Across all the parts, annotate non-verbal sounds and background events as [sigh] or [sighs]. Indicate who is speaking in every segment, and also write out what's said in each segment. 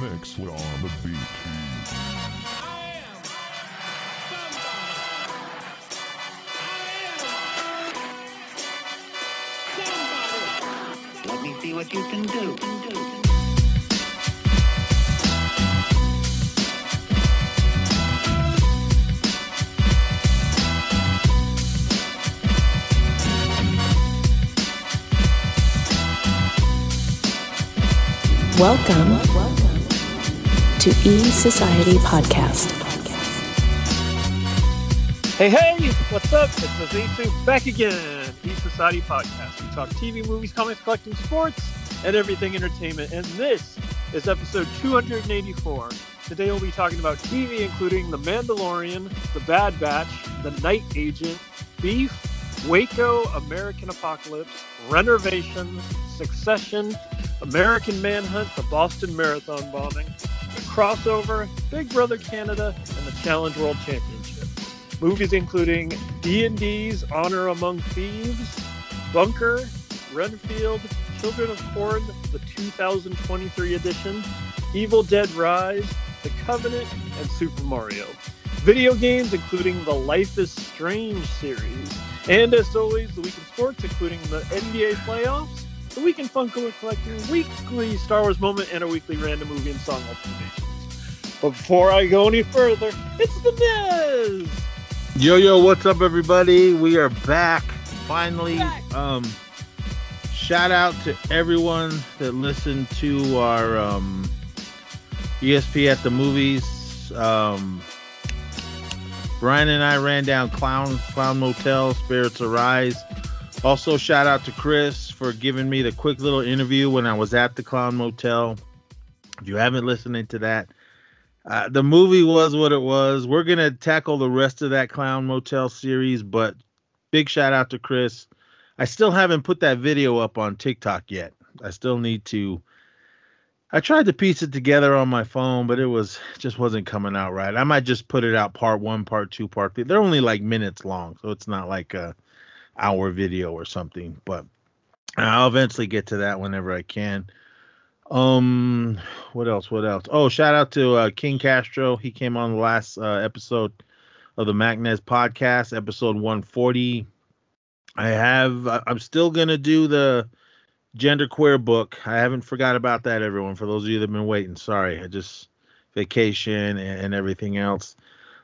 Speaker 1: mix with on the beat.
Speaker 2: Let me see what you can do.
Speaker 3: Welcome to E Society Podcast.
Speaker 4: Hey, hey, what's up? It's Azasu back again. E Society Podcast. We talk TV, movies, comics, collecting, sports, and everything entertainment. And this is episode 284. Today we'll be talking about TV, including The Mandalorian, The Bad Batch, The Night Agent, Beef, Waco, American Apocalypse, Rennervations, Succession, American Manhunt, the Boston Marathon bombing, crossover, Big Brother Canada, and the Challenge World Championship. Movies including D&D's Honor Among Thieves, Bunker, Renfield, Children of Corn, the 2023 edition, Evil Dead Rise, The Covenant, and Super Mario. Video games including the Life is Strange series. And as always, the week in sports, including the NBA playoffs, the Week in Funko Collecting weekly Star Wars moment, and a weekly random movie and song recommendations. But before I go any further, it's the Nez!
Speaker 5: Yo yo, what's up everybody? We are back finally.
Speaker 4: Back.
Speaker 5: Um shout out to everyone that listened to our um ESP at the movies. Um Brian and I ran down Clown Clown Motel, Spirits Arise. Also shout out to Chris for giving me the quick little interview when I was at the Clown Motel. If you haven't listened to that, uh, the movie was what it was. We're gonna tackle the rest of that Clown Motel series, but big shout out to Chris. I still haven't put that video up on TikTok yet. I still need to. I tried to piece it together on my phone, but it was just wasn't coming out right. I might just put it out part one, part two, part three. They're only like minutes long, so it's not like a hour video or something. But I'll eventually get to that whenever I can. Um, what else? What else? Oh, shout out to uh, King Castro. He came on the last uh, episode of the Mac-Nez podcast, episode 140. I have. I'm still gonna do the genderqueer book. I haven't forgot about that, everyone. For those of you that've been waiting, sorry. I just vacation and, and everything else.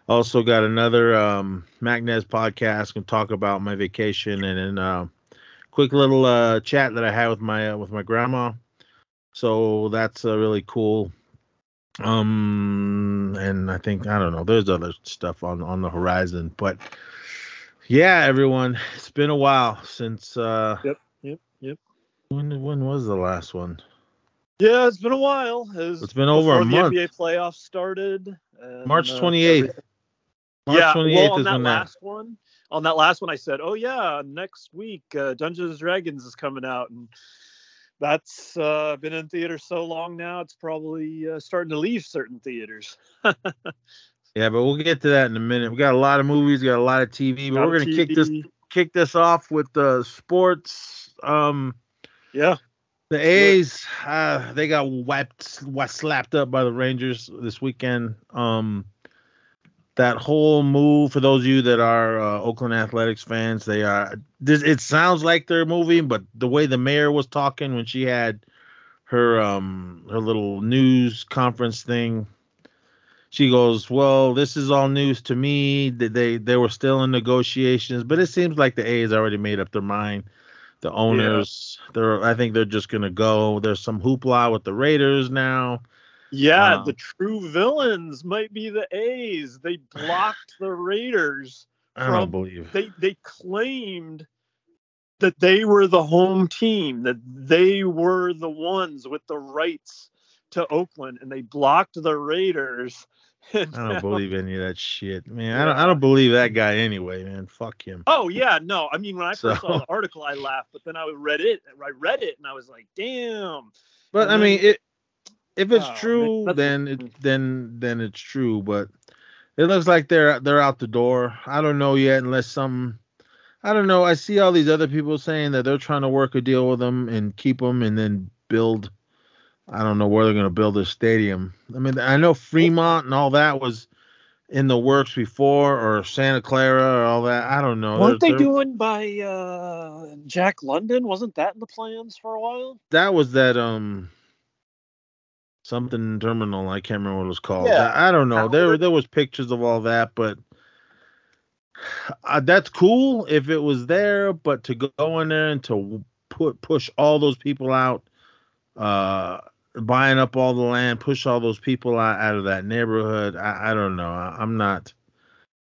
Speaker 5: Also got another um, Mac-Nez podcast. Can talk about my vacation and then uh, quick little uh, chat that I had with my uh, with my grandma. So that's uh, really cool. Um, and I think I don't know. There's other stuff on on the horizon, but yeah, everyone, it's been a while since. uh
Speaker 4: Yep, yep, yep.
Speaker 5: When when was the last one?
Speaker 4: Yeah, it's been a while. It
Speaker 5: It's been over a month.
Speaker 4: The NBA playoffs started. and,
Speaker 5: March
Speaker 4: uh,
Speaker 5: 28th.
Speaker 4: everything-
Speaker 5: March
Speaker 4: yeah,
Speaker 5: 28th
Speaker 4: well, on
Speaker 5: is
Speaker 4: that
Speaker 5: when that.
Speaker 4: last one, on that last one, I said, "Oh yeah, next week, uh, Dungeons and Dragons is coming out," and that's uh, been in theaters so long now, it's probably uh, starting to leave certain theaters. [laughs]
Speaker 5: Yeah, but we'll get to that in a minute. We got a lot of movies, got a lot of TV, but
Speaker 4: Got
Speaker 5: we're gonna kick this kick this off with the sports. Um,
Speaker 4: Yeah,
Speaker 5: the A's, uh, they got wiped, slapped up by the Rangers this weekend. Um, that whole move for those of you that are uh, Oakland Athletics fans, they are. This it sounds like they're moving, but the way the mayor was talking when she had her um her little news conference thing, she goes, "Well, this is all news to me. That they they were still in negotiations, but it seems like the A's already made up their mind. The owners, they're I think they're just gonna go. There's some hoopla with the Raiders now.
Speaker 4: Yeah.
Speaker 5: Um,
Speaker 4: the true villains might be the A's. They [sighs] blocked the Raiders.
Speaker 5: I don't believe.
Speaker 4: They they claimed that they were the home team, that they were the ones with the rights to Oakland, and they blocked the Raiders. [laughs]
Speaker 5: I don't
Speaker 4: now-
Speaker 5: believe any of that shit, man. I don't. I don't believe that guy anyway, man. Fuck him.
Speaker 4: Oh yeah, no. I mean, when I first
Speaker 5: So-
Speaker 4: saw the article, I laughed, but then I read it. I read it, and I was like, "Damn."
Speaker 5: But
Speaker 4: and
Speaker 5: I mean, it, if it's
Speaker 4: Oh,
Speaker 5: true,
Speaker 4: that's-
Speaker 5: then it, then then it's true. But it looks like they're they're out the door. I don't know yet, unless some. I don't know. I see all these other people saying that they're trying to work a deal with them and keep them, and then build I don't know where they're going to build this stadium. I mean, I know Fremont and all that was in the works before, or Santa Clara or all that. I don't know.
Speaker 4: Weren't
Speaker 5: They're-
Speaker 4: they
Speaker 5: they're-
Speaker 4: doing by uh, Jack London? Wasn't that in the plans for a while?
Speaker 5: That was that um something terminal. I can't remember what it was called.
Speaker 4: Yeah.
Speaker 5: I, I don't know. There there was pictures of all that, but [sighs] uh, that's cool if it was there. But to go in there and to put push all those people out, uh, buying up all the land, push all those people out, out of that neighborhood. I, I don't know. I, I'm not.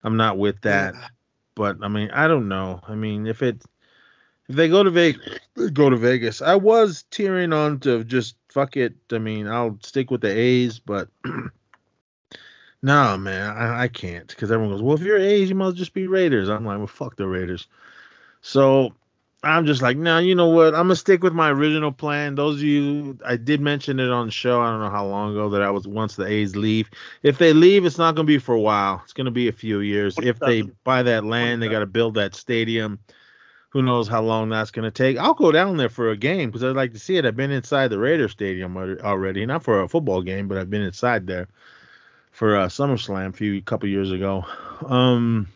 Speaker 5: I'm not with that. But I mean, I don't know. I mean, if it they go to Vegas, go to Vegas. I was tearing on to just fuck it. I mean, I'll stick with the A's, but [clears throat] no, man, I, I can't because everyone goes, well, if you're A's, you must just be Raiders. I'm like, well, fuck the Raiders. So I'm just like, no, you know what? I'm gonna stick with my original plan. Those of you, I did mention it on the show. I don't know how long ago that I was once the A's leave. If they leave, it's not gonna be for a while. It's gonna be a few years. If they buy that land, they got to build that stadium. Who knows how long that's gonna take? I'll go down there for a game because I'd like to see it. I've been inside the Raider Stadium already, not for a football game, but I've been inside there for uh, SummerSlam a few couple years ago. Um,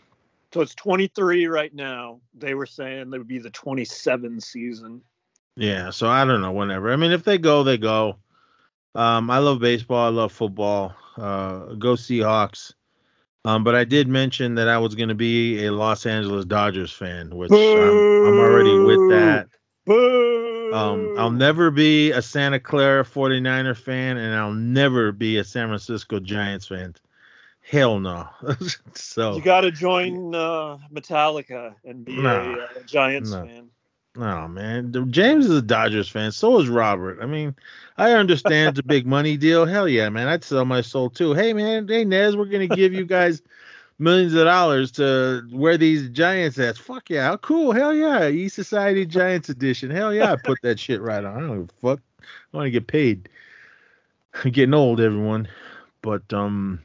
Speaker 4: So it's 23 right now. They were saying they would be the 27 season.
Speaker 5: Yeah, so I don't know. Whenever. I mean, if they go, they go. Um, I love baseball. I love football. Uh, go Seahawks. Um, but I did mention that I was going to be a Los Angeles Dodgers fan, which I'm, I'm already with that. Um, I'll never be a Santa Clara 49er fan, and I'll never be a San Francisco Giants fan. Hell no. [laughs] so
Speaker 4: You got to join uh, Metallica and be
Speaker 5: Nah.
Speaker 4: a uh, Giants
Speaker 5: No.
Speaker 4: fan.
Speaker 5: No, man. James is a Dodgers fan. So is Robert. I mean, I understand the big money deal. Hell yeah, man. I'd sell my soul too. Hey, man. Hey, Nez, we're to give you guys millions of dollars to wear these Giants hats. Fuck yeah. How cool. Hell yeah. E Society Giants edition. Hell yeah. I put that shit right on. I don't give a fuck. I want to get paid. I'm [laughs] getting old, everyone. But, um,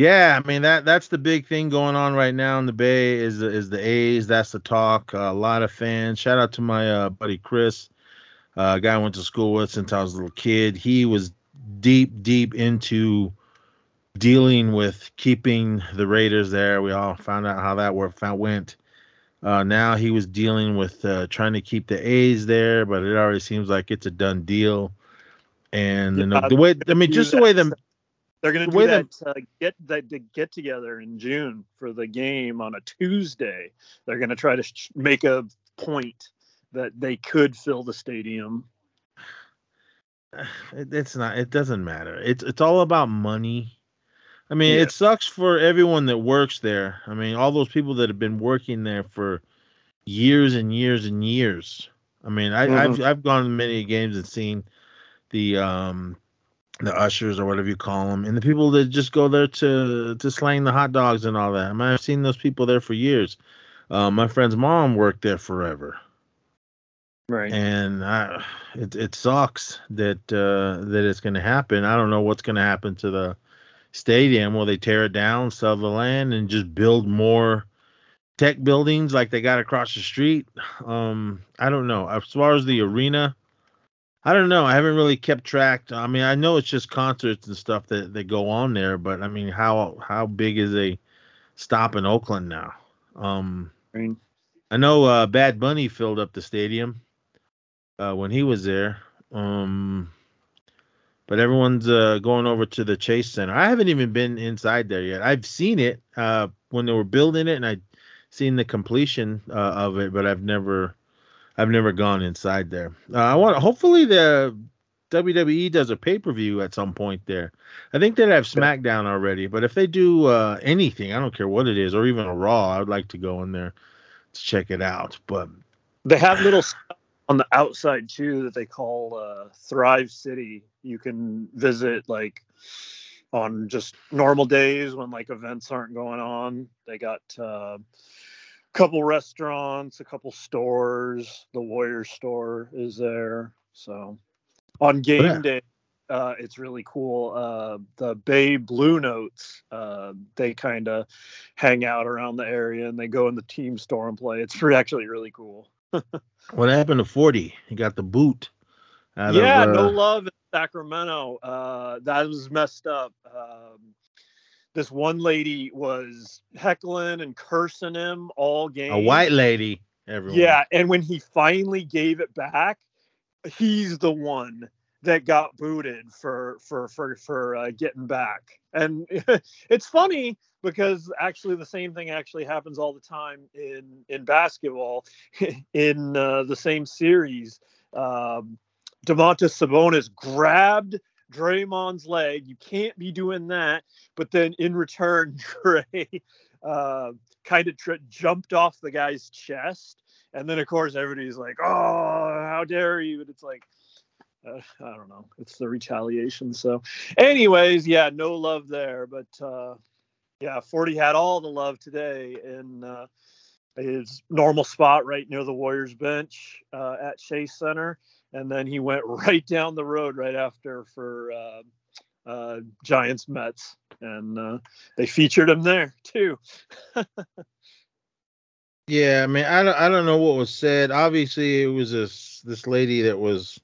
Speaker 5: yeah, I mean that that's the big thing going on right now in the Bay is the, is the A's. That's the talk. a lot of fans. Shout out to my uh, buddy Chris, uh, guy I went to school with since I was a little kid. He was deep, deep into dealing with keeping the Raiders there. We all found out how that worked, found went. Uh, now he was dealing with uh, trying to keep the A's there, but it already seems like it's a done deal. And
Speaker 4: Yeah,
Speaker 5: the way I mean, just the way the
Speaker 4: They're going to do that uh, get that get together in June for the game on a Tuesday. They're going to try to sh- make a point that they could fill the stadium. [sighs]
Speaker 5: it, it's not it doesn't matter it's it's all about money i mean
Speaker 4: Yeah.
Speaker 5: it sucks for everyone that works there i mean all those people that have been working there for years and years and years i mean I, i've i've gone to many games and seen the um the ushers or whatever you call them and the people that just go there to to slang the hot dogs and all that i mean i've seen those people there for years uh, my friend's mom worked there forever
Speaker 4: Right.
Speaker 5: and I, it it sucks that uh, that it's going to happen. I don't know what's going to happen to the stadium. Will they tear it down, sell the land, and just build more tech buildings like they got across the street? Um, I don't know. As far as the arena, I don't know. I haven't really kept track. I mean, I know it's just concerts and stuff that that go on there, but I mean, how how big is a stop in Oakland now? Um, I know uh, Bad Bunny filled up the stadium uh, when he was there. Um, but everyone's uh, going over to the Chase Center. I haven't even been inside there yet. I've seen it uh, when they were building it, and I've seen the completion uh, of it, but I've never, I've never gone inside there. Uh, I want. Hopefully, the WWE does a pay per view at some point there. I think they'd have SmackDown already, but if they do uh, anything, I don't care what it is, or even a Raw, I would like to go in there to check it out. But
Speaker 4: They have little stuff on the outside too that they call uh, Thrive City. You can visit like on just normal days when like events aren't going on. They got uh, couple restaurants, a couple stores. The Warrior store is there. So on game
Speaker 5: Yeah.
Speaker 4: day, uh, it's really cool. Uh, the Bay Blue Notes, uh, they kind of hang out around the area and they go in the team store and play. It's pretty, actually really cool. [laughs]
Speaker 5: what happened to Forty? He got the boot. out
Speaker 4: yeah,
Speaker 5: of, uh,
Speaker 4: no love in Sacramento. Uh, that was messed up. Um, this one lady was heckling and cursing him all game.
Speaker 5: a white lady. Everyone.
Speaker 4: Yeah, and when he finally gave it back, he's the one that got booted for for for for uh, getting back. And [laughs] it's funny because actually the same thing actually happens all the time in in basketball [laughs] in uh, the same series. Um, Domantas Sabonis grabbed Draymond's leg. You can't be doing that. But then in return, [laughs] Dre uh, kind of jumped off the guy's chest. And then, of course, everybody's like, oh, how dare you? And it's like, uh, I don't know. It's the retaliation. So, anyways, yeah, no love there. But uh, yeah, 40 had all the love today in uh, his normal spot right near the Warriors bench uh, at Chase Center. And then he went [laughs] right down the road right after for uh, uh, Giants Mets. And uh, they featured him there too. [laughs]
Speaker 5: Yeah, I mean, I don't, I don't know what was said. Obviously, it was this this lady that was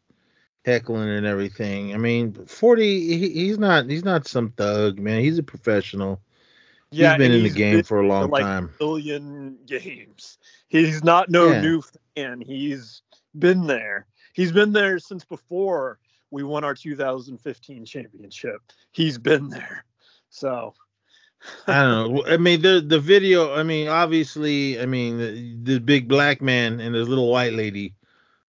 Speaker 5: heckling and everything. I mean, forty, he, he's not he's not some thug, man. He's a professional.
Speaker 4: Yeah,
Speaker 5: he's been in the game for a long
Speaker 4: like
Speaker 5: time.
Speaker 4: billion games. He's not no
Speaker 5: Yeah.
Speaker 4: new fan. He's been there. He's been there since before we won our 2015 championship. He's been there. So
Speaker 5: I don't know. I mean, the the video. I mean, obviously, I mean, the, the big black man and the little white lady,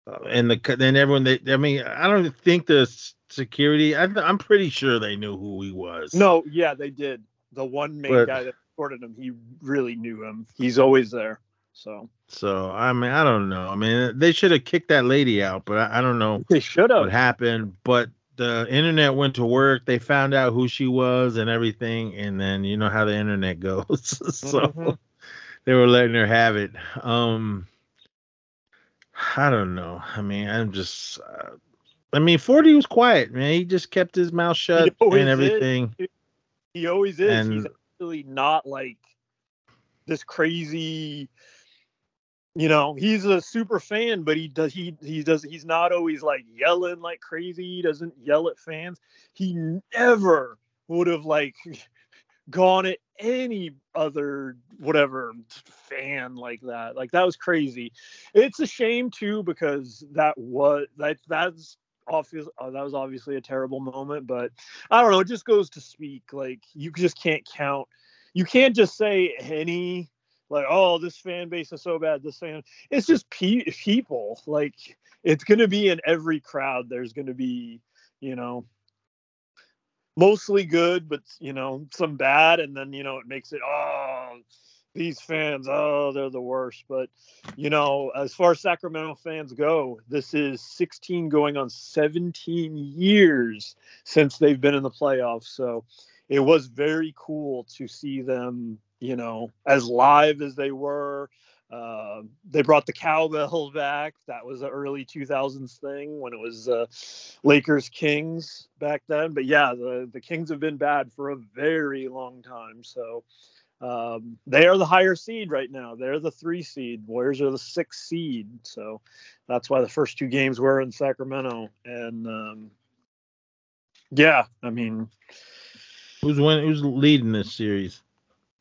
Speaker 5: uh, and the then everyone. They, I mean, I don't think the security. I, I'm pretty sure they knew who he was.
Speaker 4: no, yeah, they did. The one main
Speaker 5: But-
Speaker 4: guy that recorded him, he really knew him. He's always there. So
Speaker 5: So I mean, I don't know. I mean, they should have kicked that lady out, but I, I don't know
Speaker 4: they should have.
Speaker 5: what happened. But the internet went to work. They found out who she was and everything, and then you know how the internet goes. [laughs] so
Speaker 4: Mhm.
Speaker 5: they were letting her have it. Um, I don't know. I mean, I'm just. Uh, I mean, Forty was quiet, man. He just kept his mouth shut and
Speaker 4: is.
Speaker 5: everything.
Speaker 4: He always is. He's
Speaker 5: And-
Speaker 4: actually not like this crazy. You know, he's a super fan, but he does he he does he's not always like yelling like crazy. He doesn't yell at fans. He never would have like [laughs] gone at any other whatever fan like that. Like that was crazy. It's a shame too because that was that that's obvious uh, that was obviously a terrible moment, but I don't know. It just goes to speak like you just can't count. You can't just say any like oh this fan base is so bad. This fan. It's just pe- people. Like it's gonna be in every crowd. There's gonna be you know mostly good, but you know some bad, and then you know it makes it oh these fans oh they're the worst. But you know as far as Sacramento fans go, this is 16 going on 17 years since they've been in the playoffs. So it was very cool to see them, you know, as live as they were. Uh, they brought the cowbell [laughs] back. That was an early 2000s thing when it was uh, Lakers Kings back then. But yeah, the, the Kings have been bad for a very long time. So um, they are the higher seed right now. They're the three seed. Warriors are the six seed. So that's why the first two games were in Sacramento. And um, yeah, I mean,
Speaker 5: Who's win? Who's leading this series?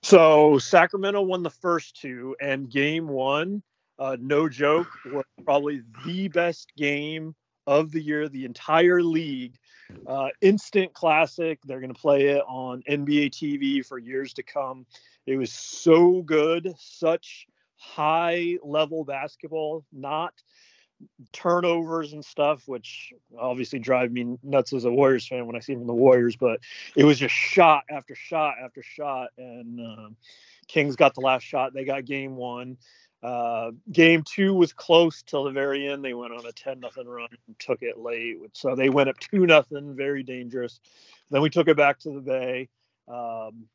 Speaker 4: So Sacramento won the first two, and game one, uh, no joke, was probably the best game of the year, the entire league. Uh, instant classic. They're going to play it on NBA TV for years to come. It was so good, such high level basketball, not turnovers and stuff, which obviously drive me nuts as a Warriors fan when I see them in the Warriors. But it was just shot after shot after shot, and um, Kings got the last shot. They got game one. Uh, game two was close till the very end. They went on a ten nothing run and took it late, so they went up two nothing, very dangerous. Then we took it back to the Bay. Um,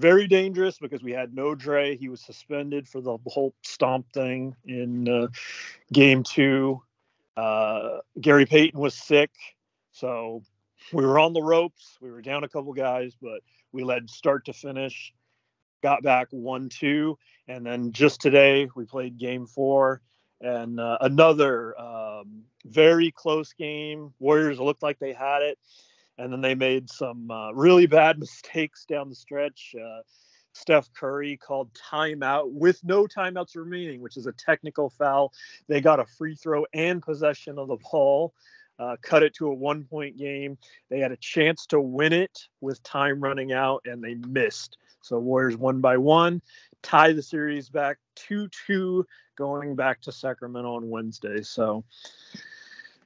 Speaker 4: very dangerous because we had no Dre. He was suspended for the whole stomp thing in uh, game two. Uh, Gary Payton was sick, so we were on the ropes. We were down a couple guys, but we led start to finish. Got back one two, and then just today we played game four. and uh, another um, very close game. Warriors looked like they had it, and then they made some uh, really bad [laughs] mistakes down the stretch. Uh, Steph Curry called timeout with no timeouts remaining, which is a technical foul. They got a free throw and possession of the ball, uh, cut it to a one point game. They had a chance to win it with time running out, and they missed. So Warriors won by one, tie the series back 2 2 going back to Sacramento on Wednesday. So,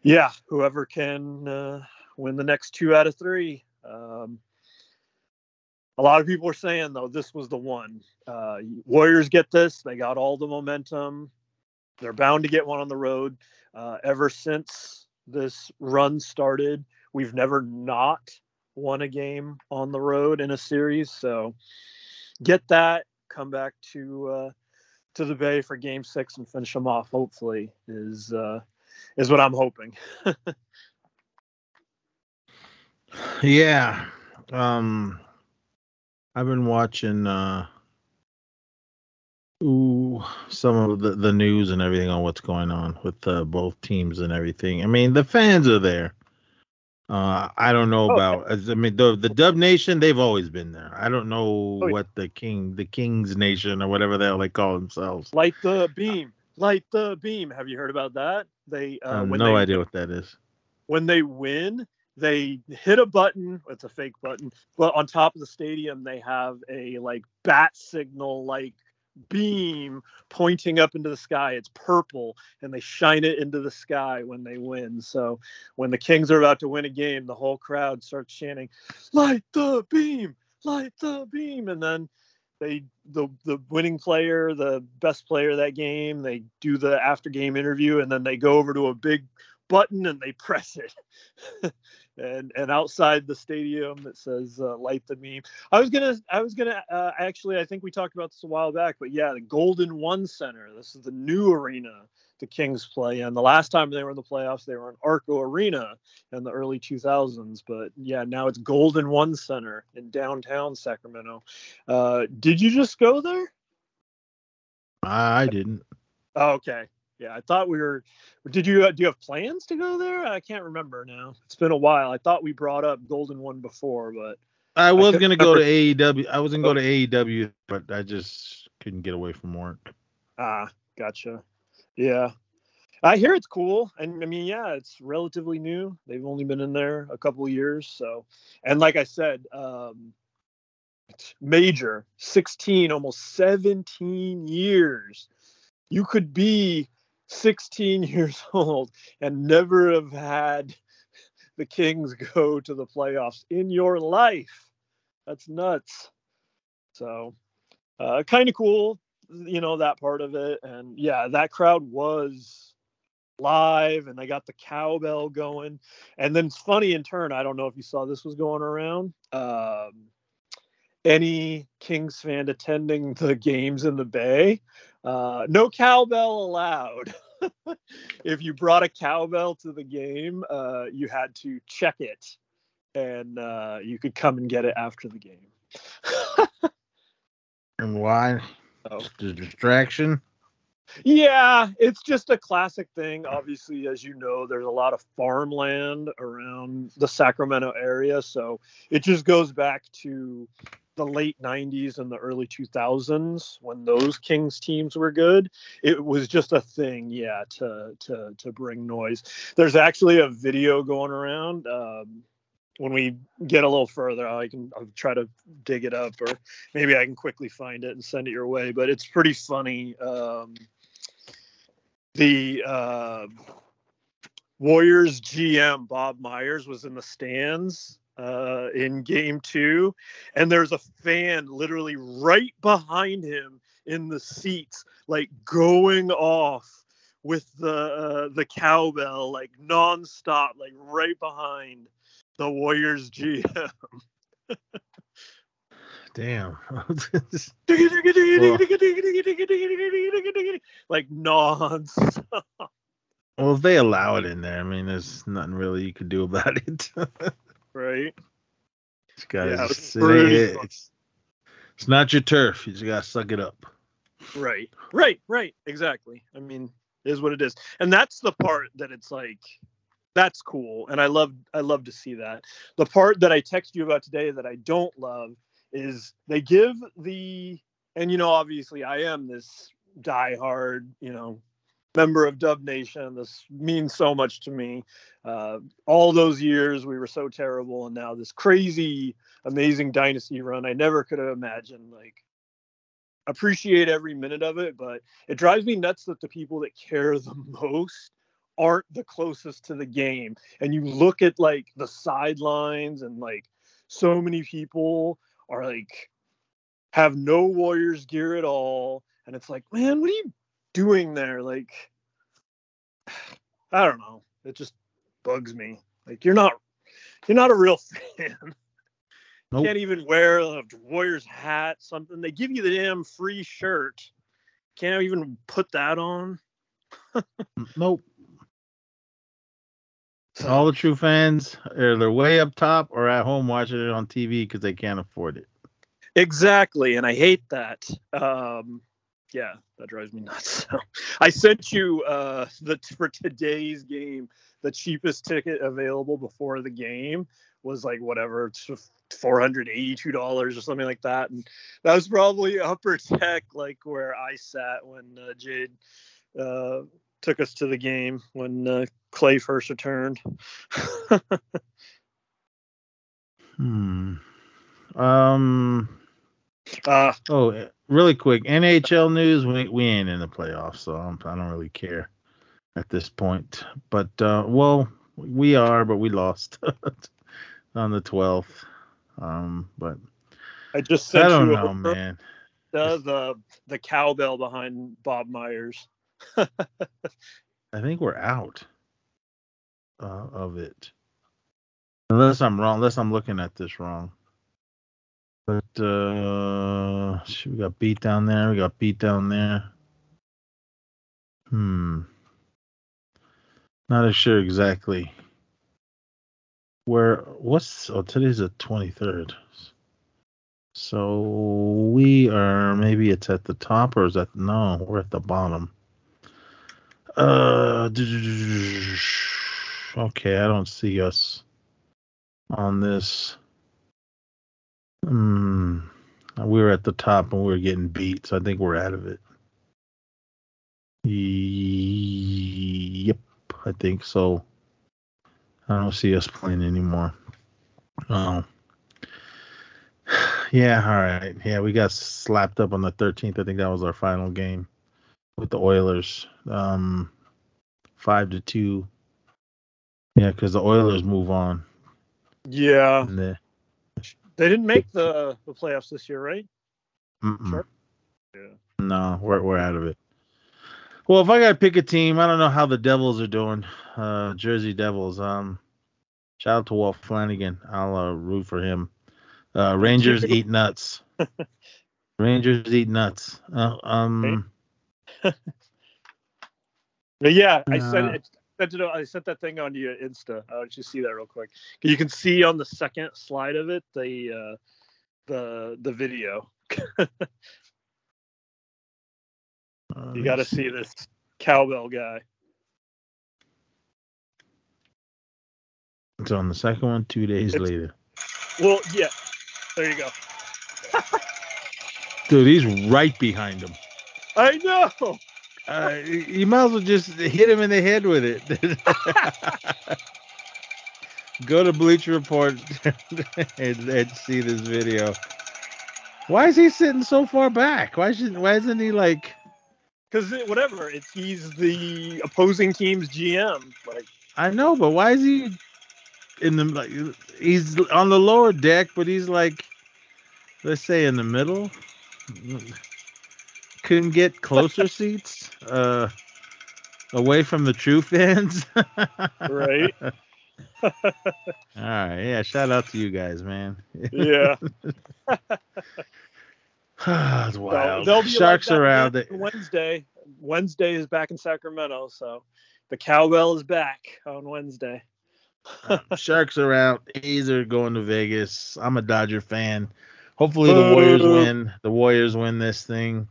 Speaker 4: yeah, whoever can uh, win the next two out of three. Um, a lot of people are saying though this was the one. Uh, Warriors get this; they got all the momentum. They're bound to get one on the road. Uh, ever since this run started, we've never not won a game on the road in a series. So get that, come back to uh, to the Bay for Game Six and finish them off. Hopefully, is uh, is what I'm hoping. [laughs]
Speaker 5: yeah, um, I've been watching uh, ooh, some of the, the news and everything on what's going on with uh, both teams and everything. I mean, the fans are there. Uh, I don't know oh, about. I mean, the the Dub Nation, they've always been there. I don't know oh, what the King, the Kings Nation, or whatever the hell they call themselves.
Speaker 4: Light the beam, light the beam. Have you heard about that? They
Speaker 5: uh, no they, idea what that is.
Speaker 4: When they win, they hit a button. It's a fake button, but on top of the stadium, they have a like bat signal, like beam pointing up into the sky. It's purple, and they shine it into the sky when they win. So when the Kings are about to win a game, the whole crowd starts chanting, "Light the beam! Light the beam!" And then they the the winning player, the best player that game, they do the after game interview, and then they go over to a big button and they [laughs] press it. And and outside the stadium that says uh, light the meme. I was gonna i was gonna uh, actually i think we talked about this a while back but yeah the golden one center this is the new arena the kings play in. The last time they were in the playoffs they were in arco arena in the early 2000s but yeah now it's golden one center in downtown sacramento. Uh, did you just go there?
Speaker 5: I didn't.
Speaker 4: Oh, okay yeah, I thought we were. Did you uh, do you have plans to go there? I can't remember now. It's been a while. I thought we brought up Golden One before, but
Speaker 5: I was I gonna go to AEW. I was gonna go to AEW, but I just couldn't get away from work.
Speaker 4: Ah, gotcha. Yeah, I hear it's cool, and I mean, yeah, it's relatively new. They've only been in there a couple of years, so and like I said, um, major 16, almost 17 years. You could be 16 [laughs] years old and never have had the Kings [laughs] go to the playoffs in your life. That's nuts. So, uh, kind of cool, you know, that part of it. And yeah, that crowd was live and they got the cowbell going. And then it's funny in turn, I don't know if you saw this was going around. Um, any Kings fan attending the games in the Bay uh, no cowbell allowed. [laughs] if you brought a cowbell to the game, uh, you had to check it, and uh, you could come and get it after the game. [laughs]
Speaker 5: and why? Oh. The distraction.
Speaker 4: Yeah, it's just a classic thing. Obviously, as you know, there's a lot of farmland around the Sacramento area, so it just goes back to the late 90s and the early 2000s when those Kings teams were good, it was just a thing, yeah, to to to bring noise. There's actually a video going around. Um, when we get a little further, I can I'll try to dig it up, or maybe I can quickly find it and send it your way. But it's pretty funny. Um, the uh, Warriors GM Bob Myers was in the stands uh, in game two, and there's a fan literally right behind him in the seats, like going off with the uh, the cowbell, like nonstop, like right behind the Warriors GM.
Speaker 5: Damn.
Speaker 4: like nonstop.
Speaker 5: Well, if they allow it in there, I mean, there's nothing really you could do about it
Speaker 4: right?
Speaker 5: Guys, yeah, it's, it it's, it's not your turf. You just gotta suck it up.
Speaker 4: Right, right, right. Exactly. I mean, is what it is. And that's the part that it's like that's cool and I love I love to see that. The part that I text you about today that I don't love is they give the and you know obviously I am this diehard, you know, member of Dub Nation. This means so much to me. Uh, all those years we were so terrible, and now this crazy, amazing dynasty run. I never could have imagined. Like, appreciate every minute of it, but it drives me nuts that the people that care the most aren't the closest to the game. And you look at like the sidelines, and like so many people are like have no Warriors gear at all. And it's like, man, what are you doing there? Like, I don't know. It just bugs me. Like, you're not, you're not a real [laughs] fan.
Speaker 5: Nope.
Speaker 4: Can't even wear a Warriors hat, something. They give you the damn free shirt. Can't even put that on.
Speaker 5: Nope. All the true fans are they're way up top or at home watching it on TV because they can't afford it.
Speaker 4: Exactly, and I hate that. Um, yeah, that drives me nuts. So [laughs] I sent you uh, the for today's game. The cheapest ticket available before the game was like whatever, four hundred eighty-two dollars or something like that, and that was probably [laughs] upper tech, like where I sat when uh, Jade uh, took us to the game when uh, Clay first returned. [laughs]
Speaker 5: Hmm. Um.
Speaker 4: uh,
Speaker 5: Oh, really quick. NHL news. We we ain't in the playoffs, so I'm, I don't really care at this point. But uh, well, we are, but we lost [laughs] on the 12th. Um, but
Speaker 4: I just sent
Speaker 5: I don't
Speaker 4: you
Speaker 5: know, man.
Speaker 4: the, the the cowbell behind Bob Myers. [laughs]
Speaker 5: I think we're out uh, of it. Unless I'm wrong, unless I'm looking at this wrong. But uh we got beat down there, we got beat down there. Hmm. Not sure exactly. Where what's oh today's the twenty third. So we are maybe it's at the top or is that no, we're at the bottom. Uh, [sniffs] okay, I don't see us on this. Hmm. We were at the top and we were getting beat, so I think we're out of it. Yep, I think so. I don't see us playing anymore. Oh. [sighs] Yeah, all right. Yeah, we got slapped up on the 13th. I think that was our final game with the Oilers. Um, five to two. Yeah, because the Oilers move on.
Speaker 4: Yeah,
Speaker 5: And the,
Speaker 4: they didn't make the the playoffs this year, right? Sure. Yeah.
Speaker 5: No, we're we're out of it. Well, if I gotta pick a team, I don't know how the Devils are doing. Uh, Jersey Devils. Um, shout out to Walt Flanagan. I'll uh, root for him. Uh, Rangers eat nuts. [laughs] Rangers eat nuts. Uh, um, [laughs]
Speaker 4: But yeah, I
Speaker 5: Uh,
Speaker 4: it. Sent it, I sent that thing on your Insta. I'll just see that real quick. You can see on the second slide of it the uh, the the video. [laughs] You got to see this cowbell guy.
Speaker 5: It's on the second one. Two days
Speaker 4: It's-
Speaker 5: later,
Speaker 4: Well, yeah. There you go.
Speaker 5: dude, he's right behind him.
Speaker 4: I know.
Speaker 5: Uh, you might as well just hit him in the head with it. [laughs] Go to Bleacher Report [laughs] and, and see this video. Why is he sitting so far back? Why should why isn't he like
Speaker 4: Because whatever, it's he's the opposing team's GM. Like,
Speaker 5: I know, but why is he in the like he's on the lower deck, but he's like let's say in the middle. Couldn't get closer seats uh away from the true fans. [laughs]
Speaker 4: right?
Speaker 5: All right, yeah. Shout out to you guys, man.
Speaker 4: yeah. [laughs] [sighs]
Speaker 5: it's wild.
Speaker 4: they'll
Speaker 5: Sharks
Speaker 4: like
Speaker 5: around it.
Speaker 4: Wednesday. Wednesday is back in Sacramento, so the cowbell is back on Wednesday. [laughs]
Speaker 5: Sharks are out. A's are going to Vegas. I'm a Dodger fan. Hopefully the Warriors win. The Warriors win this thing.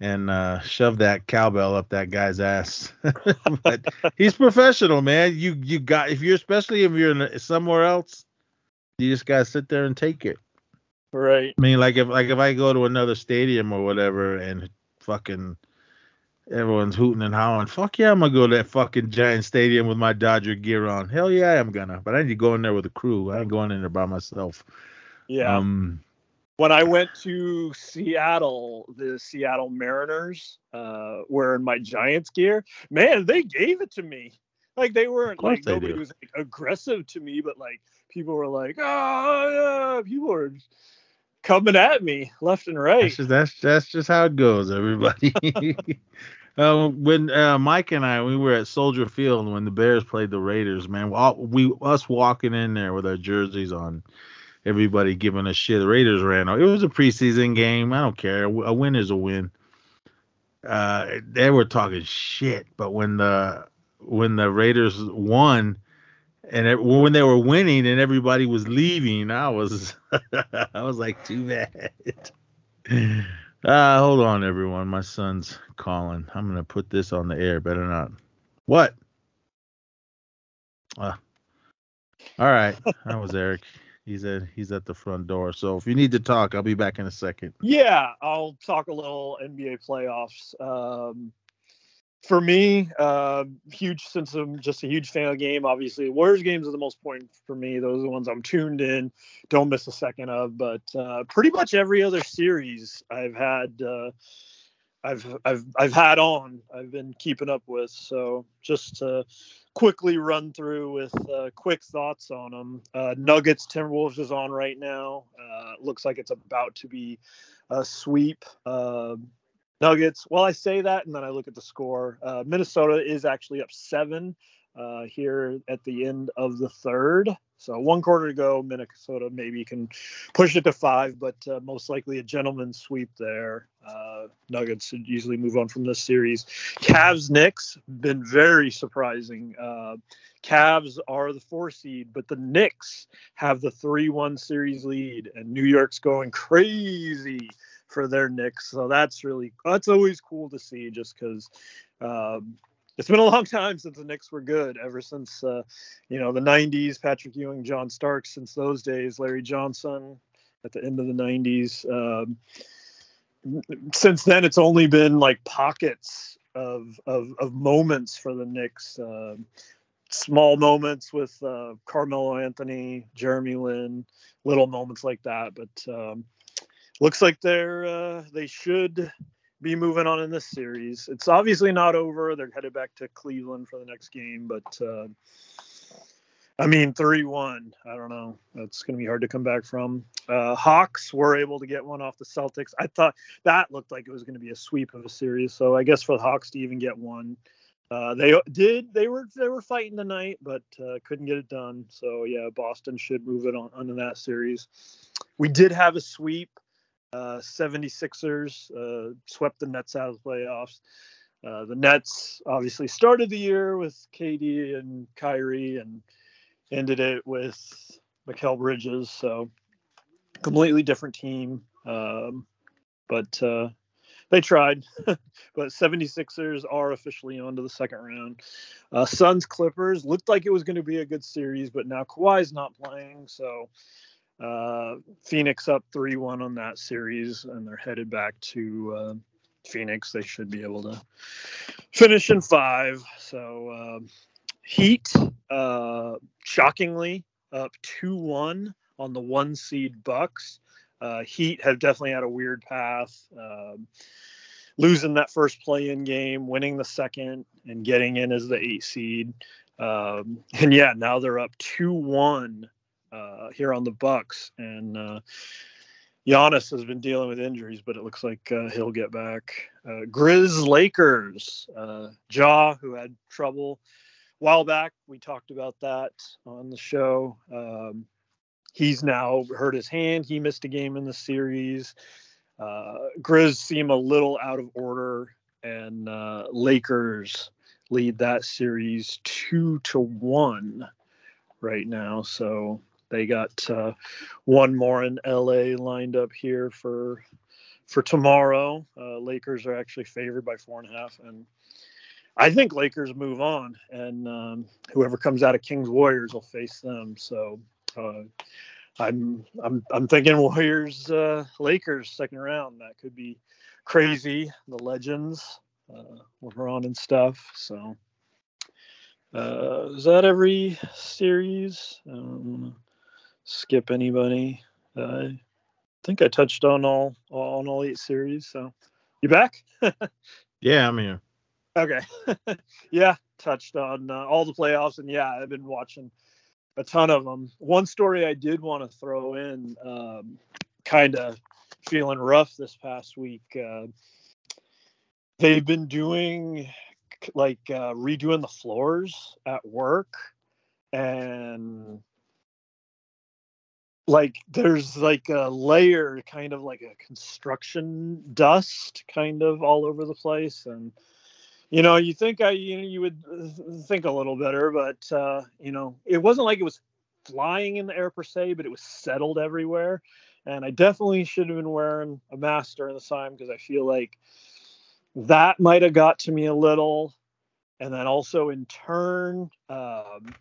Speaker 5: And uh, shove that cowbell up that guy's ass. [laughs] but he's professional, man. You you got if you're especially if you're in, somewhere else, you just gotta sit there and take it.
Speaker 4: Right.
Speaker 5: I mean, like if like if I go to another stadium or whatever and fucking everyone's hooting and howling, fuck yeah, I'm gonna go to that fucking giant stadium with my Dodger gear on. Hell yeah, I'm gonna. But I need to go in there with a crew. I ain't going in there by myself.
Speaker 4: Yeah.
Speaker 5: Um,
Speaker 4: when I went to Seattle, the Seattle Mariners, uh, wearing my Giants gear, man, they gave it to me. Like they weren't like
Speaker 5: they
Speaker 4: nobody
Speaker 5: do.
Speaker 4: was like, aggressive to me, but like people were like, oh yeah, people were coming at me left and right.
Speaker 5: That's just that's that's just how it goes, everybody. uh, [laughs] [laughs] when uh, Mike and I we were at Soldier Field when the Bears played the Raiders, man, we, all, we us walking in there with our jerseys on, everybody giving a shit. The Raiders ran. It was a preseason game. I don't care. A win is a win. Uh, they were talking shit, but when the when the Raiders won, and it, when they were winning and everybody was leaving, I was [laughs] I was like, too bad. [laughs] Uh, hold on, everyone. My son's calling. I'm gonna put this on the air. Better not. What? Uh, all right. That was Eric. He's at he's at the front door. So if you need to talk, I'll be back in a second.
Speaker 4: Yeah, I'll talk a little NBA playoffs. Um, for me, uh, huge since I'm just a huge fan of the game. Obviously, Warriors games are the most important for me. Those are the ones I'm tuned in, don't miss a second of. But uh, pretty much every other series I've had, uh, I've I've I've had on. I've been keeping up with. So just to quickly run through with uh, quick thoughts on them. Uh, Nuggets Timberwolves is on right now. Uh, looks like it's about to be a sweep. Uh, Nuggets. Well, I say that, and then I look at the score. Uh, Minnesota is actually up seven uh, here at the end of the third. So one quarter to go. Minnesota maybe can push it to five, but uh, most likely a gentleman's sweep there. Uh, Nuggets should easily move on from this series. Cavs Knicks been very surprising. Uh, Cavs are the four seed, but the Knicks have the three-one series lead, and New York's going crazy for their Knicks. So that's really that's always cool to see, just because um, it's been a long time since the Knicks were good. Ever since uh, you know the '90s, Patrick Ewing, John Starks. Since those days, Larry Johnson at the end of the '90s. Um, since then, it's only been like pockets of of, of moments for the Knicks. Um small moments with uh, Carmelo Anthony, Jeremy Lin, little moments like that. But um, looks like they're uh, they should be moving on in this series. It's obviously not over. They're headed back to Cleveland for the next game, but uh, I mean, three-one. I don't know. That's going to be hard to come back from. Uh, Hawks were able to get one off the Celtics. I thought that looked like it was going to be a sweep of a series. So I guess for the Hawks to even get one, uh, they did. They were they were fighting tonight, but uh, couldn't get it done. So yeah, Boston should move it on onto that series. We did have a sweep. Uh, 76ers uh, swept the Nets out of the playoffs. Uh, the Nets obviously started the year with KD and Kyrie and ended it with Mikal Bridges. So completely different team. Um, but uh, they tried. [laughs] but 76ers are officially on to the second round. Uh, Suns Clippers looked like it was going to be a good series, but now Kawhi's not playing. So uh, Phoenix up 3 1 on that series, and they're headed back to uh, Phoenix. They should be able to finish in five. So, um, Heat, uh, shockingly, up 2 1 on the one seed Bucks. Uh, Heat have definitely had a weird path. Um, losing that first play in game, winning the second, and getting in as the eight seed. Um, and yeah, now they're up 2 1 uh, here on the Bucks, and uh, Giannis has been dealing with injuries, but it looks like uh, he'll get back. Uh, Grizz Lakers, uh, Ja, who had trouble a while back, we talked about that on the show. Um, he's now hurt his hand. He missed a game in the series. Uh, Grizz seem a little out of order, and uh, Lakers lead that series two to one right now. So they got uh, one more in LA lined up here for for tomorrow. Uh, Lakers are actually favored by four and a half, and I think Lakers move on, and um, whoever comes out of Kings Warriors will face them. So uh, I'm I'm I'm thinking Warriors uh, Lakers second round. That could be crazy. The legends, uh, LeBron and stuff. So uh, is that every series? Um, skip anybody? I think I touched on all on all eight series. So you back? [laughs]
Speaker 5: yeah, I'm here.
Speaker 4: Okay. [laughs] yeah, touched on uh, all the playoffs, and yeah, I've been watching a ton of them. One story I did want to throw in, um, kind of feeling rough this past week. Uh, they've been doing like uh, redoing the floors at work, and like there's like a layer, kind of like a construction dust, kind of all over the place, and you know, you think I, you know, you would think a little better, but uh, you know, it wasn't like it was flying in the air per se, but it was settled everywhere. And I definitely should have been wearing a mask during the time because I feel like that might have got to me a little. And then also in turn, um,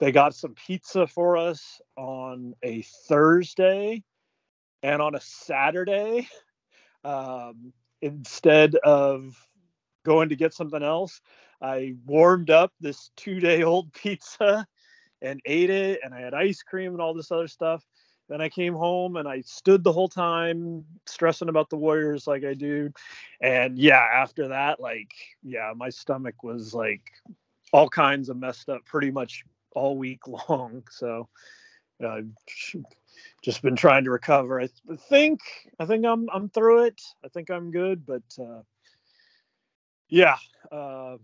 Speaker 4: they got some pizza for us on a Thursday and on a Saturday [laughs] um, instead of going to get something else. I warmed up this two day old [laughs] pizza and ate it, and I had ice cream and all this other stuff. Then I came home and I stood the whole time stressing about the Warriors like I do. And yeah, after that, like, yeah, my stomach was like all kinds of messed up pretty much all week [laughs] long. So, I've uh, [laughs] just been trying to recover. I think I think I'm I'm through it. I think I'm good, but uh, yeah, uh,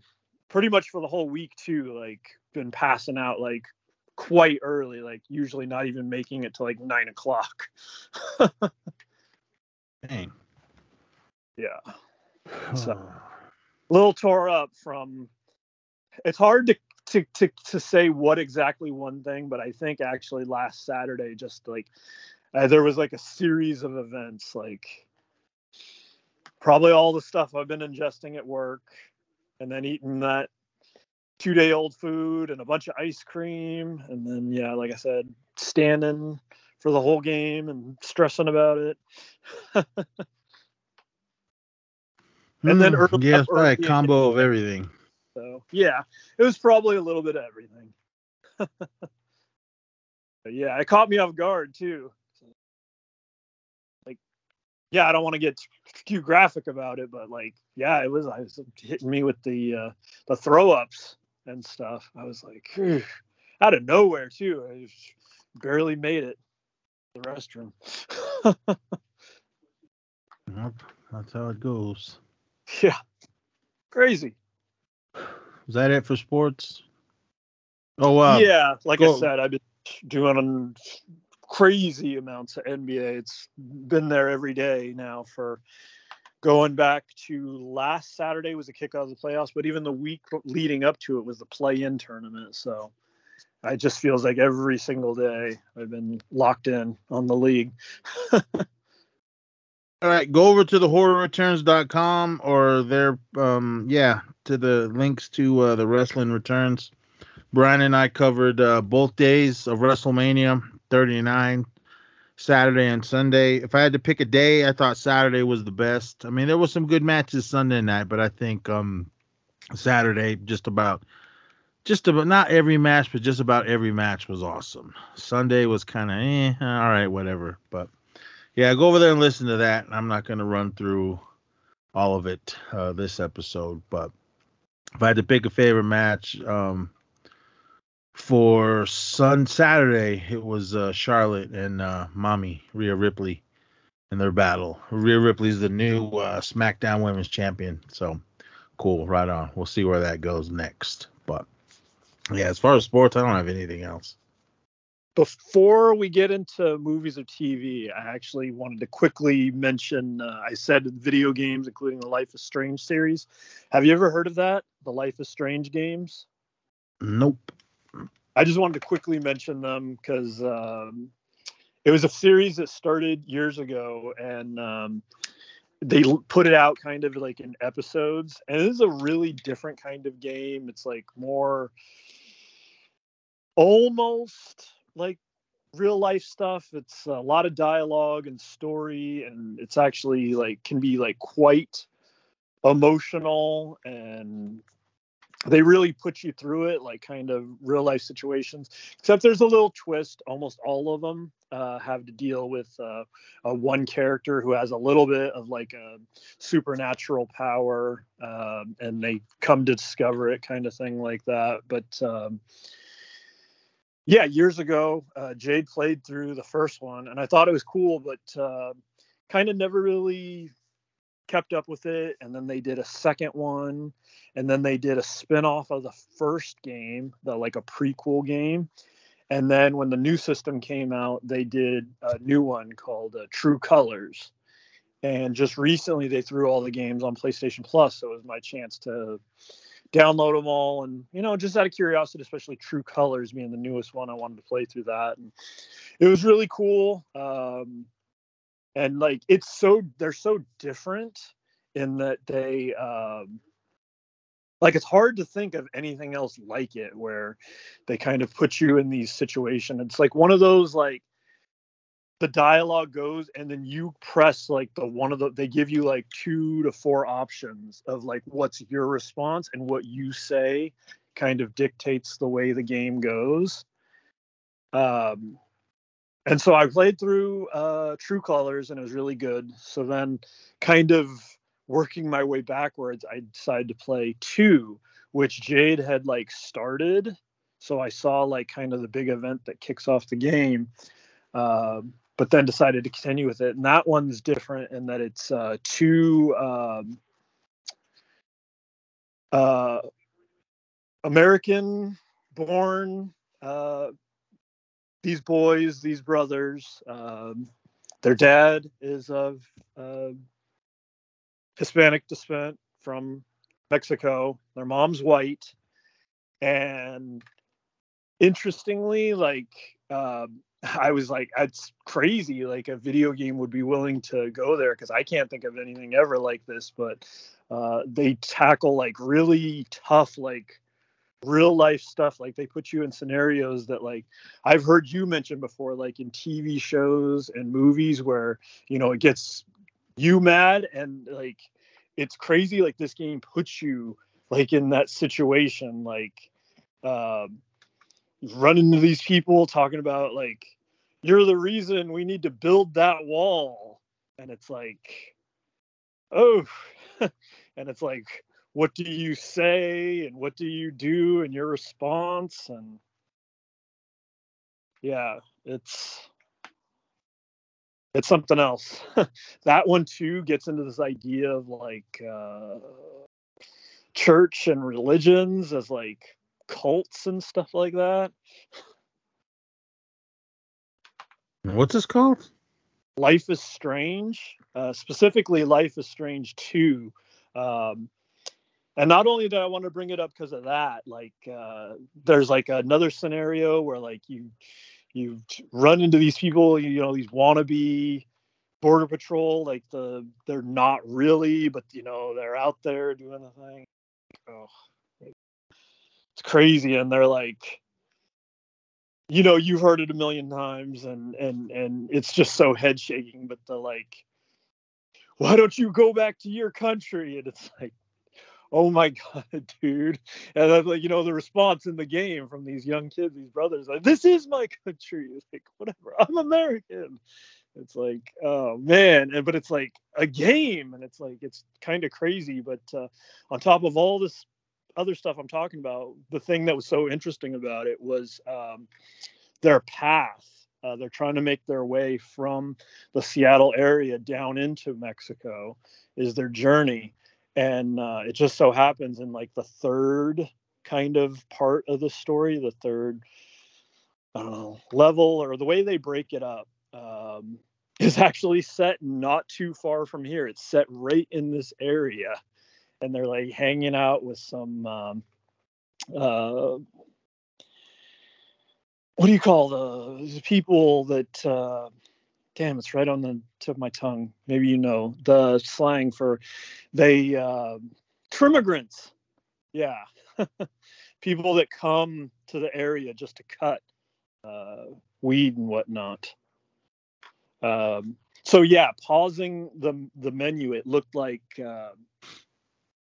Speaker 4: pretty much for the whole week too. Like been passing out like quite early, like usually not even making it to like nine o'clock. [laughs]
Speaker 5: Dang.
Speaker 4: Yeah. [sighs] So a little tore up from. It's hard to to to to say what exactly one thing, but I think actually last Saturday, just like uh, there was like a series of events, like probably all the stuff I've been ingesting at work, and then eating that two day old food and a bunch of ice cream, and then yeah, like I said, standing for the whole game and stressing about it. [laughs]
Speaker 5: and then mm, early, yeah, it's probably a combo of everything.
Speaker 4: So yeah, it was probably a little bit of everything. [laughs] yeah, it caught me off guard too Like, yeah, I don't want to get too graphic about it, but like, yeah, it was, I was hitting me with the uh, the throw ups and stuff. I was like, out of nowhere too. I barely made it the restroom.
Speaker 5: yep, that's how it goes. [laughs]
Speaker 4: Yeah, crazy.
Speaker 5: Is that it for sports? Oh wow.
Speaker 4: Yeah, like Go. I said, I've been doing crazy amounts of NBA. It's been there every day now for going back to last Saturday was the kickoff of the playoffs, but even the week leading up to it was the play-in tournament. So it just feels like every single day I've been locked in on the league. [laughs]
Speaker 5: All right, go over to the horrorreturns.com or their um yeah, to the links to uh, the wrestling returns. Brian and I covered uh, both days of WrestleMania 39 Saturday and Sunday. If I had to pick a day, I thought Saturday was the best. I mean, there was some good matches Sunday night, but I think um Saturday just about just about not every match, but just about every match was awesome. Sunday was kind of eh, all right, whatever. But yeah, go over there and listen to that. I'm not going to run through all of it uh, this episode, but if I had to pick a favorite match, um, for Sun Saturday, it was uh, Charlotte and uh, Mommy Rhea Ripley in their battle. Rhea Ripley's the new uh, SmackDown Women's Champion, so cool. Right on. We'll see where that goes next. But yeah, as far as sports, I don't have anything else.
Speaker 4: Before we get into movies or TV, I actually wanted to quickly mention. Uh, I said video games, including the Life is Strange series. Have you ever heard of that? The Life is Strange games?
Speaker 5: Nope.
Speaker 4: I just wanted to quickly mention them because um, it was a series that started years ago, and um, they put it out kind of like in episodes, and it is a really different kind of game. It's like more almost like real life stuff. It's a lot of dialogue and story, and it's actually like can be like quite emotional and they really put you through it like kind of real life situations except there's a little twist almost all of them uh, have to deal with uh, a one character who has a little bit of like a supernatural power um, and they come to discover it kind of thing like that but um, yeah years ago uh, jade played through the first one and i thought it was cool but uh, kind of never really kept up with it and then they did a second one and then they did a spin-off of the first game the like a prequel game and then when the new system came out they did a new one called uh, true colors and just recently they threw all the games on playstation plus so it was my chance to download them all and you know just out of curiosity especially true colors being the newest one i wanted to play through that and it was really cool um, and like it's so they're so different in that they um like it's hard to think of anything else like it where they kind of put you in these situations it's like one of those like the dialogue goes and then you press like the one of the they give you like two to four options of like what's your response and what you say kind of dictates the way the game goes um and so I played through uh, True Colors and it was really good. So then, kind of working my way backwards, I decided to play two, which Jade had like started. So I saw like kind of the big event that kicks off the game, uh, but then decided to continue with it. And that one's different in that it's uh, two um, uh, American born uh, these boys, these brothers, um, their dad is of uh, Hispanic descent from Mexico. Their mom's white, and interestingly, like um, I was like, that's crazy. Like a video game would be willing to go there because I can't think of anything ever like this. But uh, they tackle like really tough, like real life stuff like they put you in scenarios that like i've heard you mention before like in tv shows and movies where you know it gets you mad and like it's crazy like this game puts you like in that situation like um running into these people talking about like you're the reason we need to build that wall. And it's like oh [laughs] and it's like what do you say? And what do you do in your response? And yeah it's it's something else. [laughs] That one too gets into this idea of like uh church and religions as like cults and stuff like that [laughs]
Speaker 5: what's this called?
Speaker 4: Life is strange uh specifically life is strange 2 um and not only did I want to bring it up because of that, like uh, there's like another scenario where like you you run into these people, you, know, these wannabe border patrol, like the they're not really, but you know they're out there doing the thing. Oh, it's crazy, and they're like, you know, you've heard it a million times, and and and it's just so head shaking. But the like, why don't you go back to your country? And it's like oh my [laughs] god dude and then like you know the response in the game from these young kids these brothers like this is my country it's [laughs] like whatever i'm american it's like oh man and but it's like a game and it's like it's kind of crazy but uh, on top of all this other stuff i'm talking about the thing that was so interesting about it was um, their path uh, they're trying to make their way from the seattle area down into mexico is their journey. And uh, it just so happens in like the third kind of part of the story the third level or the way they break it up um, [laughs] is actually set not too far from here. It's set right in this area and they're like hanging out with some um, uh, what do you call the people that uh, damn, it's right on the tip of my tongue. Maybe you know the slang for they uh, trimmigrants. Yeah, [laughs] people that come to the area just to cut uh, weed and whatnot. Um, so yeah, pausing the the menu, it looked like uh,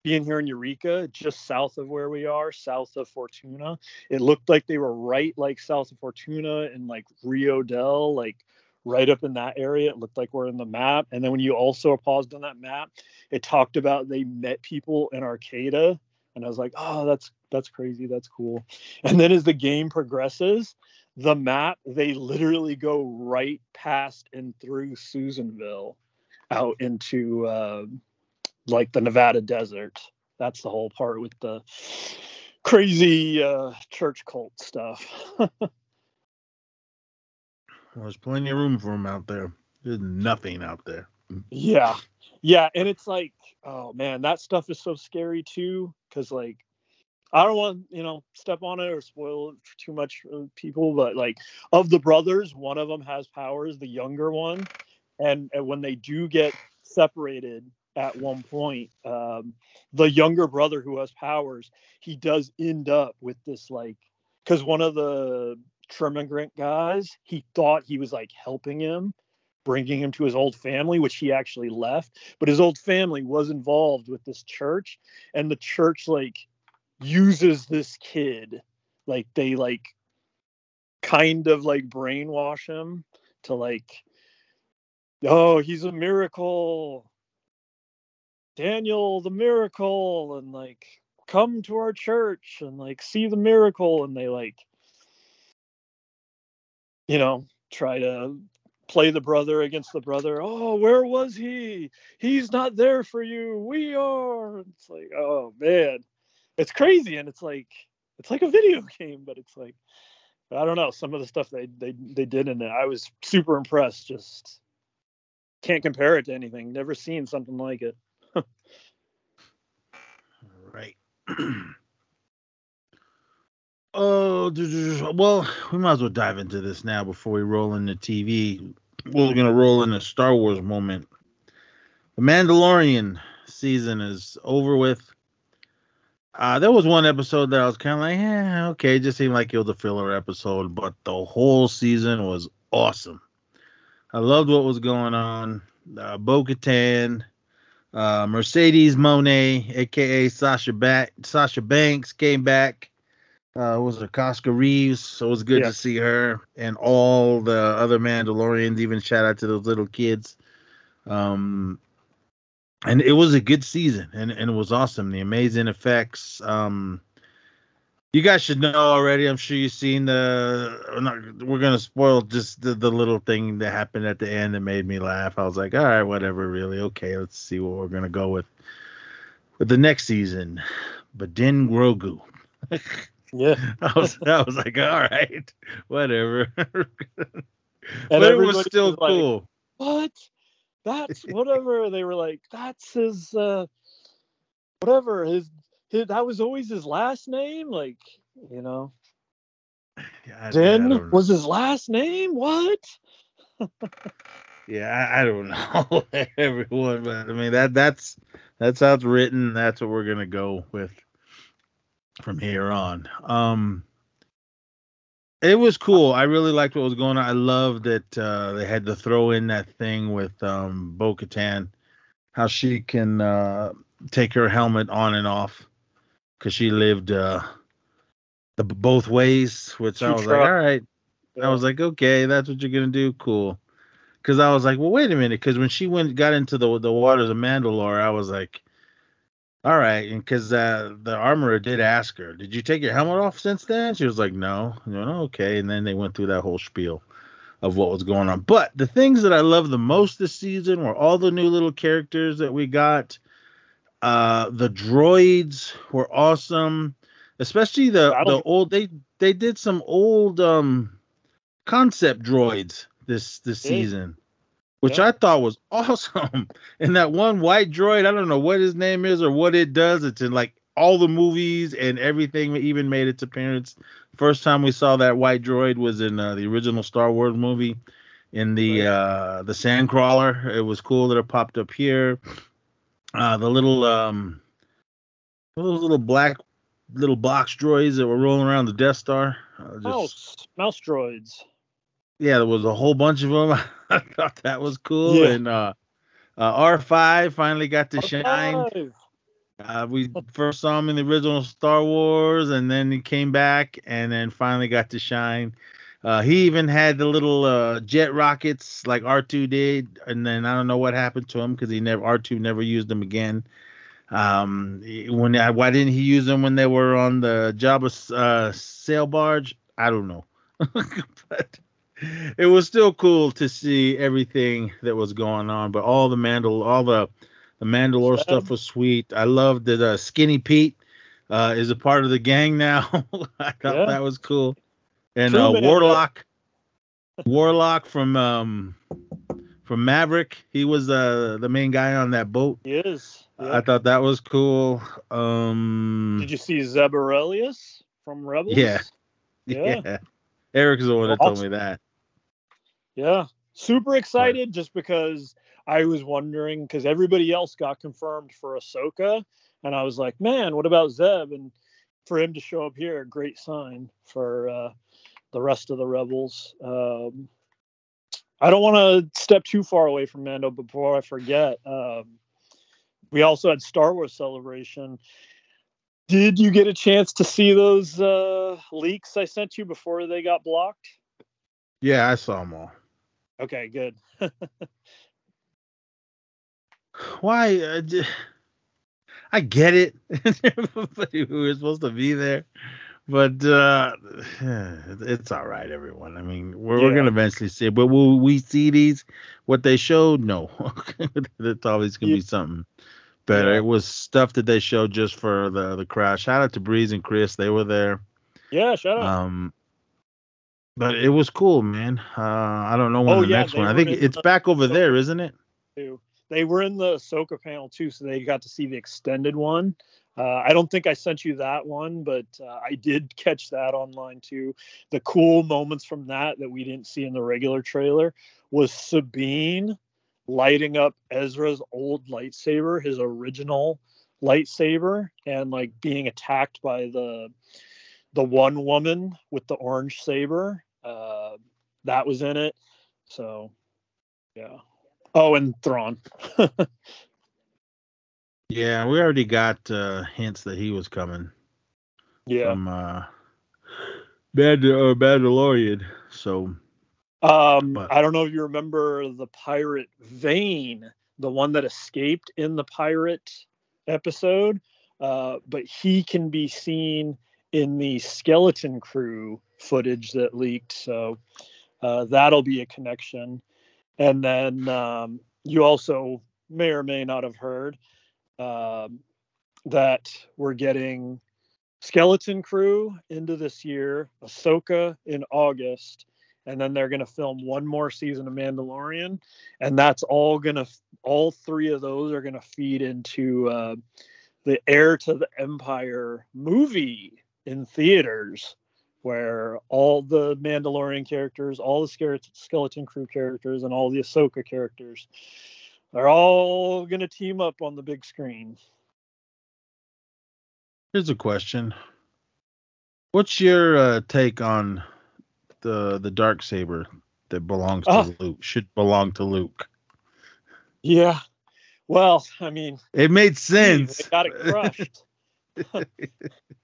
Speaker 4: being here in Eureka, just south of where we are, south of Fortuna. It looked like they were right like south of Fortuna and like Rio Dell, like right up in that area. It looked like we're in the map. And then when you also paused on that map, it talked about they met people in Arcata. And I was like, oh, that's that's crazy. That's cool. And then as the game progresses, the map, they literally go right past and through Susanville out into uh, like the Nevada desert. That's the whole part with the crazy uh, church cult stuff. [laughs]
Speaker 5: well, there's plenty of room for them out there. There's nothing out there.
Speaker 4: Yeah. Yeah. And it's like, oh man, that stuff is so scary too. Cause like, I don't want you know step on it or spoil it for too much people, but like of the brothers, one of them has powers, the younger one, and, and when they do get separated at one point, um, the younger brother who has powers, he does end up with this like because one of the trimmigrant guys, he thought he was like helping him, bringing him to his old family, which he actually left. But his old family was involved with this church, and the church like uses this kid like they like kind of like brainwash him to like oh he's a miracle daniel the miracle and like come to our church and like see the miracle and they like you know try to play the brother against the brother. Oh where was he? He's not there for you. We are. It's like oh man. It's crazy and it's like it's like a video [laughs] game but it's like i don't know. Some of the stuff they they, they did in it i was super impressed. Just can't compare it to anything. Never seen something like it
Speaker 5: right [clears throat] oh well we might as well dive into this now before we roll into tv we're gonna roll in a star wars moment the mandalorian season is over with uh, there was one episode that I was kind of like, yeah, okay, it just seemed like it was a filler episode, but the whole season was awesome. I loved what was going on. Uh, Bo Katan, uh, Mercedes Monet, aka Sasha back, Sasha Banks came back. Uh, was it Koska Reeves? So it was good yeah. to see her and all the other Mandalorians. Even shout out to those little kids. Um, and it was a good season and, and it was awesome the amazing effects um you guys should know already. I'm sure you've seen the we're, not, we're gonna spoil just the, the little thing that happened at the end that made me laugh. I was like all right whatever really. Okay let's see what we're gonna go with with the next season. But Din Grogu. [laughs]
Speaker 4: yeah. [laughs]
Speaker 5: I was i was like all right whatever. [laughs] But it was still was cool. Like,
Speaker 4: what? That's whatever. They were like that's his uh whatever his, that was always his last name? Like you know? [sighs] Yeah, Din was his last name? What? [laughs]
Speaker 5: Yeah I, I, don't know [laughs] everyone but i mean that that's that's how it's written. That's what we're gonna go with from here on. Um it was cool. I really liked what was going on. I loved that uh, they had to throw in that thing with um, Bo Katan, how she can uh, take her helmet on and off because she lived uh, the both ways. Which I was like, all right. Yeah. I was like, okay, that's what you're gonna do. Cool. Because I was like, well, wait a minute. Because when she went got into the the waters of Mandalore, I was like, all right, and because uh, the armorer did ask her, "Did you take your helmet off since then?" She was like, "No." You know, okay, and then they went through that whole spiel of what was going on. But the things that I love the most this season were all the new little characters that we got. Uh, the droids were awesome, especially the the old. They they did some old um concept droids this this season which yeah. I thought was [laughs] awesome. and that one white droid, I don't know what his name is or what it does. It's in like all the movies and everything even made its appearance. First time we saw that white droid was in uh, the original Star Wars movie. in the uh, the Sandcrawler. It was cool that it popped up here. Uh, the little um, those little black little box droids that were rolling around the Death Star. Uh, just,
Speaker 4: Mouse, mouse droids.
Speaker 5: yeah, there was a whole bunch of them. [laughs] I thought that was cool.
Speaker 4: Yeah.
Speaker 5: And uh, uh, R5 finally got to shine.
Speaker 4: Five.
Speaker 5: Uh, we first saw him in the original Star Wars, and then he came back, and then finally got to shine. Uh, he even had the little uh, jet rockets like R2 did, and then I don't know what happened to him because he never R2 never used them again. Um, when why didn't he use them when they were on the Jabba uh, sail barge? I don't know, [laughs] but it was still cool to see everything that was going on. But all the Mandal, all the the Mandalore stuff was sweet. I loved that uh, Skinny Pete uh, is a part of the gang now. [laughs] I thought
Speaker 4: Yeah.
Speaker 5: that was cool. And uh. Warlock, Warlock from um from Maverick, he was uh the main guy on that boat.
Speaker 4: He is.
Speaker 5: I thought that was cool. Um,
Speaker 4: Did you see Zeb Orrelios from Rebels?
Speaker 5: Yeah. [laughs]
Speaker 4: Yeah.
Speaker 5: yeah. Eric's the one that told me that.
Speaker 4: Yeah. Super excited just because I was wondering because everybody else got confirmed for Ahsoka. And I was like, man, what about Zeb? And for him to show up here, great sign for uh, the rest of the Rebels. Um, I don't want to step too far away from Mando before I forget. Um, we also had Star Wars Celebration. Did you get a chance to see those uh, leaks I sent you before they got blocked?
Speaker 5: Yeah, I saw them all.
Speaker 4: Okay, good. [laughs]
Speaker 5: Why? Uh, I get it. [laughs] Everybody who is supposed to be there, but uh, [sighs] it's all right. Everyone. I mean, we're, we're gonna eventually see it, but will we see these? What they showed? No. [laughs] That's always gonna
Speaker 4: Yeah.
Speaker 5: be something better.
Speaker 4: Yeah.
Speaker 5: It was stuff that they showed just for the the crowd. Shout out to Breeze and Chris. They were there.
Speaker 4: Yeah, shut up.
Speaker 5: Um, but it was cool, man. Uh, I don't know when
Speaker 4: Oh,
Speaker 5: the
Speaker 4: yeah,
Speaker 5: next one. I think it's
Speaker 4: the-
Speaker 5: back over
Speaker 4: so-
Speaker 5: there, isn't it?
Speaker 4: too. They were in the Ahsoka panel too, so they got to see the extended one. Uh, I don't think I sent you that one, but uh, I did catch that online too. The cool moments from that that we didn't see in the regular trailer was Sabine lighting up Ezra's old lightsaber, his original lightsaber, and like being attacked by the the one woman with the orange saber. Uh, that was in it. So, yeah. Oh, and Thrawn. [laughs]
Speaker 5: Yeah, we already got uh, hints that he was coming
Speaker 4: yeah.
Speaker 5: from uh, Bad or Mandalorian. So
Speaker 4: Um,
Speaker 5: but-
Speaker 4: I don't know if you remember the pirate Vane, the one that escaped in the pirate episode, uh, but he can be seen in the skeleton crew footage that leaked. So uh, that'll be a connection. And then um, you also may or may not have heard um, that we're getting skeleton crew into this year, Ahsoka in August, and then they're going to film one more season of Mandalorian, and that's all going to all three of those are going to feed into uh, the Heir to the Empire movie in theaters, where all the Mandalorian characters, all the skeleton crew characters, and all the Ahsoka characters. They're all going to team up on the big screen.
Speaker 5: here's a question: What's your uh, take on the the dark saber that belongs to
Speaker 4: Oh.
Speaker 5: Luke? Should belong to Luke.
Speaker 4: Yeah. Well, I mean,
Speaker 5: It made
Speaker 4: geez,
Speaker 5: sense.
Speaker 4: they got it crushed. [laughs]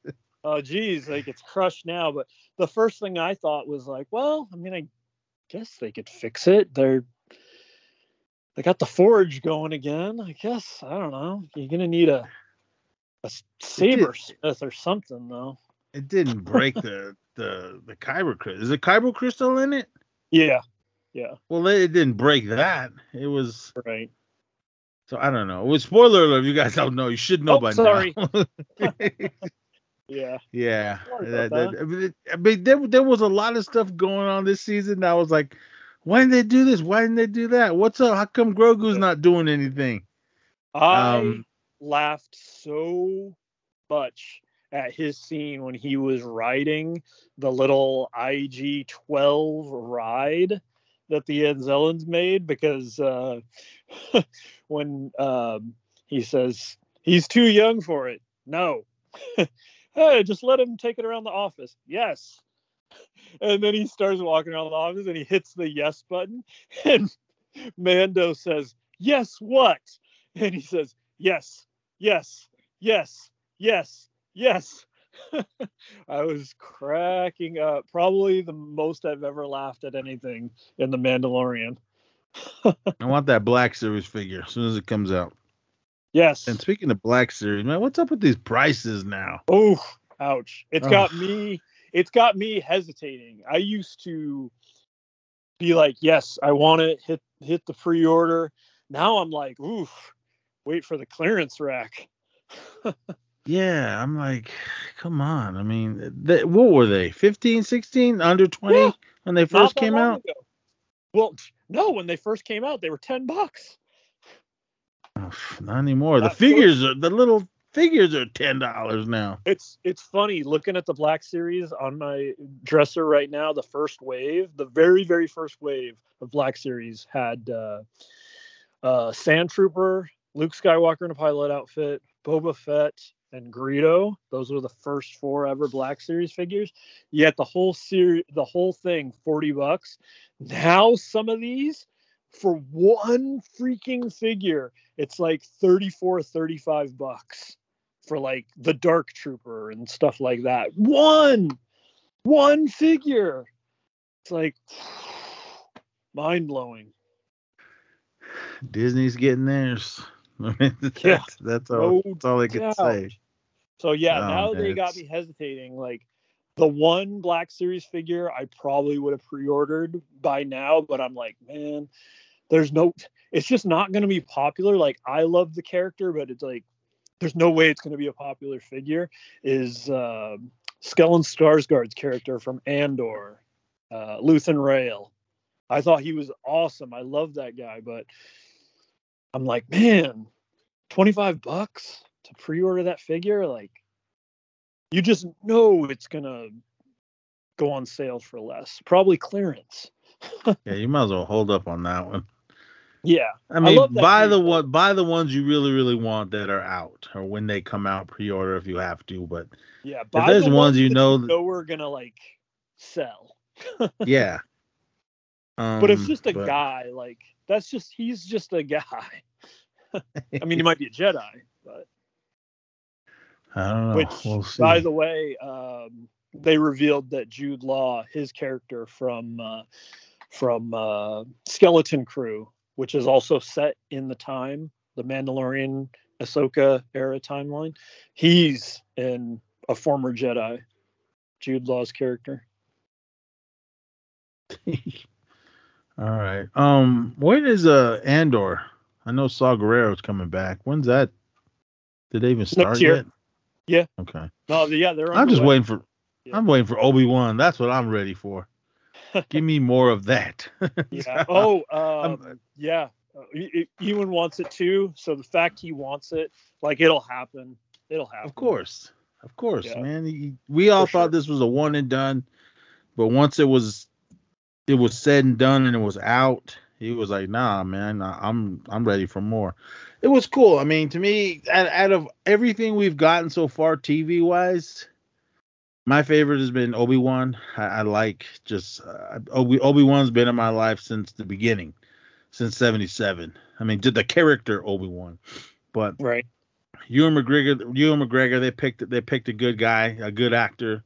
Speaker 4: [laughs] oh, geez, like it's crushed now. But the first thing I thought was like, well, I mean, I guess they could fix it. They're they got the forge going again. I guess I don't know. You're gonna need a a saber smith or something, though.
Speaker 5: it didn't break the the the kyber crystal. Is it kyber crystal in it?
Speaker 4: Yeah. Yeah.
Speaker 5: Well, it didn't break that. It was
Speaker 4: Right.
Speaker 5: so I don't know. With spoiler alert, if you guys don't know, you should know
Speaker 4: Oh,
Speaker 5: by
Speaker 4: sorry.
Speaker 5: now. [laughs]
Speaker 4: Yeah.
Speaker 5: yeah,
Speaker 4: Sorry
Speaker 5: that, that- I mean, there there was a lot of stuff going on this season. That I was like, why didn't they do this? Why didn't they do that? What's up? How come Grogu's not doing anything?
Speaker 4: I
Speaker 5: Um,
Speaker 4: laughed so much at his scene when he was riding the little IG 12 ride that the Anzellans made because uh, [laughs] when um, he says he's too young for it. No. [laughs] hey, just let him take it around the office. Yes. And then he starts walking around the office and he hits the yes button. [laughs] And Mando says, Yes, what? And he says, Yes, yes, yes, yes, yes. [laughs] I was cracking up. Probably the most I've ever laughed at anything in The Mandalorian. [laughs]
Speaker 5: I want that Black Series figure as soon as it comes out.
Speaker 4: Yes.
Speaker 5: And speaking of Black Series, man, what's up with these prices now?
Speaker 4: Oh, ouch. It's
Speaker 5: Oh.
Speaker 4: got me it's got me hesitating. I used to be like, "Yes, I want it. Hit hit the pre-order." Now I'm like, "Oof. Wait for the clearance rack."
Speaker 5: Yeah, I'm like, come on. I mean, they, what were they? 15, 16, under 20
Speaker 4: Yeah.
Speaker 5: when they first came out?
Speaker 4: ago. Well, no, when they first came out, they were 10 bucks.
Speaker 5: Oh, not anymore. The
Speaker 4: Not
Speaker 5: figures are the little figures are ten dollars now.
Speaker 4: It's it's funny looking at the Black Series on my dresser right now. The first wave, the very very first wave of Black Series had uh, uh, Sand Trooper, Luke Skywalker in a pilot outfit, Boba Fett, and Greedo. Those were the first four ever Black Series figures. Yet the whole series, the whole thing, forty bucks. Now some of these for one freaking figure, it's like 34, 35 bucks for like the Dark Trooper and stuff like that. One, one figure. It's like [sighs] mind blowing.
Speaker 5: Disney's getting theirs. [laughs] I mean, that's,
Speaker 4: Yeah.
Speaker 5: that's all.
Speaker 4: No
Speaker 5: that's all I can
Speaker 4: doubt.
Speaker 5: say.
Speaker 4: So yeah,
Speaker 5: Oh,
Speaker 4: now
Speaker 5: man,
Speaker 4: they got me hesitating. Like the one Black Series figure, I probably would have pre-ordered by now, but I'm like, man, there's no. It's just not going to be popular. Like I love the character, but it's like there's no way it's going to be a popular figure. Is uh, Stellan Skarsgård's character from Andor, uh, Luthen Rael. I thought he was awesome. I love that guy, but I'm like, man, 25 bucks to pre-order that figure like you just know it's gonna go on sale for less probably clearance [laughs]
Speaker 5: Yeah, you might as well hold up on that one.
Speaker 4: Yeah
Speaker 5: I mean,
Speaker 4: that
Speaker 5: buy the one, buy the ones you really, really want that are out, or when they come out, pre-order if you have to. But
Speaker 4: yeah
Speaker 5: if there's
Speaker 4: the
Speaker 5: ones you
Speaker 4: that
Speaker 5: know,
Speaker 4: you
Speaker 5: that-
Speaker 4: know we're gonna like sell [laughs]
Speaker 5: yeah. Um,
Speaker 4: but it's just a
Speaker 5: but-
Speaker 4: guy like that's just he's just a guy [laughs] i mean he might be a jedi but
Speaker 5: I don't know.
Speaker 4: which
Speaker 5: we'll
Speaker 4: by the way um they revealed that jude law his character from uh from uh skeleton crew which is also set in the time the mandalorian ahsoka era timeline he's in a former jedi jude law's character [laughs]
Speaker 5: All right. Um, when is uh Andor? I know Saw Gerrera's coming back. When's that? Did they even start
Speaker 4: year.
Speaker 5: yet?
Speaker 4: Yeah.
Speaker 5: Okay.
Speaker 4: no yeah they're
Speaker 5: I'm just waiting for.
Speaker 4: Yeah.
Speaker 5: I'm waiting for Obi Wan. That's what I'm ready for. Give me more of that. [laughs]
Speaker 4: yeah [laughs] oh um, yeah Uh, ewan wants it too so the fact he wants it like it'll happen it'll happen
Speaker 5: Of course, of course,
Speaker 4: Yeah.
Speaker 5: man. He- We all
Speaker 4: For
Speaker 5: thought
Speaker 4: sure.
Speaker 5: this was a one and done, but once it was, it was said and done, and it was out. He was like, "Nah, man, I'm I'm ready for more." It was cool. I mean, to me, out, out of everything we've gotten so far, TV wise, my favorite has been Obi Wan. I, I like just uh, Obi Obi Wan's been in my life since the beginning, since '77. I mean, just the character Obi Wan, but
Speaker 4: right
Speaker 5: Ewan McGregor, Ewan McGregor, they picked they picked a good guy, a good actor,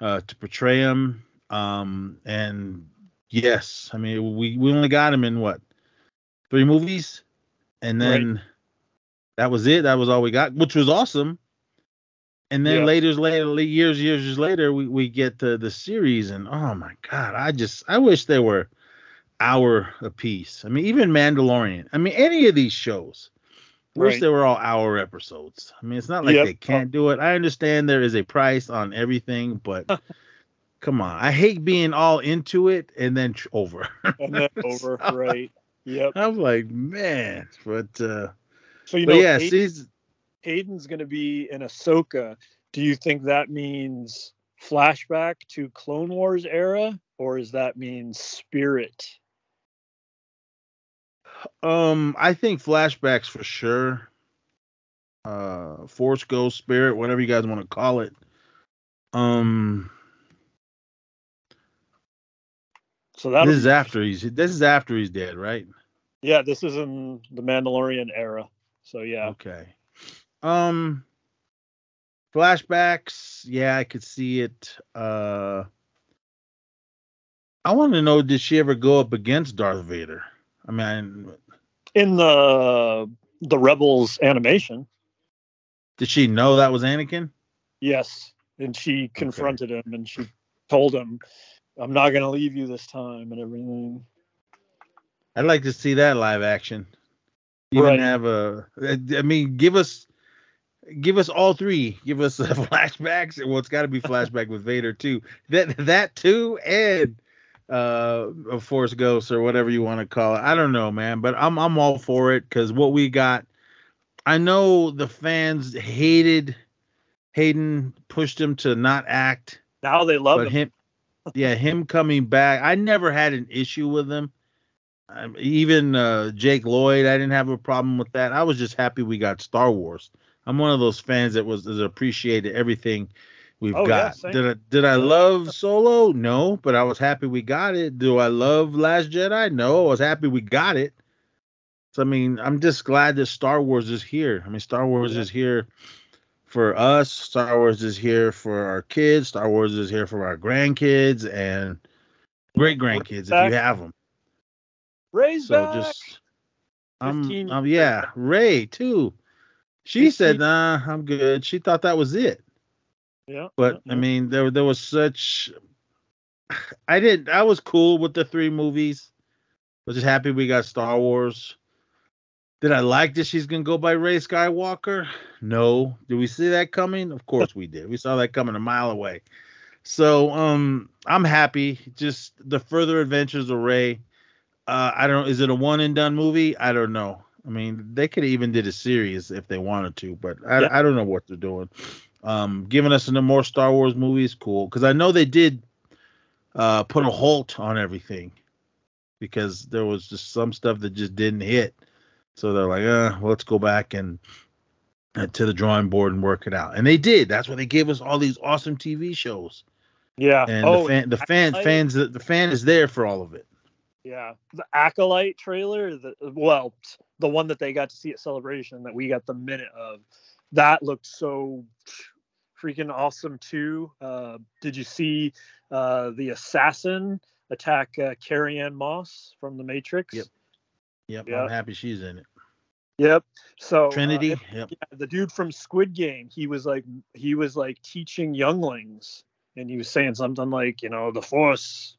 Speaker 5: uh, to portray him. Um, and yes, I mean we we only got him in what three movies, and then that was it. That was all we got, which was awesome. And then
Speaker 4: Yeah.
Speaker 5: later, later, years, years, years later, we, we get the the series, and oh my god, I just I wish they were hour apiece. I mean, even Mandalorian. I mean, any of these shows. I Wish they were all hour episodes. I mean, it's not like
Speaker 4: Yep.
Speaker 5: they can't do it. I understand there is a price on everything, but [laughs] come on, I hate being all into it and then tr- over.
Speaker 4: and then [laughs] over
Speaker 5: So,
Speaker 4: right yep
Speaker 5: I'm like, man, but uh,
Speaker 4: so you know
Speaker 5: yeah,
Speaker 4: Hayden-
Speaker 5: season.
Speaker 4: Hayden's going to be in Ahsoka. Do you think that means flashback to Clone Wars era, or does that mean spirit
Speaker 5: Um, I think flashbacks for sure. Uh, Force Ghost Spirit, whatever you guys want to call it. Um,
Speaker 4: So that
Speaker 5: this is after he's this is after he's dead, right?
Speaker 4: yeah, this is in the Mandalorian era. So yeah,
Speaker 5: Okay. Um, flashbacks. Yeah, I could see it. Uh, I want to know, did she ever go up against Darth Vader? I mean,
Speaker 4: in the the Rebels animation,
Speaker 5: did she know that was Anakin?
Speaker 4: yes, and she confronted him and she told him, "I'm not gonna leave you this time" and everything.
Speaker 5: I'd like to see that live action. Even
Speaker 4: Right.
Speaker 5: have a. I mean, give us, give us all three. Give us [laughs] the flashbacks. Well, it's got to be flashback with Vader too. That that too, and uh, a Force Ghost or whatever you want to call it. I don't know, man, but I'm I'm all for it because what we got. I know the fans hated Hayden, pushed him to not act
Speaker 4: Now they love him.
Speaker 5: him, yeah, him coming back, I never had an issue with him. Um, even uh, Jake Lloyd, I didn't have a problem with that. I was just happy we got Star Wars. I'm one of those fans that was that appreciated everything we've
Speaker 4: Oh,
Speaker 5: got.
Speaker 4: same.
Speaker 5: did I did I love Solo? No, but I was happy we got it. Do I love Last Jedi? No, I was happy we got it. So I mean, I'm just glad that Star Wars is here. I mean, Star Wars
Speaker 4: Yeah.
Speaker 5: is here for us. Star Wars is here for our kids. Star Wars is here for our grandkids and great grandkids if you have them.
Speaker 4: Raise
Speaker 5: So
Speaker 4: back.
Speaker 5: just,
Speaker 4: 15
Speaker 5: um, yeah, Rey too. She
Speaker 4: 15
Speaker 5: said, "Nah, I'm good." She thought that was it.
Speaker 4: yeah,
Speaker 5: But
Speaker 4: yeah,
Speaker 5: I mean, there there was such. I didn't. I was cool with the three movies. Was just happy we got Star Wars. Did I like that she's gonna go by Rey Skywalker? No. Did we see that coming? Of course we did. We saw that coming a mile away. So um, I'm happy. Just the further adventures of Rey. Uh, I don't. Know. Is it a one and done movie? I don't know. I mean, they could even did a series if they wanted to, but I,
Speaker 4: Yeah.
Speaker 5: I don't know what they're doing. Um, giving us some more Star Wars movies, cool. Because I know they did uh, put a halt on everything because there was just some stuff that just didn't hit. So they're like, uh, well, let's go back and, and to the drawing board and work it out. And they did. That's why they gave us all these awesome TV shows.
Speaker 4: yeah.
Speaker 5: And
Speaker 4: oh,
Speaker 5: the fan, the fan,
Speaker 4: I-
Speaker 5: fans, the fan is there for all of it.
Speaker 4: Yeah, the acolyte trailer, the well, the one that they got to see at Celebration that we got the minute of, that looked so freaking awesome too. Uh, did you see uh, the assassin attack uh, Carrie-Anne Moss from The Matrix?
Speaker 5: Yep. Yep,
Speaker 4: Yeah.
Speaker 5: I'm happy she's in it.
Speaker 4: Yep. So uh,
Speaker 5: Trinity.
Speaker 4: and-
Speaker 5: yep.
Speaker 4: yeah, the dude from Squid Game, he was like he was like teaching younglings, and he was saying something like, you know, the Force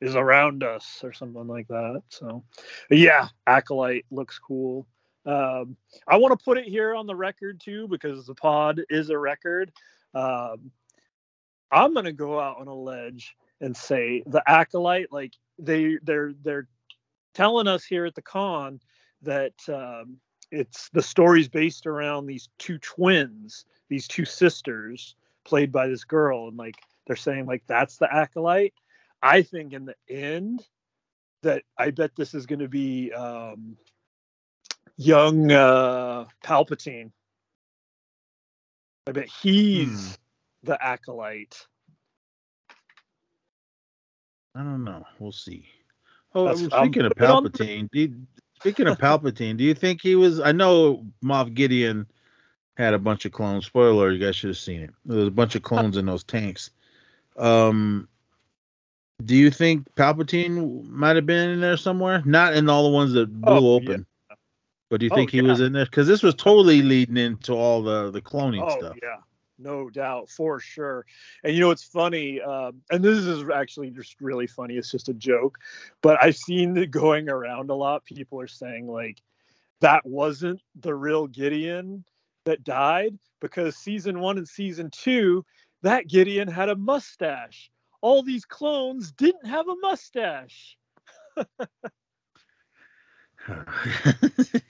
Speaker 4: is around us or something like that. So, yeah, Acolyte looks cool. Um, I want to put it here on the record too because the pod is a record. Um, I'm gonna go out on a ledge and say the Acolyte, like they they're they're telling us here at the con that um, it's the story's based around these two twins, these two sisters played by this girl, and like they're saying like that's the acolyte. I think in the end that I bet this is going to be um, young uh, Palpatine. I bet he's
Speaker 5: Hmm.
Speaker 4: the acolyte.
Speaker 5: I don't know. We'll see. Oh,
Speaker 4: That's-
Speaker 5: speaking of
Speaker 4: putting it on the-
Speaker 5: Palpatine, do you, speaking of [laughs] Palpatine, do you think he was? I know Moff Gideon had a bunch of clones. Spoiler: you guys should have seen it. There was a bunch of clones in those tanks. Um, do you think Palpatine might have been in there somewhere? Not in all the ones that blew
Speaker 4: Oh,
Speaker 5: open. But do you
Speaker 4: Oh,
Speaker 5: think he
Speaker 4: yeah.
Speaker 5: was in there? Because this was totally leading into all the the cloning
Speaker 4: Oh
Speaker 5: stuff.
Speaker 4: yeah, no doubt for sure. And you know it's funny, um, and this is actually just really funny. It's just a joke, but I've seen it going around a lot. People are saying like that wasn't the real Gideon that died because season one and season two, that Gideon had a mustache. All these clones didn't have a mustache. [laughs]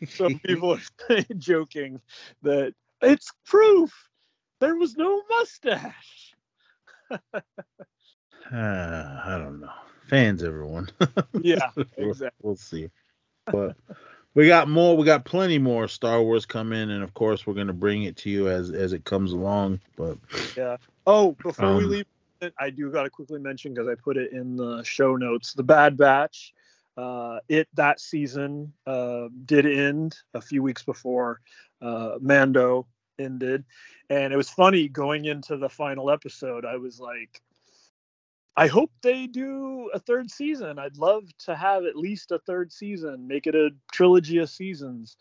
Speaker 4: Some people are [laughs] joking that it's proof there was no mustache.
Speaker 5: Uh, [laughs] I don't know. Fans, everyone.
Speaker 4: Yeah, exactly.
Speaker 5: We'll see. but we got more. We got plenty more Star Wars coming, and of course, we're gonna bring it to you as as it comes along. But
Speaker 4: yeah. Oh, before we
Speaker 5: Um,
Speaker 4: leave, I do got to quickly mention because I put it in the show notes. The Bad Batch. Uh, it that season uh, did end a few weeks before uh, Mando ended, and it was funny going into the final episode. I was like, I hope they do a third season. I'd love to have at least a third season, make it a trilogy of seasons.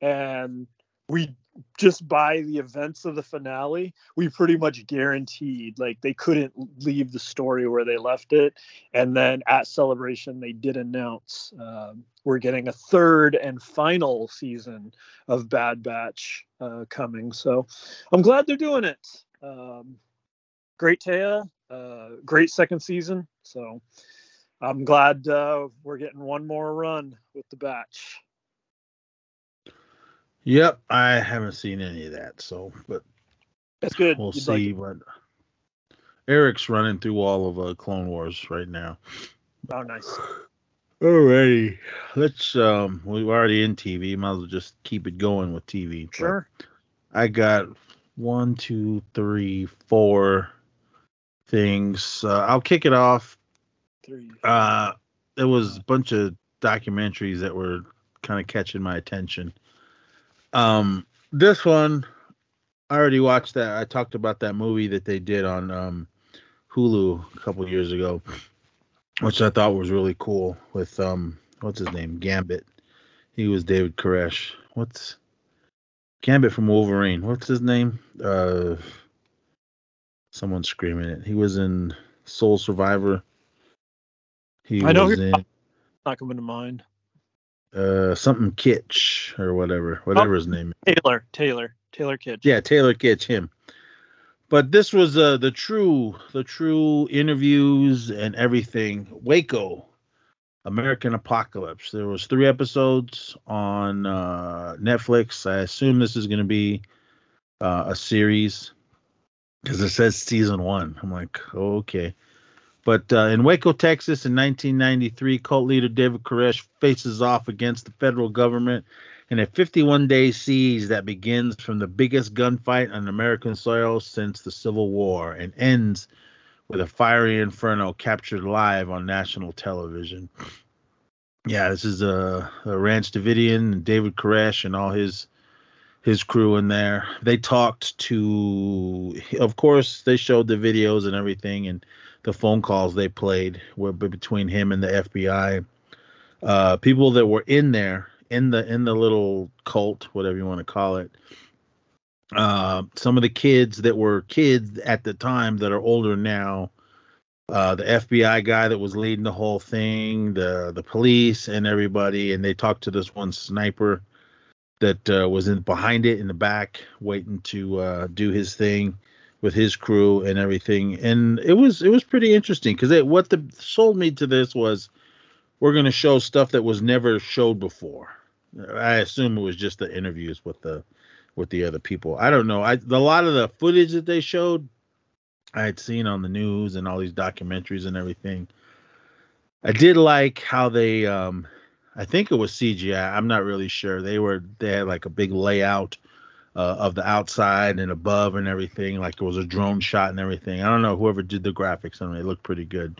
Speaker 4: And we just by the events of the finale, we pretty much guaranteed like they couldn't leave the story where they left it. And then at celebration, they did announce um, we're getting a third and final season of Bad Batch uh, coming. So I'm glad they're doing it. Um, great Taya, uh, great second season. So I'm glad uh, we're getting one more run with the batch.
Speaker 5: Yep, I haven't seen any of that. So, but
Speaker 4: That's good.
Speaker 5: we'll
Speaker 4: You'd
Speaker 5: see.
Speaker 4: it.
Speaker 5: but Eric's running through all of uh, Clone Wars right now.
Speaker 4: Oh, nice.
Speaker 5: Alrighty, let's. Um, we're already in TV. Might as well just keep it going with TV. but
Speaker 4: Sure.
Speaker 5: I got one, two, three, four things. Uh, I'll kick it off.
Speaker 4: Three.
Speaker 5: Uh, there was a bunch of documentaries that were kind of catching my attention. Um, this one, I already watched that. I talked about that movie that they did on um, Hulu a couple years ago, which I thought was really cool. With um, what's his name, Gambit. He was David Koresh. What's Gambit from Wolverine? What's his name? Uh, someone's screaming it. He was in Soul Survivor. He
Speaker 4: I know
Speaker 5: was in
Speaker 4: Not coming to mind.
Speaker 5: Uh something Kitsch or whatever, whatever his name is.
Speaker 4: Taylor. Taylor. Taylor Kitsch.
Speaker 5: Yeah, Taylor Kitsch, him. But this was uh the true the true interviews and everything. Waco, American Apocalypse. There was three episodes on uh Netflix. I assume this is gonna be uh, a series because it says season one. I'm like, okay. But uh, in Waco, Texas, in 1993, cult leader David Koresh faces off against the federal government in a 51 day siege that begins from the biggest gunfight on American soil since the Civil War and ends with a fiery inferno captured live on national television. Yeah, this is a, Branch Davidian David Koresh and all his his crew in there. They talked to, of course, they showed the videos and everything and the phone calls they played were between him and the FBI. Uh, people that were in there in the in the little cult, whatever you want to call it. Uh, some of the kids that were kids at the time that are older now. Uh, the FBI guy that was leading the whole thing, the the police and everybody, and they talked to this one sniper that uh, was in behind it in the back, waiting to uh, do his thing with his crew and everything. And it was it was pretty interesting because what the sold me to this was we're going to show stuff that was never showed before. I assume it was just the interviews with the with the other people. I don't know. I a lot of the footage that they showed I had seen on the news and all these documentaries and everything. I did like how they um I think it was CGI. I'm not really sure. They were they had like a big layout uh, of the outside and above and everything. Like it was a drone shot and everything. I don't know whoever did the graphics on it. It looked pretty good.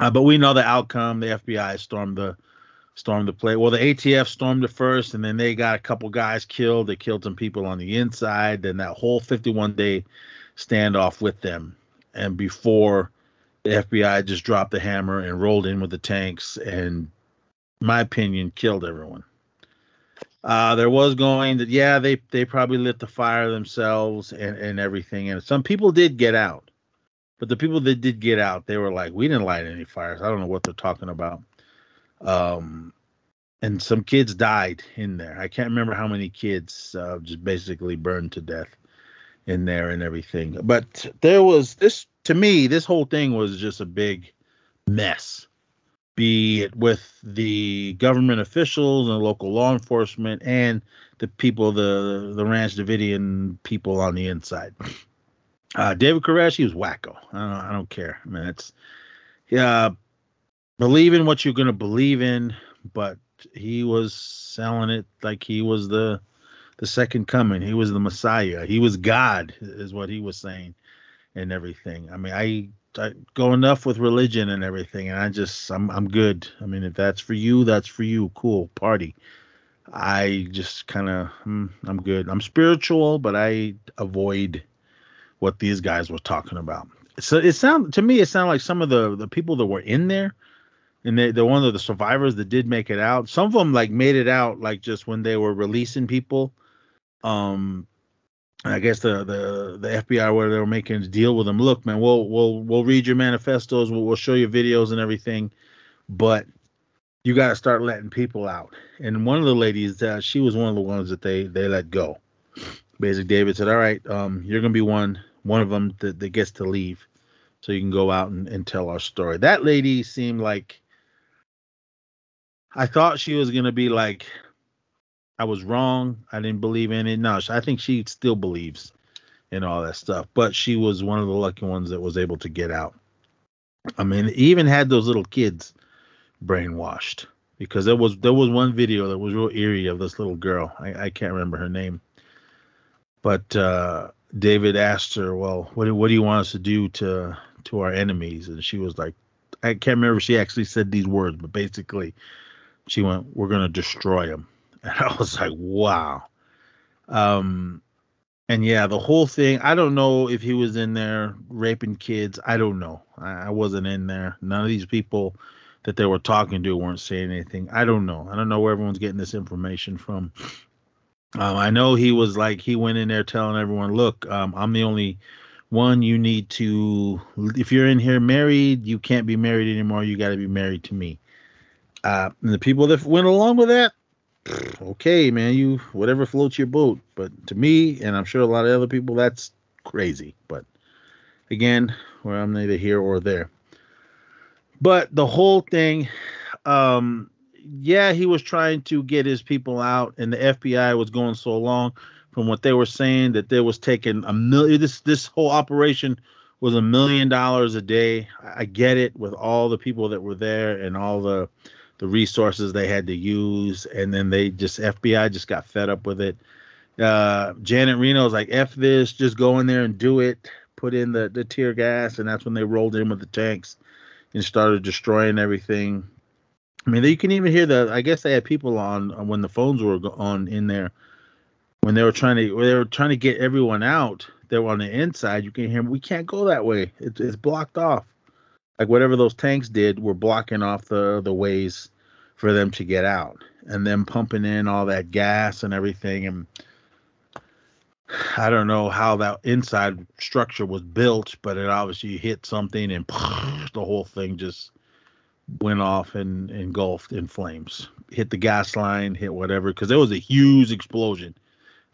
Speaker 5: Uh, but we know the outcome. The FBI stormed the stormed the play. Well, the ATF stormed it first, and then they got a couple guys killed. They killed some people on the inside. Then that whole 51 day standoff with them, and before the FBI just dropped the hammer and rolled in with the tanks, and my opinion, killed everyone. Uh, there was going that yeah they they probably lit the fire themselves and and everything, and some people did get out. But the people that did get out, they were like, "We didn't light any fires. I don't know what they're talking about." Um, and some kids died in there. I can't remember how many kids uh, just basically burned to death in there and everything. But there was this to me, this whole thing was just a big mess. Be it with the government officials and local law enforcement and the people, the the Branch Davidian people on the inside. Uh, David Koresh, he was wacko. I don't, I don't care. I mean, it's yeah, believe in what you're gonna believe in, but he was selling it like he was the the second coming. He was the Messiah. He was God, is what he was saying, and everything. I mean, I, I go enough with religion and everything, and I just I'm I'm good. I mean, if that's for you, that's for you. Cool, party. I just kind of hmm, I'm good. I'm spiritual, but I avoid what these guys were talking about. So it sound to me it sounded like some of the the people that were in there and they, they're one of the survivors that did make it out. Some of them like made it out like just when they were releasing people. Um, I guess the the the FBI where they were making a deal with them. Look, man, we'll we'll we'll read your manifestos, we'll, we'll show you videos and everything, but you got to start letting people out. And one of the ladies, uh, she was one of the ones that they they let go. Basically, David said, "All right, um, you're gonna be one one of them that, that gets to leave, so you can go out and, and tell our story." That lady seemed like I thought she was gonna be like, I was wrong. I didn't believe in it. No, I think she still believes in all that stuff. But she was one of the lucky ones that was able to get out. I mean, even had those little kids brainwashed because there was there was one video that was real eerie of this little girl. I, I can't remember her name, but uh, David asked her, "Well, what what do you want us to do to to our enemies?" And she was like, I can't remember if she actually said these words, but basically, she went, "We're to destroy them," [laughs] and I was like, "Wow." Um, and yeah, the whole thing. I don't know if he was in there raping kids. I don't know. I, I wasn't in there. None of these people that they were talking to weren't saying anything. I don't know. I don't know where everyone's getting this information from. Um, I know he was like he went in there telling everyone, "Look, um, I'm the only one. You need to. If you're in here married, you can't be married anymore. You got to be married to me." Uh, and the people that went along with that, okay, man, you whatever floats your boat. But to me, and I'm sure a lot of other people, that's crazy. But again, where I'm neither here or there. But the whole thing, um, yeah, he was trying to get his people out, and the FBI was going so long from what they were saying that there was taking a million. This this whole operation was a million dollars a day. I get it with all the people that were there and all the the resources they had to use, and then they just FBI just got fed up with it. Uh, Janet Reno's like, "F this, just go in there and do it." Put in the the tear gas, and that's when they rolled in with the tanks and started destroying everything. I mean, you can even hear the. I guess they had people on when the phones were on in there when they were trying to they were trying to get everyone out. They were on the inside. You can hear we can't go that way. It's it's blocked off. Like whatever those tanks did, were blocking off the the ways for them to get out, and then pumping in all that gas and everything. And I don't know how that inside structure was built, but it obviously hit something and [laughs] the whole thing just went off and engulfed in flames. Hit the gas line, hit whatever, because there was a huge explosion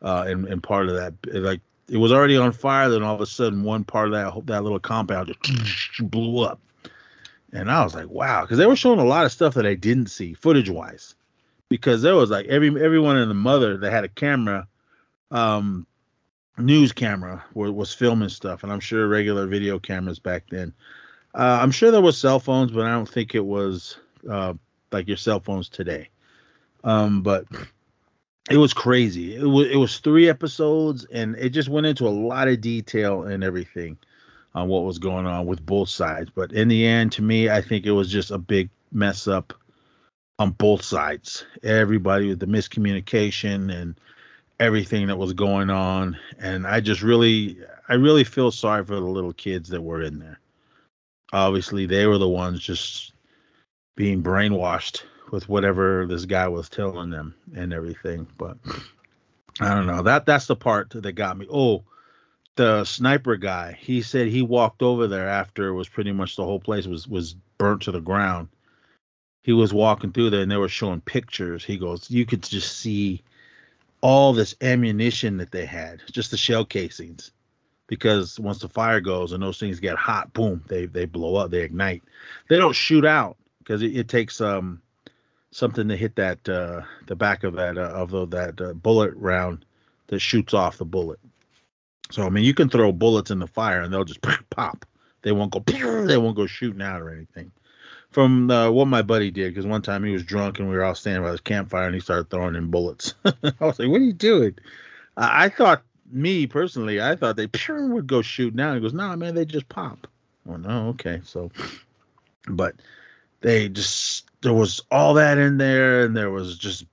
Speaker 5: uh, in, in part of that. Like it was already on fire, then all of a sudden one part of that that little compound just [laughs] blew up. And I was like, wow, because they were showing a lot of stuff that I didn't see footage wise, because there was like every everyone and the mother that had a camera um news camera was filming stuff, and I'm sure regular video cameras back then. Uh, I'm sure there was cell phones, but I don't think it was uh, like your cell phones today. Um, but it was crazy. It was it was three episodes, and it just went into a lot of detail and everything on what was going on with both sides. But in the end, to me, I think it was just a big mess up on both sides. Everybody with the miscommunication and everything that was going on. And i just really i really feel sorry for the little kids that were in there. Obviously they were the ones just being brainwashed with whatever this guy was telling them and everything. But i don't know. That that's the part that got me. Oh the sniper guy he said he walked over there after it was pretty much the whole place was was burnt to the ground he was walking through there and they were showing pictures he goes you could just see all this ammunition that they had, just the shell casings. Because once the fire goes and those things get hot, boom, they they blow up, they ignite. They don't shoot out because it, it, takes um something to hit that uh the back of that uh, of the, that uh, bullet round that shoots off the bullet. So I mean, you can throw bullets in the fire and they'll just [laughs] pop. They won't go. [laughs] They won't go shooting out or anything. from uh, what my buddy did because one time he was drunk and we were all standing by his campfire and he started throwing in bullets. [laughs] I was like, "What are you doing?" I thought, me personally, I thought they would go shoot now. He goes, "No, nah, man, they just pop." Oh no, okay, so, but they just there was all that in there, and there was just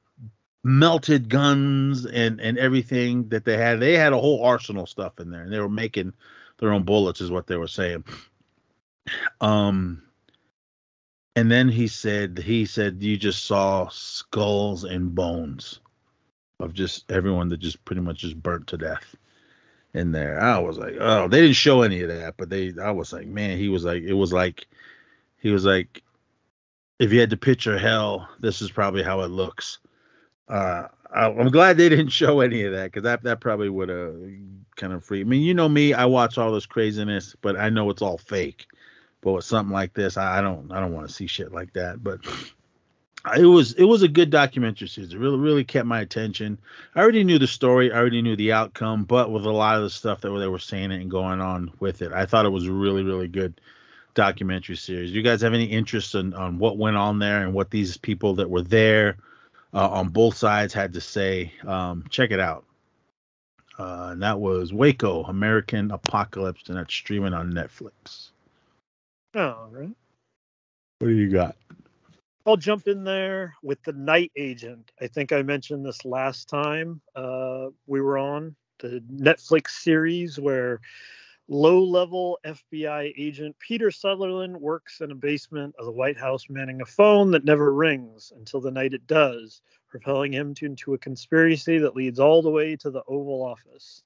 Speaker 5: melted guns and and everything that they had. They had a whole arsenal stuff in there, and they were making their own bullets, is what they were saying. Um, and then he said he said you just saw skulls and bones of just everyone that just pretty much just burnt to death in there. I was like, oh, they didn't show any of that, but they I was like, man, he was like it was like he was like if you had to picture hell, this is probably how it looks. Uh, I, am glad they didn't [laughs] show any of that because that that probably would have kind of freaked. I mean, you know me, I watch all this craziness, but I know it's all fake. But with something like this, I, I don't I don't want to see shit like that. But it was it was a good documentary series. It really really kept my attention. I already knew the story, I already knew the outcome, but with a lot of the stuff that they were saying and going on with it, I thought it was really really good documentary series. You guys have any interest in on what went on there and what these people that were there uh, on both sides had to say? Um, check it out. Uh, and that was Waco, American Apocalypse, and that's streaming on Netflix.
Speaker 4: All right.
Speaker 5: What do you got?
Speaker 4: I'll jump in there with the Night Agent. I think I mentioned this last time uh, we were on the Netflix series where low level FBI agent Peter Sutherland works in a basement of the White House manning a phone that never rings until the night it does, propelling him to, into a conspiracy that leads all the way to the Oval Office.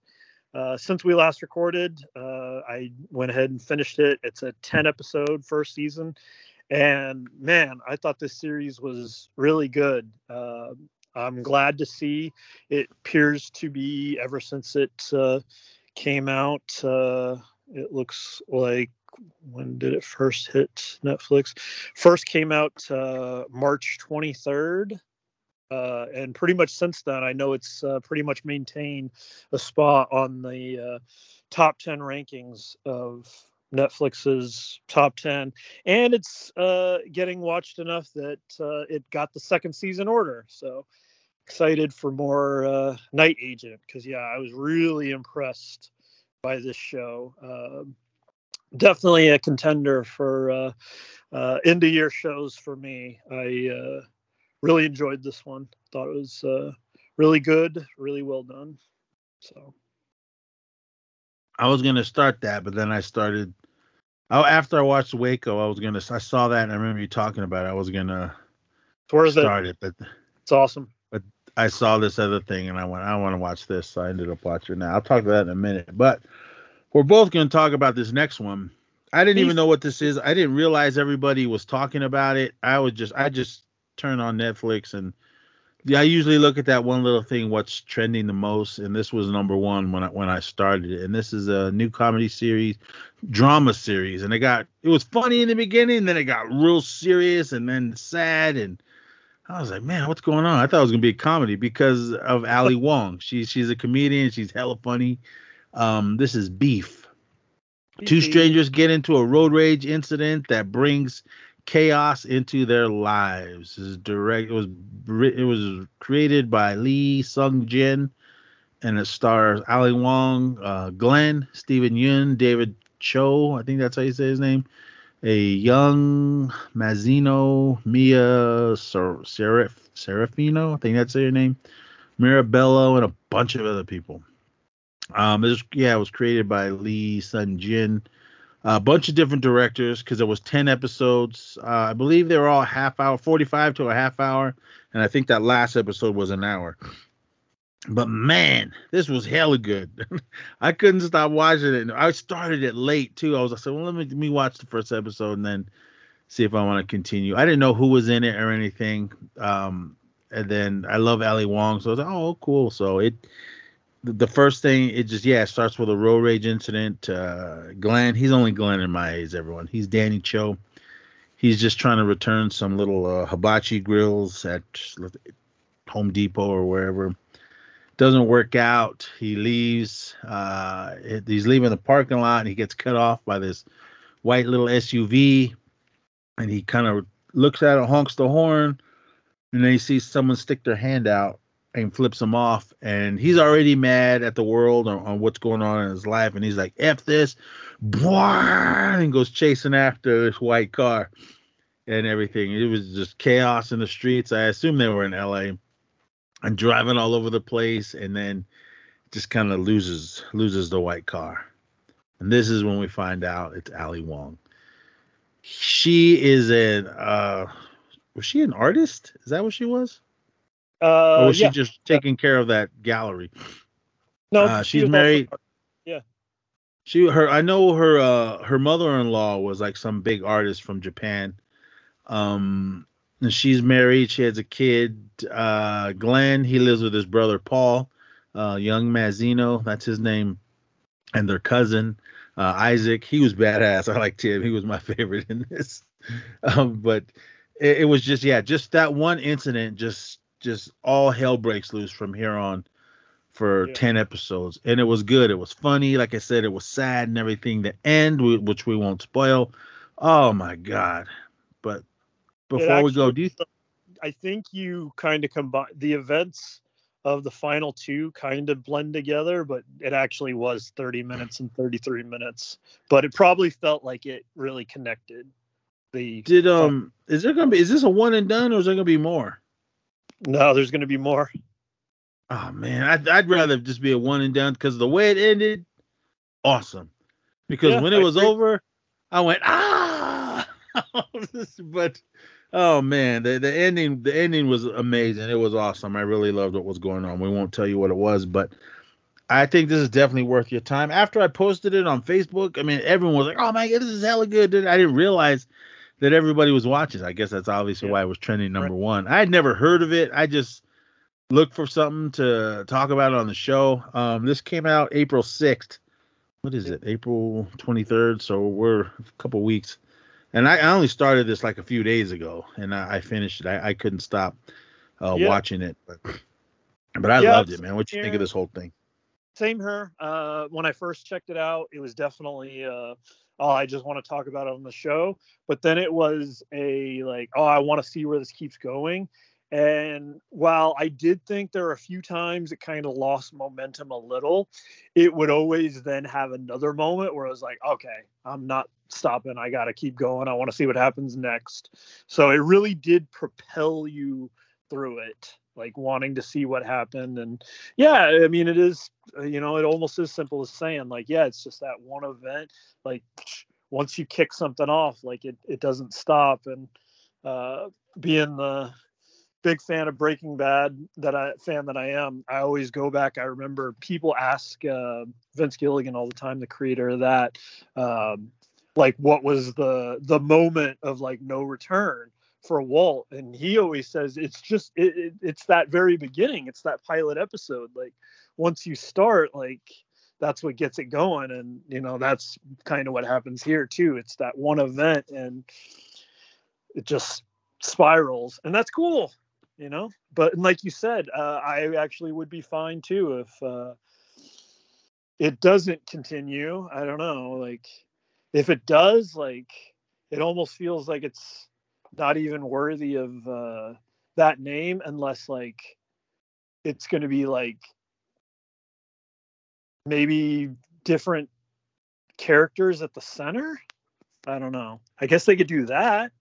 Speaker 4: Uh, since we last recorded, uh, I went ahead and finished it. It's a 10 episode first season. And man, I thought this series was really good. Uh, I'm glad to see it appears to be ever since it uh, came out. Uh, it looks like when did it first hit Netflix? First came out uh, March 23rd. Uh, and pretty much since then, I know it's uh, pretty much maintained a spot on the uh, top 10 rankings of Netflix's top 10, and it's uh, getting watched enough that uh, it got the second season order. So excited for more uh, Night Agent because, yeah, I was really impressed by this show. Um, definitely a contender for uh, uh, end of year shows for me. I uh, really enjoyed this one, thought it was really good, really well done. So.
Speaker 5: I was gonna start that, but then I started Oh, after I watched Waco, I was gonna. I saw that and I remember you talking about. it. I was gonna
Speaker 4: Where's
Speaker 5: start it, but
Speaker 4: it's awesome.
Speaker 5: I saw this other thing and I went, I want to watch this, so I ended up watching that. I'll talk about that in a minute. But we're both gonna talk about this next one. I didn't even know what this is. I didn't realize everybody was talking about it. I was just, I just turned on Netflix and yeah, I usually look at that one little thing, what's trending the most, and this was number one when I when I started it. And this is a new comedy series, drama series, and it got it was funny in the beginning, then it got real serious, and then sad, and I was like, man, what's going on? I thought it was gonna be a comedy because of Ali Wong. She's she's a comedian, she's hella funny. Um, this is Beef. Two strangers get into a road rage incident that brings chaos into their lives. This Is direct. It was it was created by Lee Sung Jin, and it stars Ali Wong, uh, Glenn, Steven Yeun, David Cho. I think that's how you say his name. A Young Mazino, Mia Ser- Serif Serafino. I think that's her name. Maria Bello and a bunch of other people. Um, it was, yeah, it was created by Lee Sung Jin a bunch of different directors because it was 10 episodes uh, i believe they were all half hour 45 to a half hour and i think that last episode was an hour but man this was hella good [laughs] i couldn't stop watching it i started it late too i was like well let me, let me watch the first episode and then see if i want to continue i didn't know who was in it or anything um, and then i love ali wong so i was like oh cool so it the first thing it just yeah it starts with a road rage incident. Uh, Glenn, he's only Glenn in my eyes. Everyone, he's Danny Cho. He's just trying to return some little uh, hibachi grills at Home Depot or wherever. Doesn't work out. He leaves. Uh, he's leaving the parking lot and he gets cut off by this white little SUV. and he kind of looks at it, honks the horn, and then he sees someone stick their hand out and flips him off. And he's already mad at the world on, on what's going on in his life. And he's like, F this, and goes chasing after this white car and everything. It was just chaos in the streets. I assume they were in LA and driving all over the place and then just kind of loses loses the white car. And this is when we find out it's Ali Wong. She is an uh was she an artist? Is that what she was?
Speaker 4: Uh,
Speaker 5: or was
Speaker 4: yeah.
Speaker 5: she just taking care of that gallery?
Speaker 4: No,
Speaker 5: uh,
Speaker 4: she
Speaker 5: she's
Speaker 4: also-
Speaker 5: married.
Speaker 4: yeah.
Speaker 5: She her I know her uh her mother-in-law was like some big artist from Japan. Um and she's married, she has a kid, uh Glenn, he lives with his brother Paul, uh Young Mazino, that's his name, and their cousin, uh Isaac. He was badass. [laughs] I liked him. He was my [laughs] favorite in this. Um but it, it was just yeah, just that one incident just just all hell breaks loose from here on for
Speaker 4: Yeah.
Speaker 5: 10 episodes and it was good it was funny like i said it was sad and everything the end which we won't spoil oh my god but before we go do you
Speaker 4: I think you kind of combine the events of the final two kind of blend together, but it actually was 30 minutes and 33 minutes. But it probably felt like it really connected. The
Speaker 5: did um is there gonna be is this a one and done or is there gonna be more
Speaker 4: no, there's going to be more.
Speaker 5: oh man i'd, I'd rather just be a one and done because the way it ended awesome because
Speaker 4: Yeah,
Speaker 5: when
Speaker 4: I
Speaker 5: it was
Speaker 4: agree.
Speaker 5: over i went ah [laughs] but oh man the, the ending the ending was amazing. It was awesome. I really loved what was going on. We won't tell you what it was but i think this is definitely worth your time. After i posted it on facebook i mean everyone was like oh my god this is hella good. I didn't realize that everybody was watching. I guess that's obviously
Speaker 4: Yeah.
Speaker 5: why it was trending number one. I had never heard of it. I just looked for something to talk about on the show. Um this came out april 6th what is it? April 23rd so we're a couple weeks and I, I only started this like a few days ago and i, I finished it I, I couldn't stop uh,
Speaker 4: Yeah.
Speaker 5: watching it but but i
Speaker 4: Yeah,
Speaker 5: loved it man what do you think of this whole thing
Speaker 4: Same here. Uh, when I first checked it out, it was definitely, uh, oh, I just want to talk about it on the show. But then it was a like, oh, I want to see where this keeps going. And while I did think there were a few times it kind of lost momentum a little, it would always then have another moment where I was like, okay, I'm not stopping. I got to keep going. I want to see what happens next. So it really did propel you through it, like wanting to see what happened. And yeah, I mean, it is, you know, it almost as simple as saying, like, yeah, it's just that one event. Like, once you kick something off, like, it, it doesn't stop. And uh, being the big fan of Breaking Bad that I fan that I am, I always go back. I remember people ask uh, Vince Gilligan all the time, the creator of that, um, like, what was the the moment of like no return? for Walt, and he always says it's just it, it, it's that very beginning. It's that pilot episode. Like once you start, like that's what gets it going, and you know that's kind of what happens here too. It's that one event, and it just spirals, and that's cool, you know. But like you said, uh, I actually would be fine too if uh, it doesn't continue. I don't know, like if it does, like it almost feels like it's not even worthy of uh, that name unless like it's going to be like maybe different characters at the center. I don't know. I guess they could do that,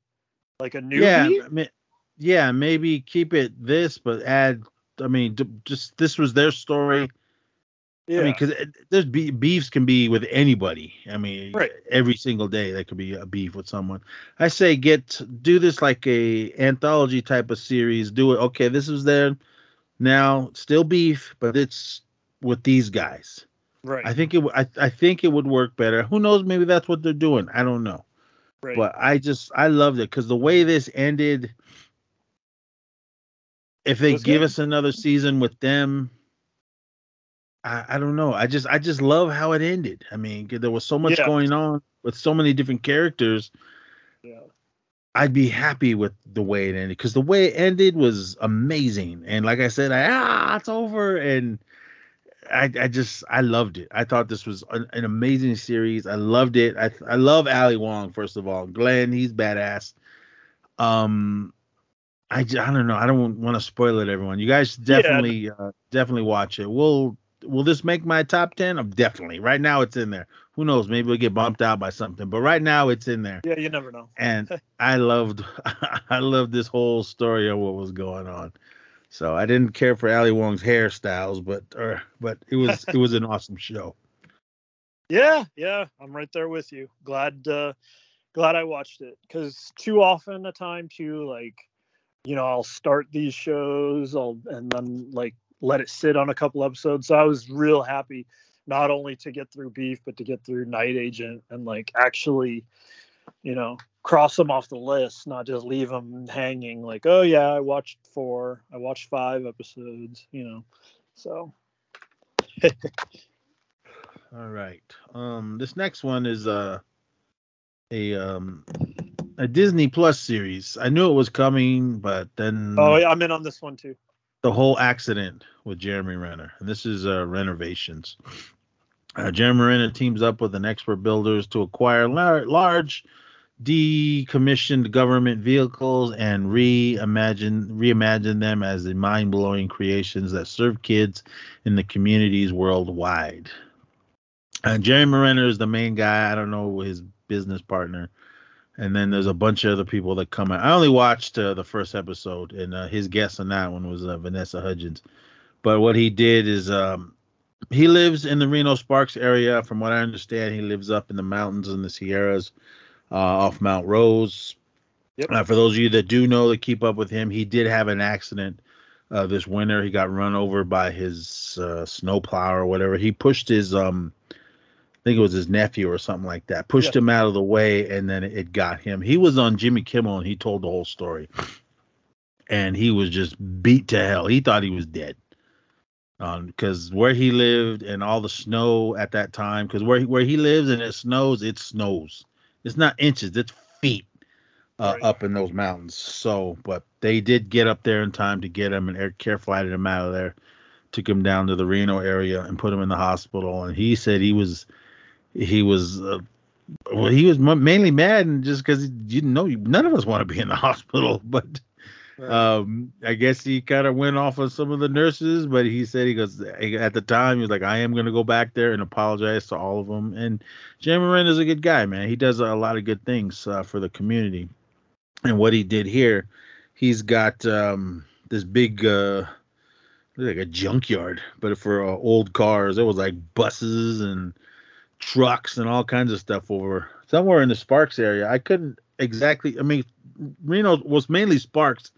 Speaker 4: like a new.
Speaker 5: yeah yeah maybe keep it this but add i mean d- just this was their story
Speaker 4: yeah.
Speaker 5: I mean, because uh, there's be- beefs can be with anybody. I mean,
Speaker 4: Right.
Speaker 5: every single day there could be a beef with someone. I say get do this like a anthology type of series. Do it. Okay, this is there now. Still beef, but it's with these guys.
Speaker 4: right.
Speaker 5: I think it. w- I I think it would work better. Who knows? Maybe that's what they're doing. I don't know.
Speaker 4: right.
Speaker 5: But I just I loved it because the way this ended. If they give
Speaker 4: good.
Speaker 5: us another season with them, I, I don't know. I just I just love how it ended. I mean, there was so much
Speaker 4: Yeah.
Speaker 5: going on with so many different characters.
Speaker 4: yeah.
Speaker 5: I'd be happy with the way it ended because the way it ended was amazing. And like I said, I ah, it's over, and I I just I loved it. I thought this was an, an amazing series. I loved it. I I love Ali Wong first of all. Glenn, he's badass. Um, I, I don't know. I don't want to spoil it, everyone. You guys definitely uh, definitely watch it. Will Will this make my top ten? Of definitely. Right now, it's in there. Who knows? Maybe we'll get bumped out by something. But right now, it's in there.
Speaker 4: Yeah, you never know.
Speaker 5: And [laughs] I loved [laughs] I loved this whole story of what was going on. So I didn't care for Ali Wong's hairstyles, but or but it was it was an awesome show. [laughs]
Speaker 4: Yeah, yeah, I'm right there with you. Glad, uh, glad I watched it because too often a time too, like, you know, I'll start these shows, I'll and then like let it sit on a couple episodes. So I was real happy not only to get through Beef, but to get through Night Agent and like actually, you know, cross them off the list, not just leave them hanging. Like, oh yeah, I watched four, I watched five episodes, you know, so. [laughs]
Speaker 5: All right. Um, this next one is uh, a um, a Disney Plus series. I knew it was coming, but then
Speaker 4: Oh, yeah, I'm in on this one too.
Speaker 5: The whole accident with Jeremy Renner, and this is uh, Rennervations. Uh, Jeremy Renner teams up with an expert builders to acquire lar- large, decommissioned government vehicles and reimagine reimagine them as the mind-blowing creations that serve kids in the communities worldwide. Uh, Jeremy Renner is the main guy. I don't know his business partner. And then there's a bunch of other people that come out. I only watched uh, the first episode, and uh, his guest on that one was uh, Vanessa Hudgens. But what he did is um, he lives in the Reno Sparks area. From what I understand, he lives up in the mountains in the Sierras uh, off Mount Rose.
Speaker 4: Yep.
Speaker 5: Uh, for those of you that do know that keep up with him, he did have an accident uh, this winter. He got run over by his uh, snowplow or whatever. He pushed his um, think it was his nephew or something like that. Pushed
Speaker 4: Yeah.
Speaker 5: him out of the way, and then it got him. He was on Jimmy Kimmel, and he told the whole story. And he was just beat to hell. He thought he was dead, because where he lived and all the snow at that time. Because where he, where he lives and it snows, it snows. It's not inches, it's feet uh,
Speaker 4: Right.
Speaker 5: up in those mountains. So, but they did get up there in time to get him, and air care flighted him out of there. Took him down to the Reno area and put him in the hospital. And he said he was he was uh, well he was mainly mad and just because he didn't know none of us want to be in the [laughs] hospital but um i guess he kind of went off of some of the nurses but he said he goes at the time he was like i am going to go back there and apologize to all of them and jeremy Renner is a good guy man. He does a lot of good things uh, for the community. And what he did here he's got um this big uh like a junkyard but for uh, old cars. It was like buses and trucks and all kinds of stuff over somewhere in the Sparks area. I couldn't exactly. I mean, Reno was mainly Sparks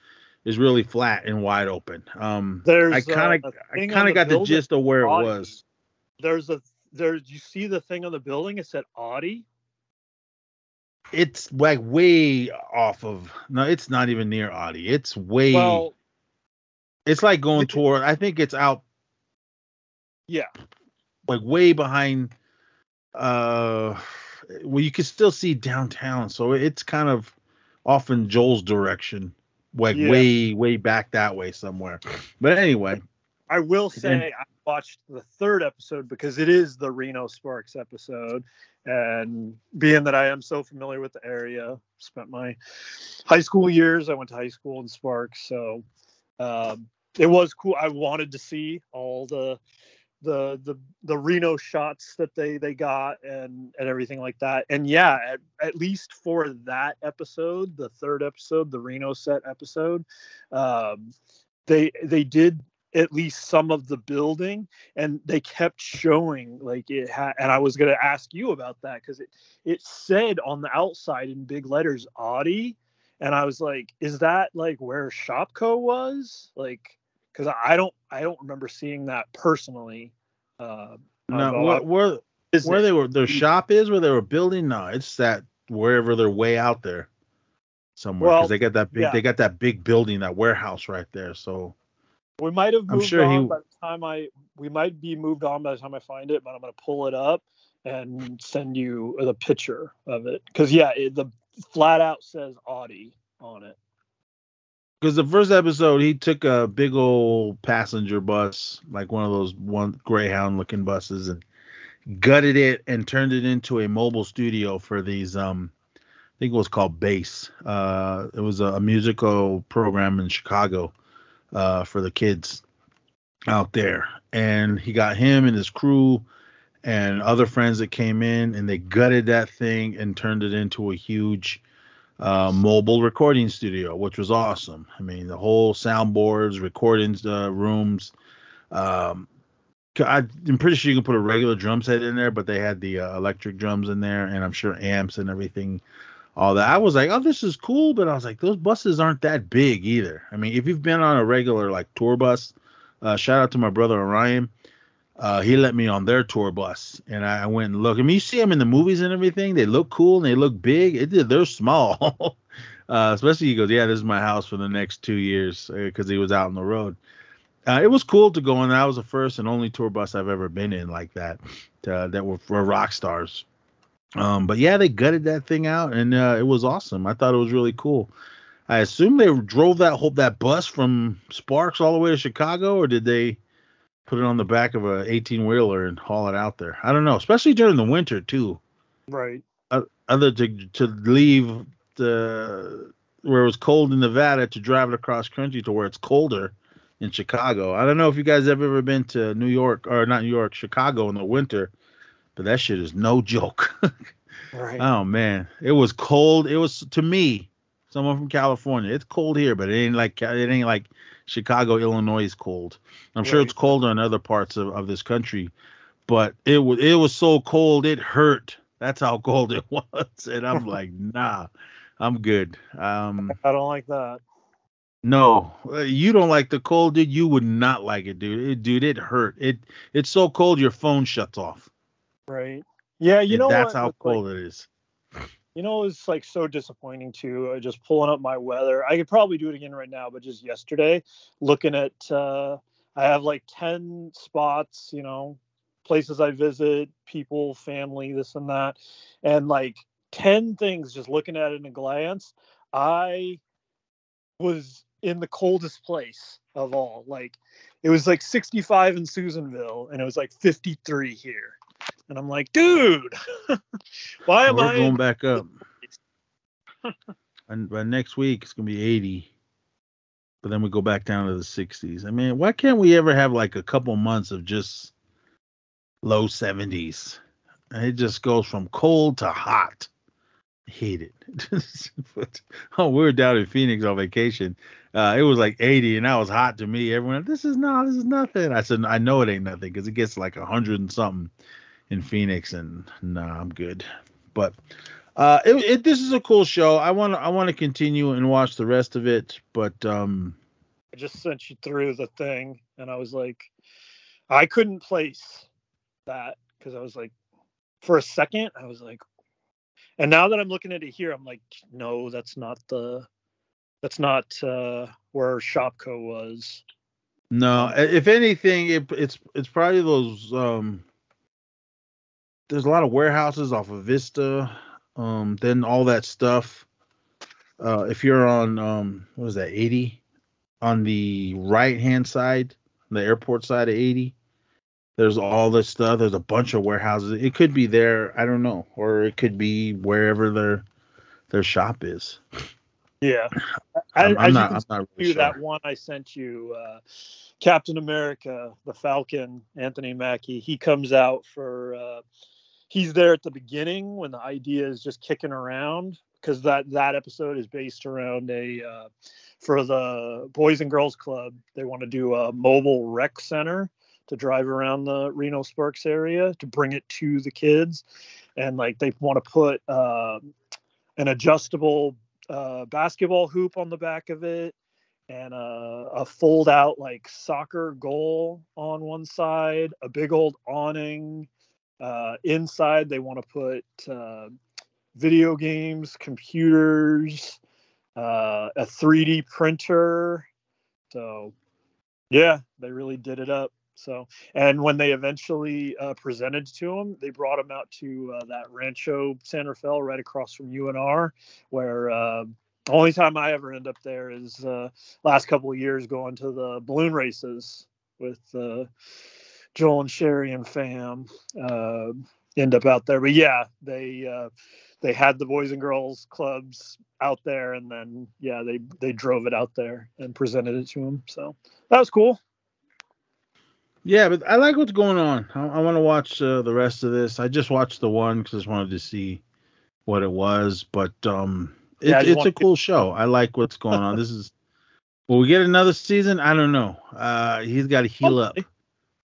Speaker 5: is really flat and wide open. Um,
Speaker 4: There's
Speaker 5: I kind
Speaker 4: uh,
Speaker 5: of I kind of got the gist of where it was.
Speaker 4: There's a there's you see the thing on the building. It said Audi.
Speaker 5: It's like way off of. No, it's not even near Audi. It's way.
Speaker 4: Well,
Speaker 5: it's like going toward. I think it's out
Speaker 4: yeah,
Speaker 5: like way behind. Uh, well, you can still see downtown, so it's kind of off in Joel's direction, like
Speaker 4: Yeah.
Speaker 5: way way back that way somewhere. But anyway,
Speaker 4: I will say I watched the third episode because it is the Reno Sparks episode, and being that I am so familiar with the area, spent my high school years. I went to high school in Sparks, so um, it was cool. I wanted to see all the the the the Reno shots that they they got and and everything like that. And yeah, at, at least for that episode, the third episode, the Reno set episode, um, they they did at least some of the building and they kept showing like it had and i was going to ask you about that because it it said on the outside in big letters audi and i was like is that like where Shopko was like because i don't i don't remember seeing that personally uh
Speaker 5: no, where where, where they were their shop is where they were building. No, it's that wherever they're way out there somewhere because
Speaker 4: Well,
Speaker 5: they got that big
Speaker 4: yeah.
Speaker 5: they got that big building that warehouse right there. So
Speaker 4: we might have
Speaker 5: I'm
Speaker 4: moved
Speaker 5: sure he-
Speaker 4: by the time i we might be moved on by the time i find it but i'm going to pull it up and send you the picture of it because yeah it, the flat out says audi on it
Speaker 5: because the first episode he took a big old passenger bus like one of those one greyhound looking buses and gutted it and turned it into a mobile studio for these um I think it was called Bass. Uh, it was a, a musical program in Chicago uh, for the kids out there, and he got him and his crew and other friends that came in, and they gutted that thing and turned it into a huge uh, mobile recording studio, which was awesome. I mean, the whole soundboards, recording uh, rooms. Um, I'm pretty sure you can put a regular drum set in there, but they had the uh, electric drums in there, and I'm sure amps and everything, all that. I was like, oh, this is cool, but I was like, those buses aren't that big either. I mean, if you've been on a regular like tour bus, uh, shout out to my brother Orion. Uh, he let me on their tour bus, and I, went and looked. I mean, you see them in the movies and everything; they look cool and they look big. It, they're small. [laughs] uh, especially he goes, "Yeah, this is my house for the next two years," because uh, he was out on the road uh, it was cool to go on. That was the first and only tour bus I've ever been in like that. That were for rock stars. Um, but yeah, they gutted that thing out, and uh, it was awesome. I thought it was really cool. I assume they drove that whole that bus from Sparks all the way to Chicago, or did they put it on the back of a 18 wheeler and haul it out there? I don't know. Especially during the winter too.
Speaker 4: Right.
Speaker 5: Uh, other to to leave the where it was cold in Nevada to drive it across country to where it's colder in Chicago. I don't know if you guys have ever been to New York or not New York, Chicago in the winter, but that shit is no joke. [laughs] right. Oh man, it was cold. It was to me, someone from California. It's cold here, but it ain't like it ain't like Chicago, Illinois is cold. I'm right. sure it's colder in other parts of, of this country, but it was it was so cold it hurt. That's how cold it [laughs] was, and I'm [laughs] like, nah, I'm good. Um,
Speaker 4: I don't like that.
Speaker 5: No, uh, you don't like the cold, dude. You would not like it, dude. It, dude, it hurt. It it's so cold your phone shuts off.
Speaker 4: Right. Yeah, you and know
Speaker 5: that's how cold like, it is.
Speaker 4: You know, it's like so disappointing too. Uh, just pulling up my weather. I could probably do it again right now, but just yesterday, looking at, uh I have like ten spots. You know, places I visit, people, family, this and that, and like ten things. Just looking at it in a glance, I was in the coldest place of all. Like it was like 65 in Susanville and it was like 53 here. And I'm like, dude, [laughs] why am
Speaker 5: We're
Speaker 4: I
Speaker 5: going back up? [laughs] and by next week it's gonna be 80. But then we go back down to the 60s. I mean, why can't we ever have like a couple months of just low 70s? And it just goes from cold to hot hate it. [laughs] but, oh, we were down in Phoenix on vacation. Uh, it was like 80 and that was hot to me. Everyone, this is not, this is nothing. I said, I know it ain't nothing because it gets like hundred and something in Phoenix, and nah, I'm good. But uh, it, it, this is a cool show. I want to, I want to continue and watch the rest of it. But um,
Speaker 4: I just sent you through the thing, and I was like, I couldn't place that because I was like, for a second, I was like, and now that I'm looking at it here, I'm like, no, that's not the that's not uh, where Shopko was.
Speaker 5: No, if anything, it, it's it's probably those. Um, there's a lot of warehouses off of Vista. Um, then all that stuff. Uh, if you're on um, what is that, 80, on the right hand side, the airport side of 80, there's all this stuff. There's a bunch of warehouses. It could be there. I don't know, or it could be wherever their their shop is.
Speaker 4: Yeah, I'm, I'm not. I'm not really sure. That one I sent you, uh, Captain America, the Falcon, Anthony Mackie. He comes out for. Uh, he's there at the beginning when the idea is just kicking around because that that episode is based around a uh, for the Boys and Girls Club. They want to do a mobile rec center to drive around the Reno Sparks area to bring it to the kids, and like they want to put uh, an adjustable uh, basketball hoop on the back of it and a, a fold out like soccer goal on one side, a big old awning. Uh, inside, they want to put uh, video games, computers, uh, a 3D printer. So, yeah, they really did it up. So, and when they eventually uh, presented to him, they brought him out to uh, that Rancho San Rafael right across from UNR, where uh, the only time I ever end up there is uh, last couple of years going to the balloon races with uh, Joel and Sherry and fam. Uh, end up out there, but yeah, they they had the boys and girls clubs out there, and then yeah, they they drove it out there and presented it to him. So that was cool.
Speaker 5: Yeah, but I like what's going on. I, I want to watch uh, the rest of this. I just watched the one because I just wanted to see what it was, but um, it,
Speaker 4: Yeah,
Speaker 5: it's a cool show. I like what's going on. this is. Will we get another season? I don't know. Uh, he's got to heal up.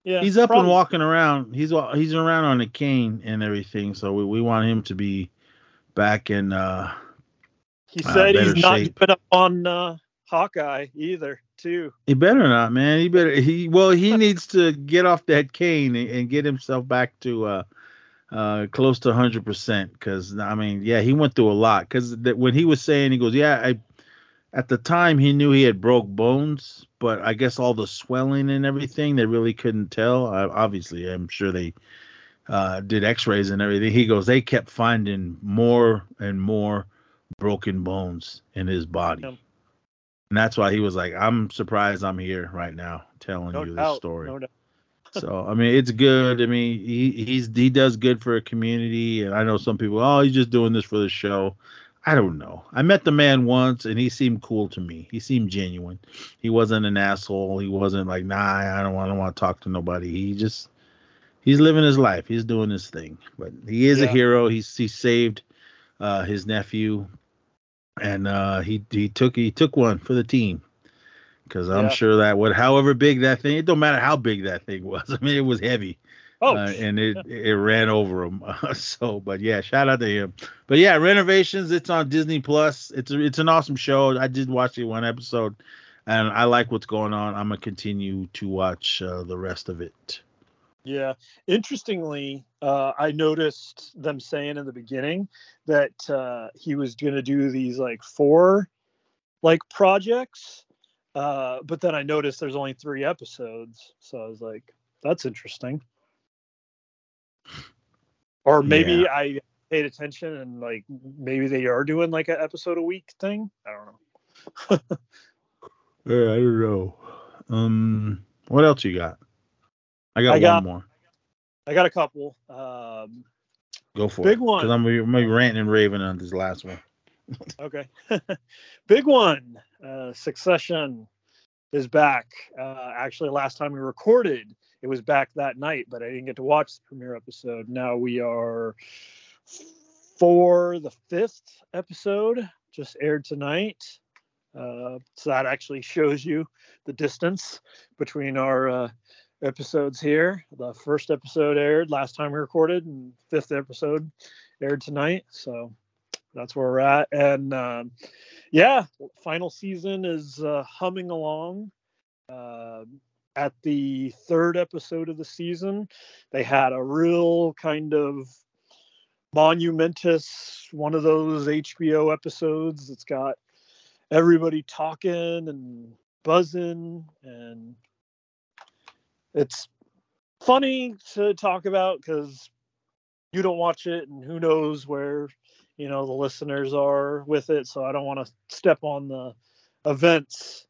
Speaker 4: Yeah,
Speaker 5: he's up
Speaker 4: probably.
Speaker 5: and walking around. He's he's around on a cane and everything. So we, we want him to be back in. Uh,
Speaker 4: He
Speaker 5: uh,
Speaker 4: said he's not
Speaker 5: shape.
Speaker 4: up on uh, Hawkeye either, too.
Speaker 5: he better not, man. He better. He well, he needs to get off that cane and, and get himself back to uh, uh, close to hundred percent. Because I mean, yeah, he went through a lot. Because when he was saying, he goes, yeah, I. At the time, he knew he had broke bones, but I guess all the swelling and everything, they really couldn't tell. I, obviously, I'm sure they uh, did X-rays and everything. He goes, they kept finding more and more broken bones in his body.
Speaker 4: Yeah.
Speaker 5: And that's why he was like, I'm surprised I'm here right now telling
Speaker 4: No
Speaker 5: you this story.
Speaker 4: No doubt. [laughs]
Speaker 5: so I mean, it's good. I mean, he he's he does good for a community, and I know some people, oh, he's just doing this for the show. I don't know. I met the man once, and he seemed cool to me. He seemed genuine. He wasn't an asshole. He wasn't like, nah, I don't want, I don't want to talk to nobody. He just he's living his life. He's doing his thing. But he is a hero. He's he saved uh, his nephew, and uh, he he took he took one for the team. Because I'm
Speaker 4: Yeah.
Speaker 5: sure that would, however big that thing, it don't matter how big that thing was. [laughs] I mean, it was heavy
Speaker 4: Oh,
Speaker 5: uh, and it it ran over him. [laughs] so, but yeah, shout out to him. But yeah, Rennervations. It's on Disney Plus. It's a, it's an awesome show. I did watch it one episode, and I like what's going on. I'm gonna continue to watch uh, the rest of it.
Speaker 4: Yeah. Interestingly, uh, I noticed them saying in the beginning that uh, he was going to do these like four like projects. Uh, but then I noticed there's only three episodes. So I was like, that's interesting. Or maybe
Speaker 5: Yeah.
Speaker 4: I paid attention and like maybe they are doing like an episode a week thing. I don't know.
Speaker 5: Yeah, I don't know. Um, what else you got? I got
Speaker 4: I
Speaker 5: one
Speaker 4: got-
Speaker 5: more.
Speaker 4: I got a couple. Um,
Speaker 5: Go for
Speaker 4: Big
Speaker 5: it.
Speaker 4: one.
Speaker 5: Because I'm gonna I'm gonna be ranting and raving on this last one.
Speaker 4: Okay. [laughs] Big one. Uh, Succession is back. Uh, actually, last time we recorded, it was back that night, but I didn't get to watch the premiere episode. Now we are for the fifth episode, just aired tonight. Uh, so that actually shows you the distance between our uh, episodes here. The first episode aired last time we recorded, and fifth episode aired tonight. So that's where we're at. And um, yeah, final season is uh, humming along. At the third episode of the season, they had a real kind of monumentous one of those HBO episodes that's got everybody talking and buzzing and it's funny to talk about because you don't watch it and who knows where you know the listeners are with it so i don't want to step on the events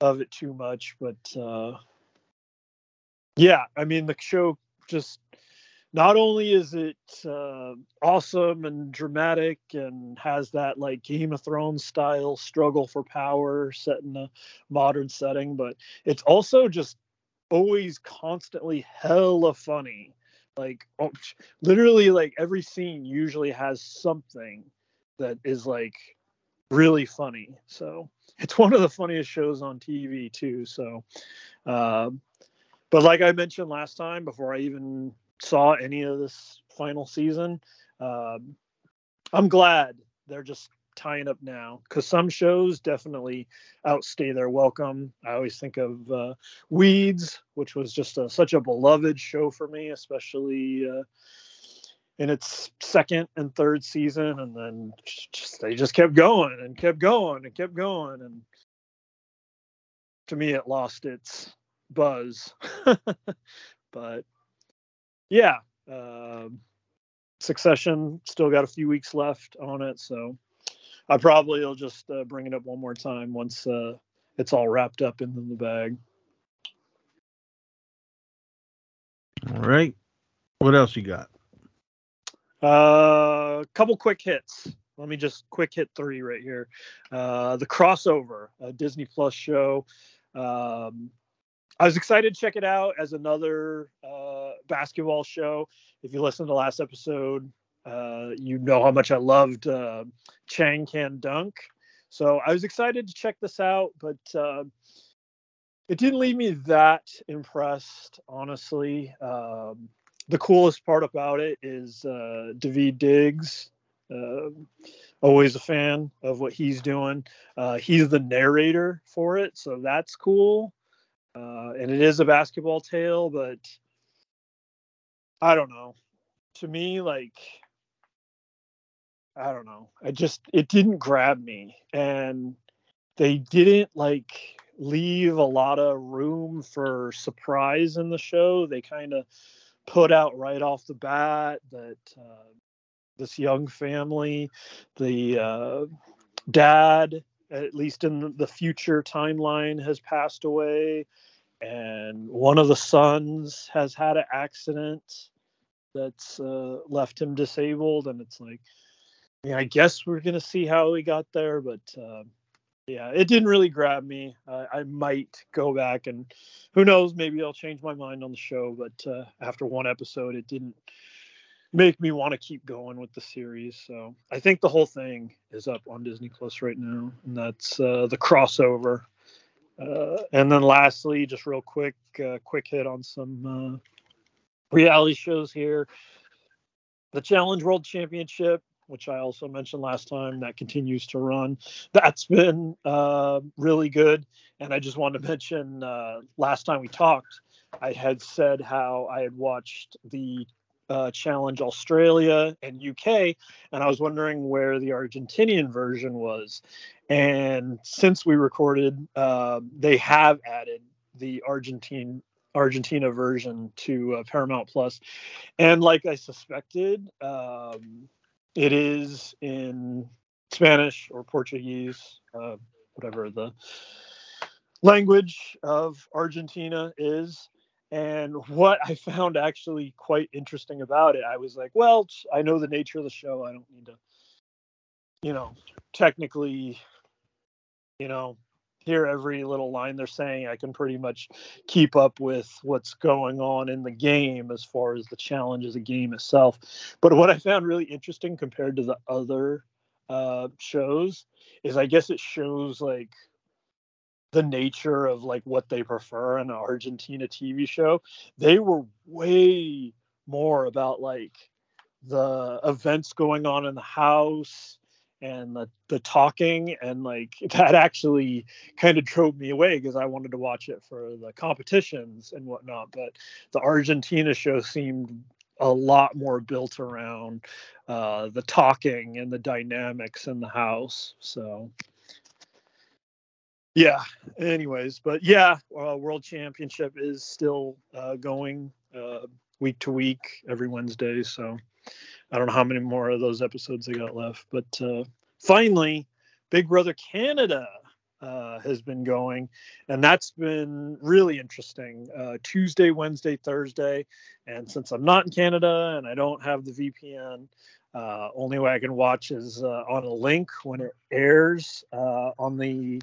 Speaker 4: of it too much but uh yeah i mean the show just not only is it uh, awesome and dramatic and has that like game of thrones style struggle for power set in a modern setting but it's also just always constantly hella funny. Like oh, literally like every scene usually has something that is like really funny. So it's one of the funniest shows on tv too so um but like i mentioned last time before i even saw any of this final season um i'm glad they're just tying up now because some shows definitely outstay their welcome. I always think of uh, weeds which was just a, such a beloved show for me especially uh, in its second and third season and then just they just kept going and kept going and kept going and to me it lost its buzz [laughs] but yeah um, succession still got a few weeks left on it so i probably will just uh, bring it up one more time once uh, it's all wrapped up in the bag
Speaker 5: All right. What else you got?
Speaker 4: A uh, couple quick hits. Let me just quick hit three right here. Uh, the crossover, a Disney Plus show. Um, I was excited to check it out as another uh, basketball show. If you listen to the last episode, uh, you know how much I loved uh, Chang Can Dunk. So I was excited to check this out, but uh, it didn't leave me that impressed, honestly. Um, the coolest part about it is uh, Daveed Diggs. Uh, always a fan of what he's doing. Uh, he's the narrator for it, so that's cool. Uh, and it is a basketball tale, but I don't know. To me, like, I don't know. I just, it didn't grab me. And they didn't like leave a lot of room for surprise in the show. They kind of put out right off the bat that uh, this young family, the uh, dad, at least in the future timeline, has passed away, and one of the sons has had an accident that's uh, left him disabled, and it's like, I, mean, I guess we're gonna see how he got there, but uh, yeah, it didn't really grab me. Uh, I might go back and who knows, maybe I'll change my mind on the show. But uh, after one episode, it didn't make me want to keep going with the series. So I think the whole thing is up on Disney Plus right now, and that's uh, the crossover. Uh, and then lastly, just real quick, uh, quick hit on some uh, reality shows here. The Challenge World Championship which I also mentioned last time, that continues to run. That's been uh, really good. And I just wanted to mention uh, last time we talked, I had said how I had watched the uh, Challenge Australia and UK, and I was wondering where the Argentinian version was. And since we recorded, uh, they have added the Argentine Argentina version to uh, Paramount Plus, and like I suspected, um, it is in Spanish or Portuguese, uh, whatever the language of Argentina is. And what I found actually quite interesting about it, I was like, well, I know the nature of the show. I don't need to, you know, technically, you know, hear every little line they're saying. I can pretty much keep up with what's going on in the game as far as the challenge of the game itself. But what I found really interesting compared to the other uh, shows is I guess it shows like the nature of like what they prefer in an Argentina TV show. They were way more about like the events going on in the house and the, the talking and like [laughs] that actually kind of drove me away because I wanted to watch it for the competitions and whatnot. But the Argentina show seemed a lot more built around uh, the talking and the dynamics in the house. So yeah. Anyways, but yeah, uh, World Championship is still uh, going uh, week to week every Wednesday. So I don't know how many more of those episodes they got left, but uh, finally, Big Brother Canada uh, has been going, and that's been really interesting. Uh, Tuesday, Wednesday, Thursday, and since I'm not in Canada and I don't have the VPN, only way I can watch is on a link when it airs on the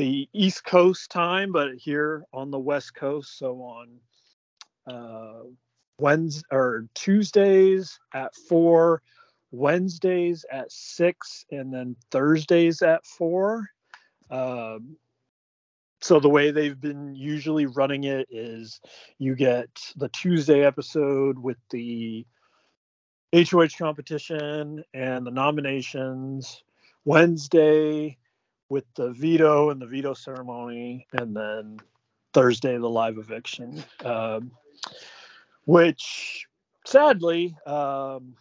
Speaker 4: the East Coast time, but here on the West Coast, so on uh, Wednesday or Tuesdays at four, Wednesdays at six, and then Thursdays at four. Um, so the way they've been usually running it is you get the Tuesday episode with the HOH competition and the nominations. Wednesday with the veto and the veto ceremony, and then Thursday the live eviction. Um, which sadly um,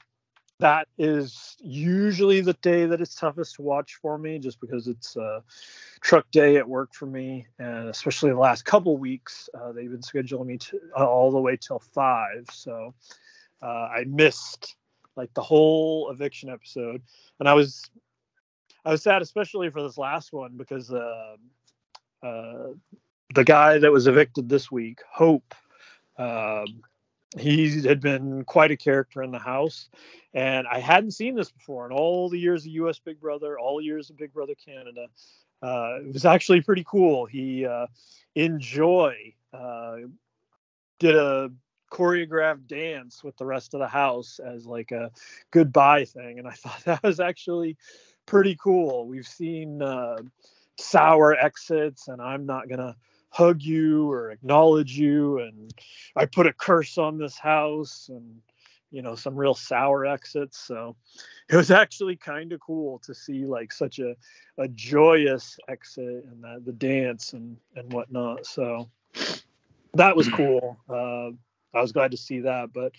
Speaker 4: that is usually the day that it's toughest to watch for me just because it's a truck day at work for me and especially the last couple weeks uh, they've been scheduling me to, uh, all the way till five so uh, i missed like the whole eviction episode and i was i was sad especially for this last one because uh, uh the guy that was evicted this week hope um, he had been quite a character in the house, and I hadn't seen this before in all the years of U.S. Big Brother, all years of Big Brother Canada. Uh, it was actually pretty cool. He uh, enjoy uh, did a choreographed dance with the rest of the house as like a goodbye thing, and I [laughs] thought that was actually pretty cool. We've seen uh, sour exits, and I'm not gonna hug you or acknowledge you, and I put a curse on this house, and you know some real sour exits. So it was actually kind of cool to see like such a a joyous exit and the, the dance and and whatnot. So that was cool. Uh, I was glad to see that, but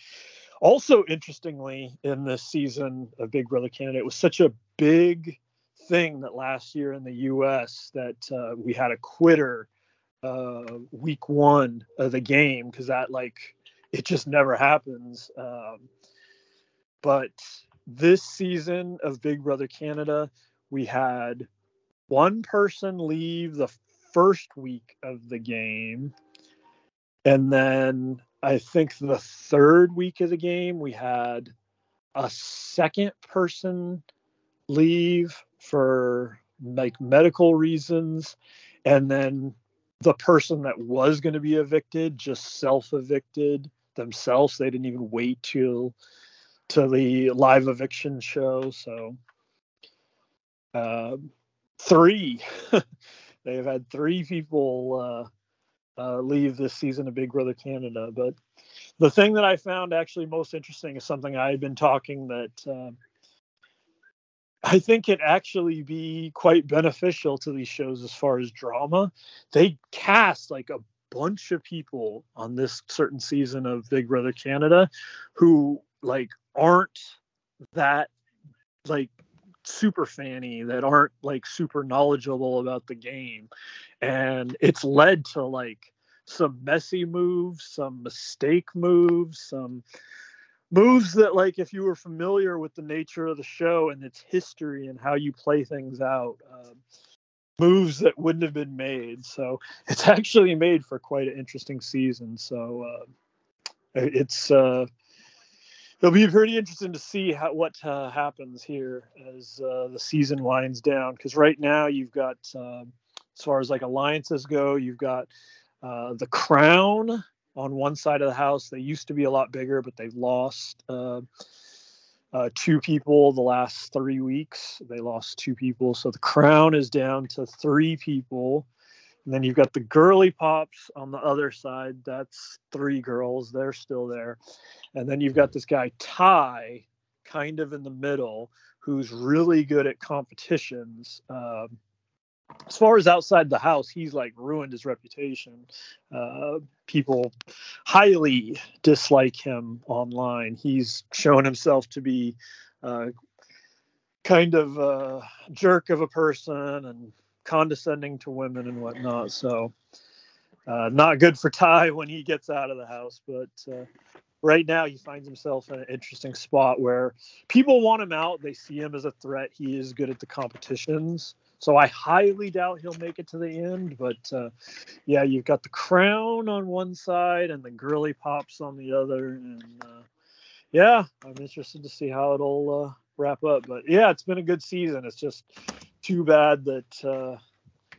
Speaker 4: also interestingly in this season of Big Brother Canada, it was such a big thing that last year in the U.S. that uh, we had a quitter uh, week one of the game because that like it just never happens. Um, but this season of Big Brother Canada, we had one person leave the first week of the game. And then I think the third week of the game, we had a second person leave for like medical reasons. And then the person that was going to be evicted just self evicted themselves. They didn't even wait till to the live eviction show. So uh, three, [laughs] they've had three people uh, uh, leave this season of Big Brother Canada. But the thing that I found actually most interesting is something I had been talking that uh, I think it actually be quite beneficial to these shows as far as drama. They cast like a bunch of people on this certain season of Big Brother Canada who like aren't that like super fanny that aren't like super knowledgeable about the game. And it's led to like some messy moves some mistake moves some moves that like if you were familiar with the nature of the show and its history and how you play things out uh, moves that wouldn't have been made. So it's [laughs] actually made for quite an interesting season. So uh, it's uh, it'll be pretty interesting to see how what uh, happens here as uh, the season winds down. Because right now you've got, uh, as far as like alliances go, you've got uh, the Crown on one side of the house. They used to be a lot bigger, but they've lost uh, uh, two people the last three weeks. They lost two people, so the Crown is down to three people. And then you've got the girly pops on the other side. That's three girls. They're still there. And then you've got this guy, Ty, kind of in the middle, who's really good at competitions. Um, as far as outside the house, he's like ruined his reputation. Uh, people highly dislike him online. He's shown himself to be uh, kind of a jerk of a person and condescending to women and whatnot. So, uh, not good for Ty when he gets out of the house. But uh, right now, he finds himself in an interesting spot where people want him out. They see him as a threat. He is good at the competitions. So I highly doubt he'll make it to the end. But uh, yeah, you've got the crown on one side and the girly pops on the other. And uh, yeah, I'm interested to see how it'll uh, wrap up. But yeah, it's been a good season. It's just too bad that uh,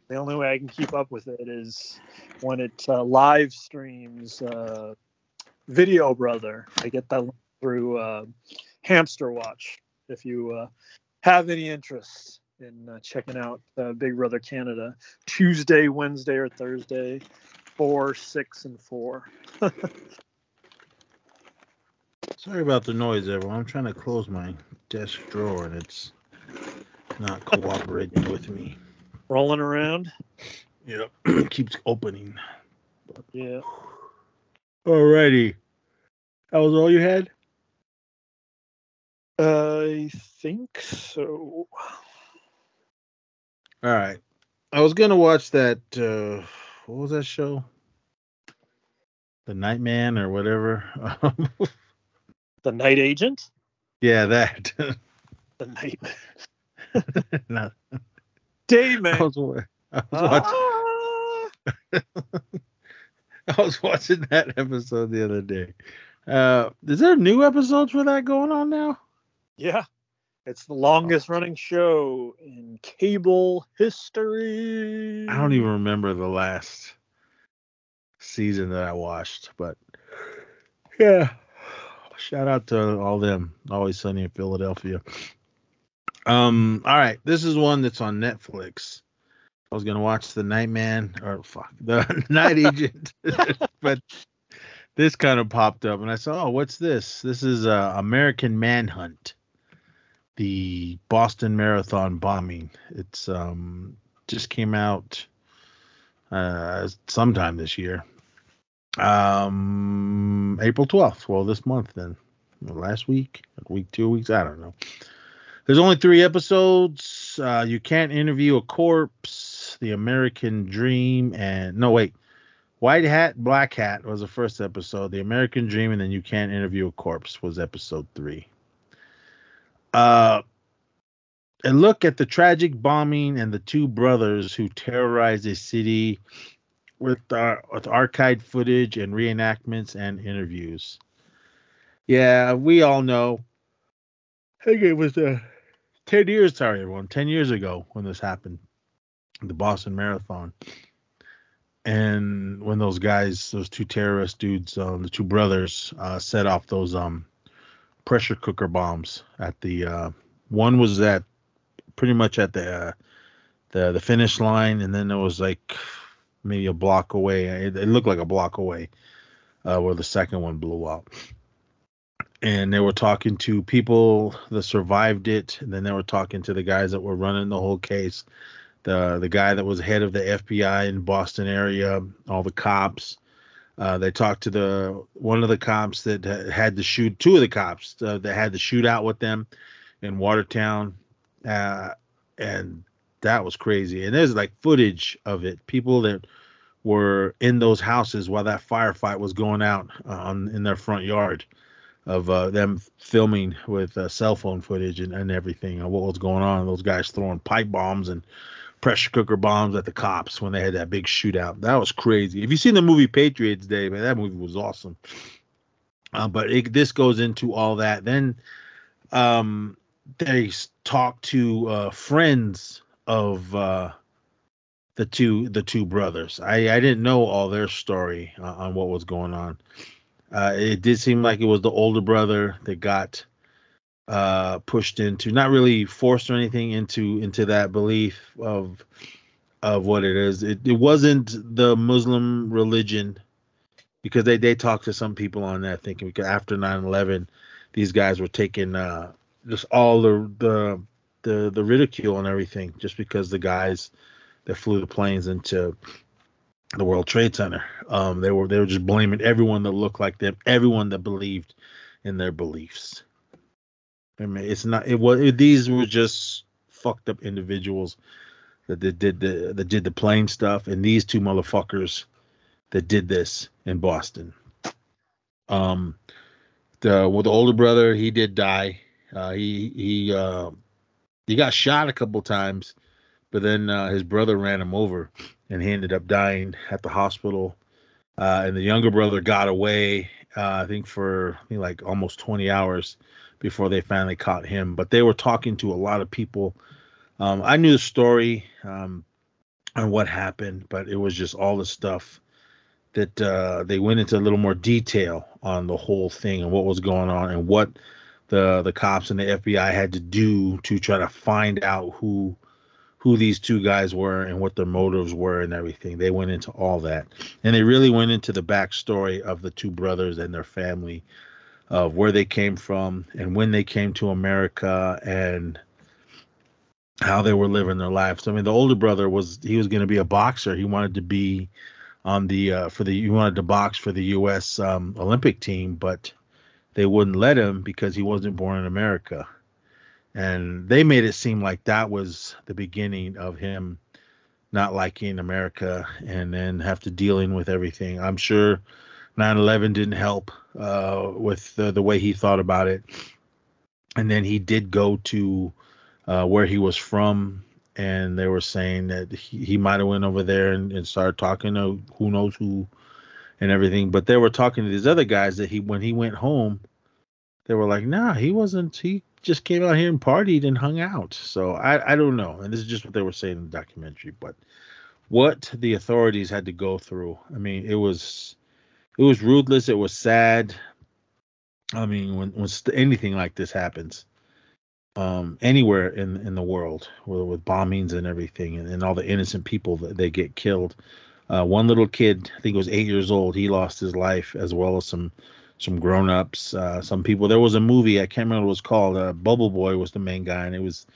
Speaker 4: the only way I can keep up with it is when it uh, live streams uh, Video Brother. I get that through uh, Hamster Watch. If you uh, have any interest in uh, checking out Big Brother Canada, Tuesday, Wednesday, or Thursday, four, six, and four. [laughs]
Speaker 5: Sorry about the noise, everyone. I'm trying to close my desk drawer and it's not cooperating with me.
Speaker 4: Rolling around.
Speaker 5: Yep, [clears throat] keeps opening.
Speaker 4: Yeah.
Speaker 5: Alrighty. That was all you had?
Speaker 4: I think so.
Speaker 5: All right. I was gonna watch that. Uh, what was that show? The Nightman or whatever. [laughs]
Speaker 4: the Night Agent.
Speaker 5: Yeah, that. [laughs]
Speaker 4: the Nightman. [laughs]
Speaker 5: no.
Speaker 4: Dayman.
Speaker 5: I was, I was watching.
Speaker 4: Ah! [laughs]
Speaker 5: I was watching that episode the other day. Uh, is there new episodes for that going on now?
Speaker 4: Yeah. It's the longest running show in cable history.
Speaker 5: I don't even remember the last season that I watched, but yeah. Shout out to all them. Always sunny in Philadelphia. Um, all right. This is one that's on Netflix. I was gonna watch the Nightman or fuck the [laughs] Night Agent, [laughs] but this kind of popped up and I saw, oh, what's this? This is uh, American Manhunt, the Boston Marathon bombing. It's um just came out uh sometime this year. Um April 12th. Well, this month then. Last week, week two weeks, I don't know. There's only three episodes. Uh, you can't interview a corpse, the American Dream, and no wait, White Hat, Black Hat was the first episode. The American Dream, and then You Can't Interview a Corpse was episode three. Uh, a look at the tragic bombing and the two brothers who terrorized a city with, uh, with archived footage and reenactments and interviews. Yeah, we all know. I think it was uh, 10 years, sorry, everyone, 10 years ago when this happened, the Boston Marathon and when those guys, those two terrorist dudes, um, the two brothers, uh, set off those um, pressure cooker bombs at the uh, one was at pretty much at the uh, the the finish line, and then it was like maybe a block away. It, it looked like a block away uh, where the second one blew up. And they were talking to people that survived it, and then they were talking to the guys that were running the whole case the the guy that was head of the FBI in Boston area, all the cops. Uh, they talked to the one of the cops that had to shoot two of the cops uh, that had to shoot out with them in Watertown, uh, and that was crazy. And there's like footage of it. People that were in those houses while that firefight was going out uh, on in their front yard of uh, them filming with uh, cell phone footage and, and everything and what was going on. Those guys throwing pipe bombs and pressure cooker bombs at the cops when they had that big shootout. That was crazy. If you've seen the movie Patriots Day, man, that movie was awesome. Uh, but it, this goes into all that. Then um, they talk to uh, friends of uh, the two the two brothers. I, I didn't know all their story uh, on what was going on. Uh, it did seem like it was the older brother that got uh, pushed into, not really forced or anything into into that belief of of what it is. It, it wasn't the Muslim religion because they they talked to some people on that thinking because after 9/11 these guys were taking uh, just all the the the the ridicule and everything just because the guys that flew the planes into the World Trade Center. Um, they were they were just blaming everyone that looked like them, everyone that believed in their beliefs. I mean, it's not. It was. It, these were just fucked up individuals that, did the that did the plane stuff, and these two motherfuckers that did this in Boston. Um, the well, the older brother, he did die. Uh, he he uh, he got shot a couple times, but then uh, his brother ran him over, and he ended up dying at the hospital. Uh, and the younger brother got away, uh, I think for I think like almost 20 hours before they finally caught him. But they were talking to a lot of people. Um, I knew the story um, on what happened, but it was just all the stuff that uh, they went into a little more detail on the whole thing and what was going on and what the the cops and the FBI had to do to try to find out who who these two guys were and what their motives were and everything. They went into all that, and they really went into the backstory of the two brothers and their family of where they came from and when they came to America and how they were living their lives. I mean, the older brother was he was going to be a boxer. He wanted to be on the uh, for the he wanted to box for the U.S. Um, Olympic team, but they wouldn't let him because he wasn't born in America. And they made it seem like that was the beginning of him not liking America and then have to dealing with everything. I'm sure 9/11 didn't help uh, with the, the way he thought about it, and then he did go to uh, where he was from, and they were saying that he, he might have went over there and, and started talking to who knows who, and everything. But they were talking to these other guys that he when he went home, they were like, nah, he wasn't. He just came out here and partied and hung out. So I I don't know. And this is just what they were saying in the documentary. But what the authorities had to go through, I mean, it was it was ruthless. It was sad. I mean, when when anything like this happens, um, anywhere in in the world, with, with bombings and everything, and, and all the innocent people that they get killed. Uh, one little kid, I think it was eight years old, he lost his life, as well as some some grown ups, uh, some people. There was a movie I can't remember what it was called. Uh, Bubble Boy was the main guy, and it was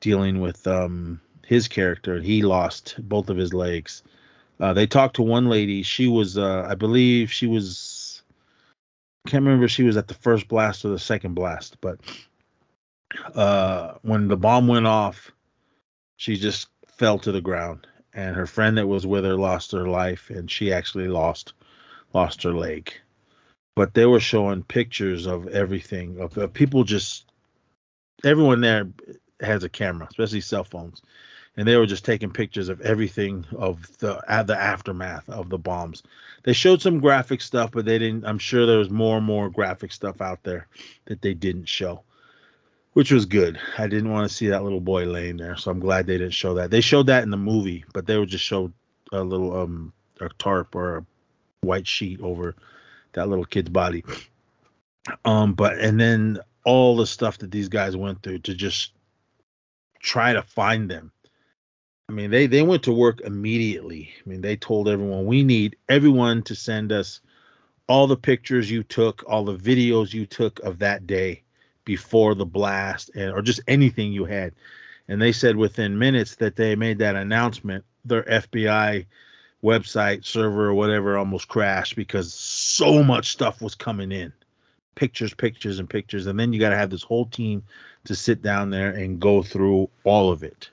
Speaker 5: dealing with um, his character. He lost both of his legs. Uh, they talked to one lady. She was, uh, I believe, she was. Can't remember she was at the first blast or the second blast, but uh, when the bomb went off, she just fell to the ground, and her friend that was with her lost her life, and she actually lost lost her leg. But they were showing pictures of everything of, of people just everyone there has a camera, especially cell phones, and they were just taking pictures of everything of the the aftermath of the bombs. They showed some graphic stuff, but they didn't. I'm sure there was more and more graphic stuff out there that they didn't show which was good. I didn't want to see that little boy laying there, so I'm glad they didn't show that. They showed that in the movie, but they would just show a little um a tarp or a white sheet over that little kid's body. Um, but and then all the stuff that these guys went through to just try to find them. I mean, they they went to work immediately. I mean, they told everyone we need everyone to send us all the pictures you took, all the videos you took of that day before the blast and or just anything you had. And they said within minutes that they made that announcement, their FBI website server or whatever almost crashed because so much stuff was coming in. Pictures, pictures, and pictures. And then you got to have this whole team to sit down there and go through all of it.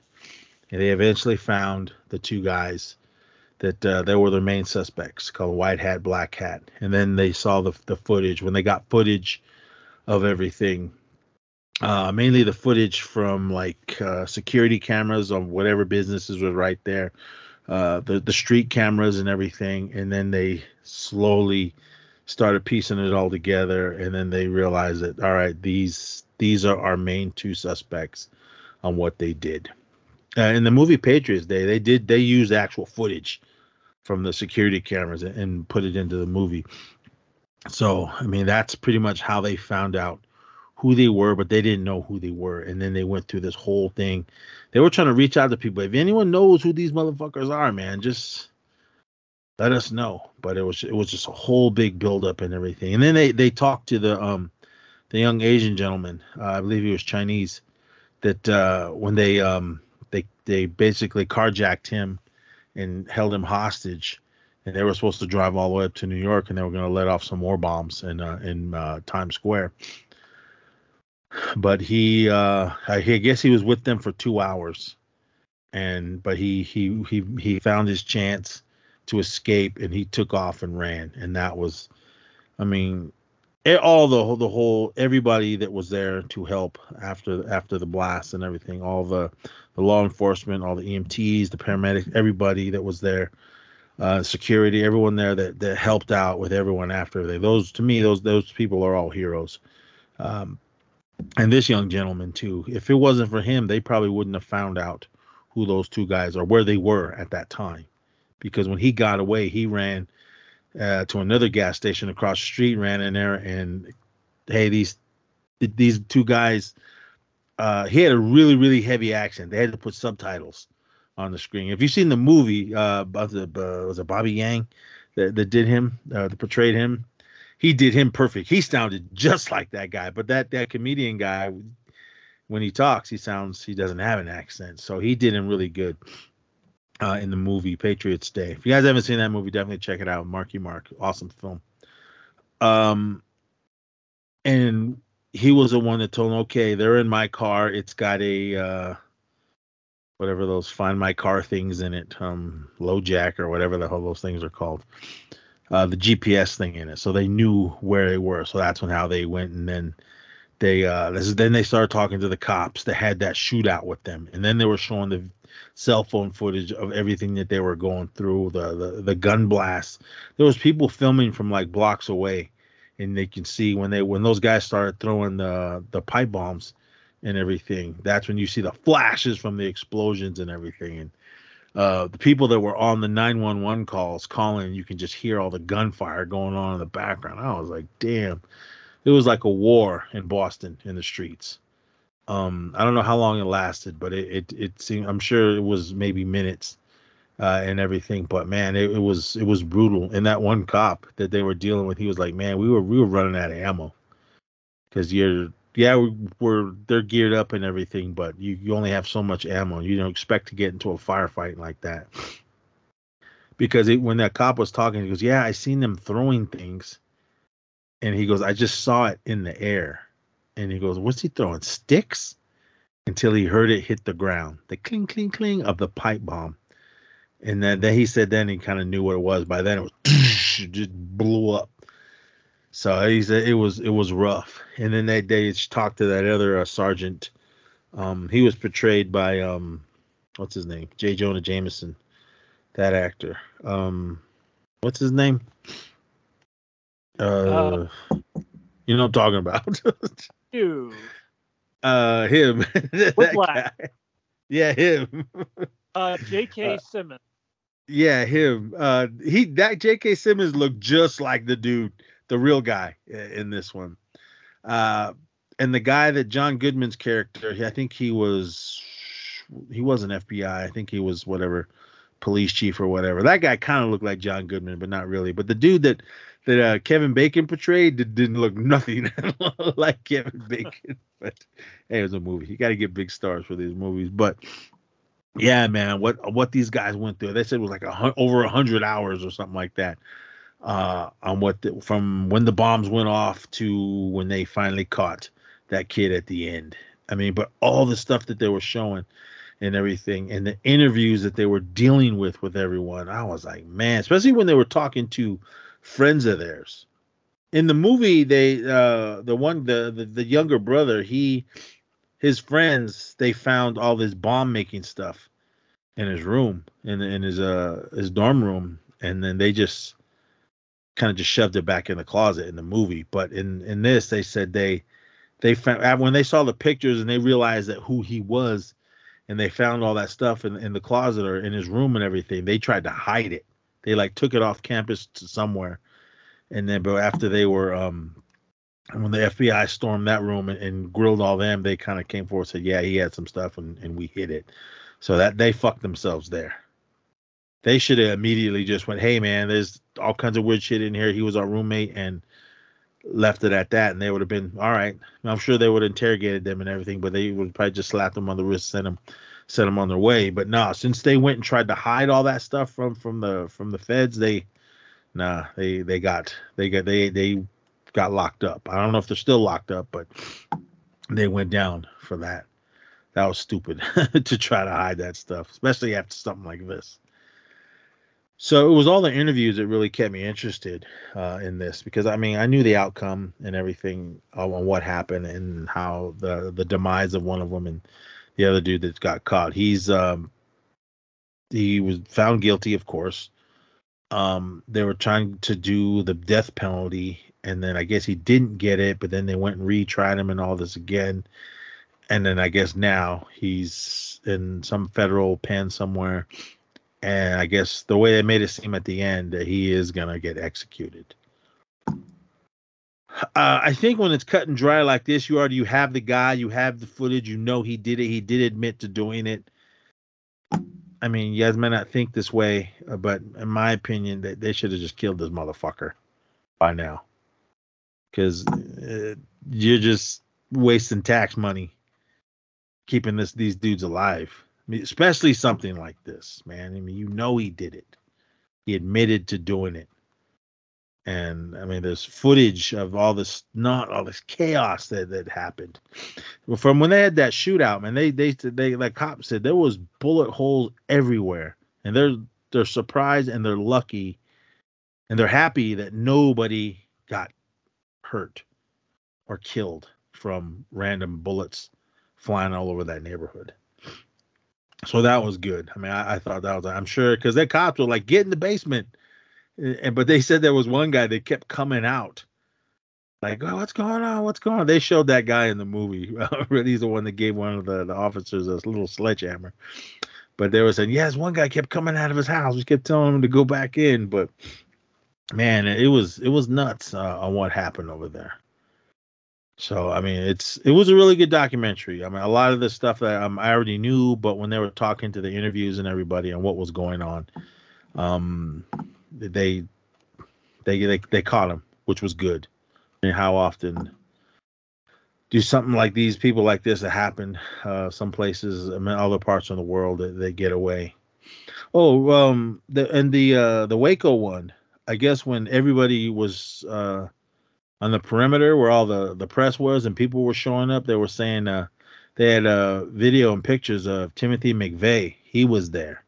Speaker 5: And they eventually found the two guys that uh, they were their main suspects called White Hat, Black Hat. And then they saw the, the footage. When they got footage of everything, uh, mainly the footage from like uh, security cameras on whatever businesses were right there, uh, the the street cameras and everything, and then they slowly started piecing it all together, and then they realized that all right, these these are our main two suspects on what they did. Uh, in the movie Patriots Day, they did they used actual footage from the security cameras and, and put it into the movie. So I mean that's pretty much how they found out who they were, but they didn't know who they were. And then they went through this whole thing. They were trying to reach out to people. If anyone knows who these motherfuckers are, man, just let us know. But it was it was just a whole big buildup and everything. And then they they talked to the um the young Asian gentleman, uh, I believe he was Chinese, that uh, when they um they they basically carjacked him and held him hostage. And they were supposed to drive all the way up to New York, and they were going to let off some more bombs in uh, in uh, Times Square but he uh I guess he was with them for two hours. And but he he he he found his chance to escape and he took off and ran. And that was I mean all the the whole everybody that was there to help after after the blast and everything all the the law enforcement all the EMTs the paramedics everybody that was there uh, security everyone there that that helped out with everyone after they those to me those those people are all heroes. Um, and this young gentleman too. If it wasn't for him, they probably wouldn't have found out who those two guys are, where they were at that time, because when he got away, he ran uh, to another gas station across the street, ran in there, and hey, these these two guys. Uh, he had a really really heavy accent. They had to put subtitles on the screen. If you've seen the movie, uh, was it, uh, was it Bobby Yang that, that did him, uh, that portrayed him? He did him perfect. He sounded just like that guy, but that that comedian guy, when he talks, he sounds he doesn't have an accent. So he did him really good uh, in the movie Patriots Day. If you guys haven't seen that movie, definitely check it out. Marky Mark, awesome film. Um, and he was the one that told him, okay, they're in my car. It's got a uh, whatever those find my car things in it, um, LoJack or whatever the hell those things are called uh, the GPS thing in it, so they knew where they were. So that's when how they went, and then they uh, this is, then they started talking to the cops that had that shootout with them, and then they were showing the cell phone footage of everything that they were going through, the the, the gun blasts. There was people filming from like blocks away, and they can see when they when those guys started throwing the the pipe bombs and everything. That's when you see the flashes from the explosions and everything. And uh, the people that were on the 911 calls calling, you can just hear all the gunfire going on in the background. I was like, damn, it was like a war in Boston in the streets. Um, I don't know how long it lasted, but it it, it seemed I'm sure it was maybe minutes uh, and everything. But man, it, it was it was brutal. And that one cop that they were dealing with, he was like, man, we were we were running out of ammo because you're yeah we're, we're they're geared up and everything, but you you only have so much ammo. You don't expect to get into a firefight like that. Because it, when that cop was talking, he goes, "Yeah, I seen them throwing things," and he goes, "I just saw it in the air." and he goes, "What's he throwing? Sticks?" Until he heard it hit the ground, the cling, cling, cling of the pipe bomb, and then, then he said, then he kind of knew what it was. By then, it was [laughs] just blew up. So he said it was it was rough. And then that day, he talked to that other uh, sergeant. Um, he was portrayed by um, what's his name? J. Jonah Jameson, that actor. Um, what's his name? Uh, uh you know what I'm talking about. [laughs]
Speaker 4: you?
Speaker 5: Uh, him. [laughs]
Speaker 4: Whiplash.
Speaker 5: Yeah, him.
Speaker 4: uh, J.K. [laughs] Uh, Simmons.
Speaker 5: Yeah, him. Uh, he that J.K. Simmons looked just like the dude, the real guy in this one. Uh, and the guy that John Goodman's character, I think he was, he wasn't FBI. I think he was whatever, police chief or whatever. That guy kind of looked like John Goodman, but not really. But the dude that that uh, Kevin Bacon portrayed did, didn't look nothing [laughs] like Kevin [laughs] Bacon. But hey, it was a movie. You got to get big stars for these movies. But yeah, man, what what these guys went through, they said it was like a over a hundred hours or something like that. Uh, on what the, from when the bombs went off to when they finally caught that kid at the end. I mean, but all the stuff that they were showing and everything, and the interviews that they were dealing with with everyone, I was like, man, especially when they were talking to friends of theirs. In the movie, they uh the one the, the the younger brother, he his friends, they found all this bomb making stuff in his room, in in his uh his dorm room, and then they just kind of just shoved it back in the closet in the movie. But in in this, they said they they found when they saw the pictures and they realized that who he was, and they found all that stuff in in the closet or in his room and everything. They tried to hide it they like took it off campus to somewhere, and then but after they were um when the FBI stormed that room and, and grilled all them, they kind of came forward and said, yeah, he had some stuff and, and we hid it. So that they fucked themselves there. They should have immediately just went, hey man, there's all kinds of weird shit in here. He was our roommate and left it at that, and they would have been all right. I'm sure they would have interrogated them and everything, but they would probably just slap them on the wrist, send them sent them on their way. But nah, since they went and tried to hide all that stuff from from the from the feds, they nah, they they got they got they they got locked up. I don't know if they're still locked up, but they went down for that. That was stupid [laughs] to try to hide that stuff, especially after something like this. So it was all the interviews that really kept me interested uh, in this because I mean I knew the outcome and everything on what happened and how the the demise of one of them and the other dude that got caught. He's um he was found guilty, of course. Um, they were trying to do the death penalty, and then I guess he didn't get it, but then they went and retried him and all this again. And then I guess now he's in some federal pen somewhere. And I guess the way they made it seem at the end that he is gonna get executed. Uh, I think when it's cut and dry like this, you already you have the guy, you have the footage, you know he did it. He did admit to doing it. I mean, you guys may not think this way, uh, but in my opinion, they, they should have just killed this motherfucker by now, because uh, you're just wasting tax money keeping this these dudes alive. Especially something like this, man. I mean, you know he did it. He admitted to doing it and I mean, there's footage of all this, not all this chaos that that happened. From when they had that shootout, man, they they they like cops said there was bullet holes everywhere, and they're they're surprised and they're lucky, and they're happy that nobody got hurt or killed from random bullets flying all over that neighborhood. So that was good. I mean, I, I thought that was. I'm sure because their cops were like, "Get in the basement," and but they said there was one guy that kept coming out. Like, oh, what's going on? What's going on? They showed that guy in the movie. [laughs] He's the one that gave one of the, the officers a little sledgehammer. But they were saying, yes, one guy kept coming out of his house. We kept telling him to go back in. But man, it was it was nuts uh, on what happened over there. So I mean, it's it was a really good documentary. I mean, a lot of the stuff that um, I already knew, but when they were talking to the interviews and everybody and what was going on, um, they they they they caught him, which was good. And how often do something like these people like this that happen uh, some places, I mean, other parts of the world that they get away. Oh, um, the and the uh, the Waco one. I guess when everybody was uh, on the perimeter where all the the press was and people were showing up, they were saying uh, they had uh, video and pictures of Timothy McVeigh. He was there.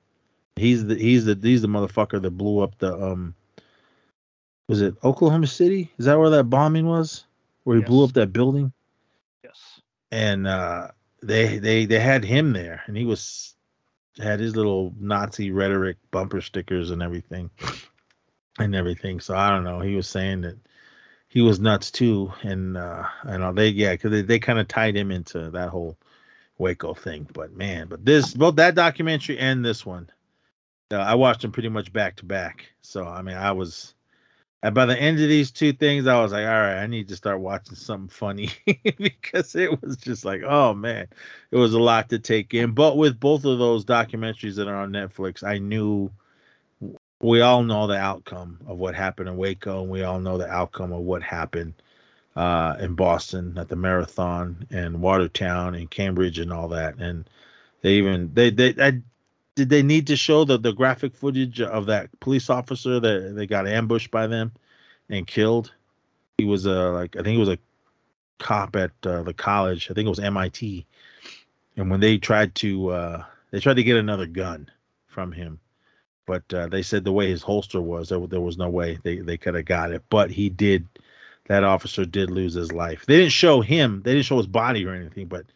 Speaker 5: He's the he's the he's the motherfucker that blew up the um. Was it Oklahoma City? Is that where that bombing was? Where he
Speaker 4: Yes.
Speaker 5: blew up that building?
Speaker 4: Yes.
Speaker 5: and uh, they they they had him there, and he was had his little Nazi rhetoric bumper stickers and everything, [laughs] and everything. So I don't know. He was saying that he was nuts too, and uh, and they yeah, because they, they kind of tied him into that whole Waco thing. But man, but this both that documentary and this one, uh, I watched them pretty much back to back. So I mean, I was. And by the end of these two things, I was like, all right, I need to start watching something funny [laughs] because it was just like, oh man, it was a lot to take in. But with both of those documentaries that are on Netflix, I knew we all know the outcome of what happened in Waco, and we all know the outcome of what happened uh, in Boston at the marathon and Watertown and Cambridge and all that. And they even they they I, did they need to show the the graphic footage of that police officer that they got ambushed by them and killed? He was a like I think he was a cop at uh, the college. I think it was MIT. And when they tried to uh, they tried to get another gun from him, but uh, they said the way his holster was, there, there was no way they they could have got it. But he did. That officer did lose his life. They didn't show him. They didn't show his body or anything, but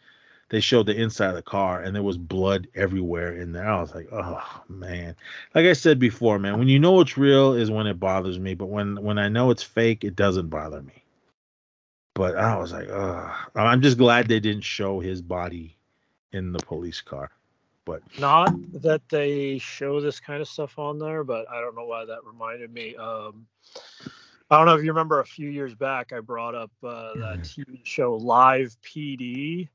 Speaker 5: they showed the inside of the car and there was blood everywhere in there. I was like, oh man. Like I said before, man, when you know it's real is when it bothers me, but when when I know it's fake, it doesn't bother me. But I was like, oh, I'm just glad they didn't show his body in the police car. But
Speaker 4: Not that they show this kind of stuff on there, but I don't know why that reminded me. Um, I don't know if you remember a few years back, I brought up uh, that TV show Live PD.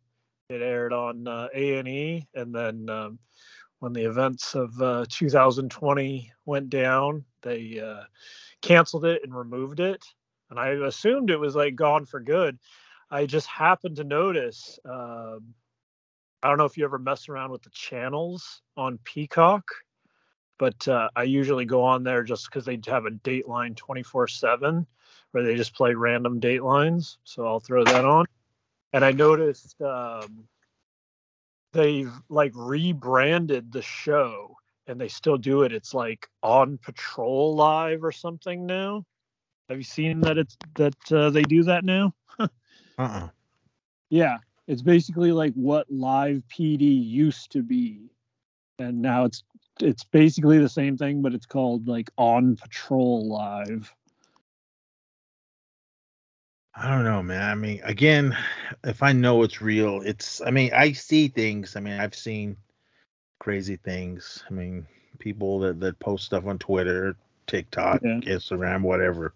Speaker 4: It aired on uh, A&E, and then um, when the events of uh, 2020 went down, they uh, canceled it and removed it. And I assumed it was like gone for good. I just happened to notice. Um, I don't know if you ever mess around with the channels on Peacock, but uh, I usually go on there just because they have a Dateline 24 7 where they just play random Datelines. So I'll throw that on. And I noticed um, they've like rebranded the show and they still do it. It's like on patrol live or something now. Have you seen that it's that uh, they do that now? [laughs]
Speaker 5: uh-uh.
Speaker 1: Yeah, it's basically like what live PD used to be, and now it's it's basically the same thing, but it's called like on patrol live.
Speaker 5: I don't know, man. I mean, again, if I know it's real, it's I mean, I see things. I mean, I've seen crazy things. I mean, people that, that post stuff on Twitter, TikTok,
Speaker 1: Yeah.
Speaker 5: Instagram, whatever.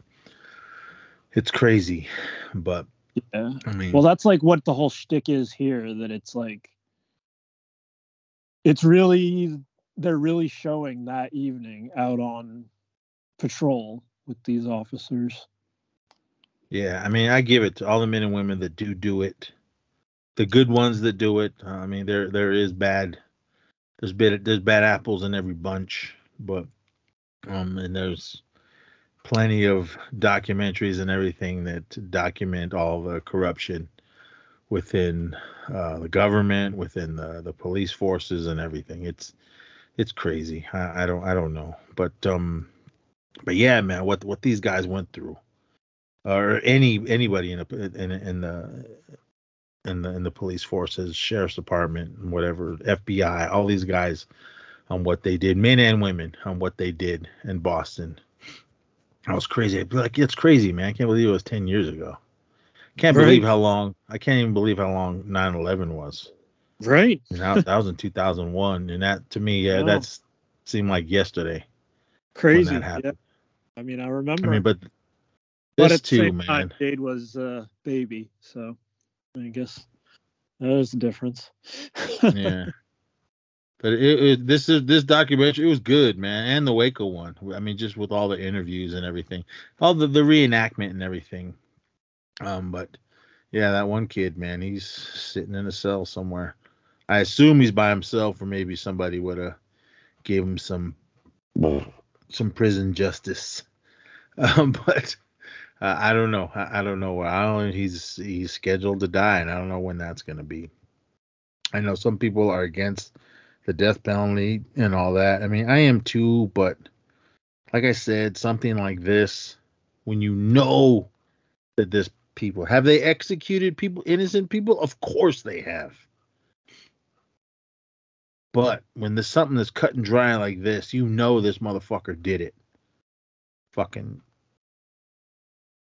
Speaker 5: It's crazy. But
Speaker 1: Yeah.
Speaker 5: I mean
Speaker 1: Well, that's like what the whole shtick is here. That it's like, it's really they're really showing that evening out on patrol with these officers.
Speaker 5: Yeah, I mean, I give it to all the men and women that do do it. The good ones that do it. Uh, I mean, there there is bad. There's bad there's bad apples in every bunch, but um, and there's plenty of documentaries and everything that document all the corruption within uh, the government, within the the police forces, and everything. It's it's crazy. I, I don't I don't know, but um, but yeah, man, what what these guys went through or any anybody in a, in in the in the in the police forces, sheriff's department, whatever, FBI, all these guys on what they did, men and women, on what they did in Boston. I was crazy. Like, it's crazy, man. I can't believe it was 10 years ago. Can't
Speaker 1: Right.
Speaker 5: believe how long. I can't even believe how long 9/11 was.
Speaker 1: Right.
Speaker 5: That, that was in 2001, and that to me, yeah,
Speaker 1: Wow.
Speaker 5: that's seemed like yesterday.
Speaker 1: Crazy.
Speaker 5: that
Speaker 1: Yeah. I mean, I remember.
Speaker 5: I mean, but
Speaker 1: but
Speaker 5: this
Speaker 1: the
Speaker 5: too,
Speaker 1: same
Speaker 5: man.
Speaker 1: time, Jade was a baby, so I guess there's the difference. [laughs]
Speaker 5: yeah. But it, it, this is this documentary. It was good, man, and the Waco one. I mean, just with all the interviews and everything, all the the reenactment and everything. Um, but yeah, that one kid, man, he's sitting in a cell somewhere. I assume he's by himself, or maybe somebody would have gave him some some prison justice. [laughs] Um, but uh, I don't know. I, I don't know. Where. I don't. He's he's scheduled to die, and I don't know when that's gonna be. I know some people are against the death penalty and all that. I mean, I am too, but like I said, something like this, when you know that this people have they executed people, innocent people? Of course they have. But when there's something that's cut and dry like this, you know this motherfucker did it. Fucking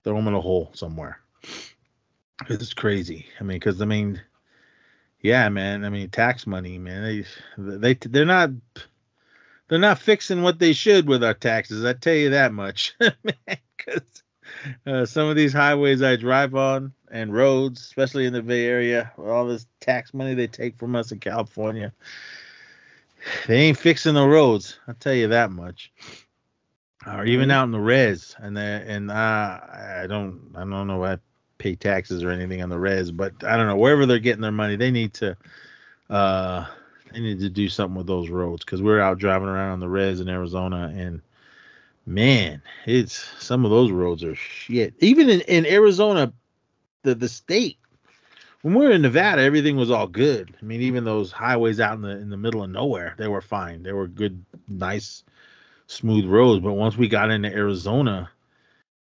Speaker 5: throw him in a hole somewhere. It's crazy. I mean, because I mean, yeah, man. I mean, tax money, man. They they they're not they're not fixing what they should with our taxes. I tell you that much. [laughs] Because uh, some of these highways I drive on and roads, especially in the Bay Area, with all this tax money they take from us in California, they ain't fixing the roads. I'll tell you that much. Or even out in the res, and the, and uh, I don't I don't know I pay taxes or anything on the res, but I don't know wherever they're getting their money, they need to uh they need to do something with those roads because we're out driving around on the res in Arizona and man, it's some of those roads are shit. Even in, in Arizona, the the state when we were in Nevada, everything was all good. I mean, even those highways out in the in the middle of nowhere, they were fine. They were good, nice, smooth roads. But once we got into Arizona,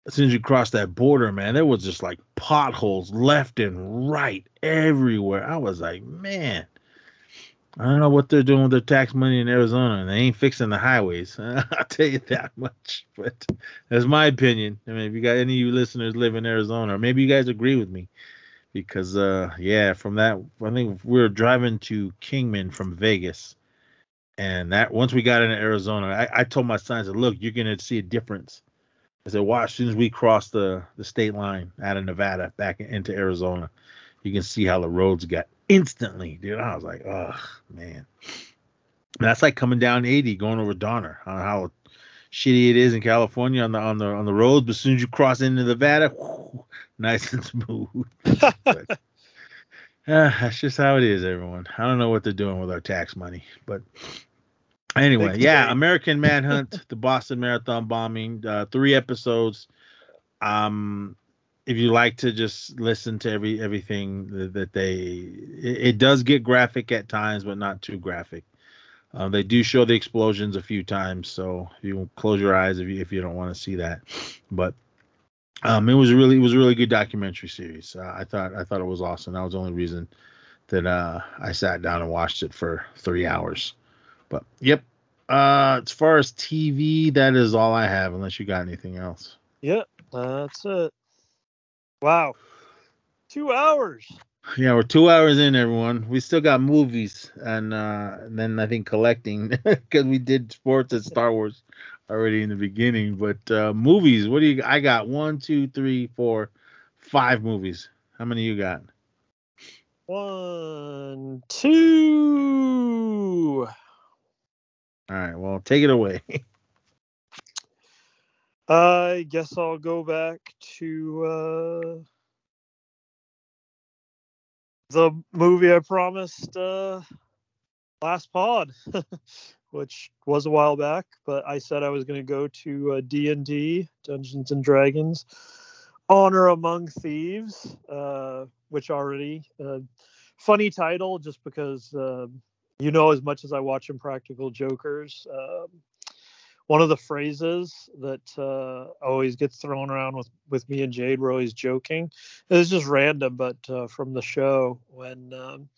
Speaker 5: as soon as you crossed that border, man, there was just like potholes left and right everywhere. I was like, man, I don't know what they're doing with their tax money in Arizona, and they ain't fixing the highways. [laughs] I'll tell you that much. But that's my opinion. I mean, if you got any of you listeners live in Arizona, or maybe you guys agree with me, because uh, yeah, from that, I think we were driving to Kingman from Vegas, and that once we got into Arizona, I, I told my son, I said, look, you're gonna see a difference. I said, watch, as soon as we cross the the state line out of Nevada back into Arizona, you can see how the roads got instantly, dude. I was like, oh man, that's like coming down 80 going over Donner. On how shitty it is in California on the on the on the roads, but as soon as you cross into Nevada, whew, nice and [laughs] smooth. But, [laughs] uh, that's just how it is, everyone. I don't know what they're doing with our tax money, but anyway, yeah, American [laughs] Manhunt, the Boston Marathon bombing, uh, three episodes. Um, if you like to just listen to every everything that, that they, it, it does get graphic at times, but not too graphic. Uh, they do show the explosions a few times, so you close your eyes if you if you don't want to see that. But um, it was really it was a really good documentary series. Uh, I thought I thought it was awesome. That was the only reason that uh, I sat down and watched it for three hours. But yep. Uh, as far as TV, that is all I have. Unless you got anything else.
Speaker 4: Yep, that's it. Wow. Two hours.
Speaker 5: Yeah, we're two hours in, everyone. We still got movies, and, uh, and then I think collecting [laughs] because we did sports and Star Wars already in the beginning. But uh, movies, what do you? I got one, two, three, four, five movies. How many you got?
Speaker 4: One, two.
Speaker 5: All right, well, take it away. [laughs]
Speaker 4: I guess I'll go back to uh, the movie I promised uh, last pod, [laughs] which was a while back, but I said I was going to go to uh, D&D, Dungeons and Dragons, Honor Among Thieves, uh, which already uh, funny title just because uh, you know as much as I watch Impractical Jokers. Um, one of the phrases that uh, always gets thrown around with with me and Jade. We're always joking. It's just random, but uh, from the show when um,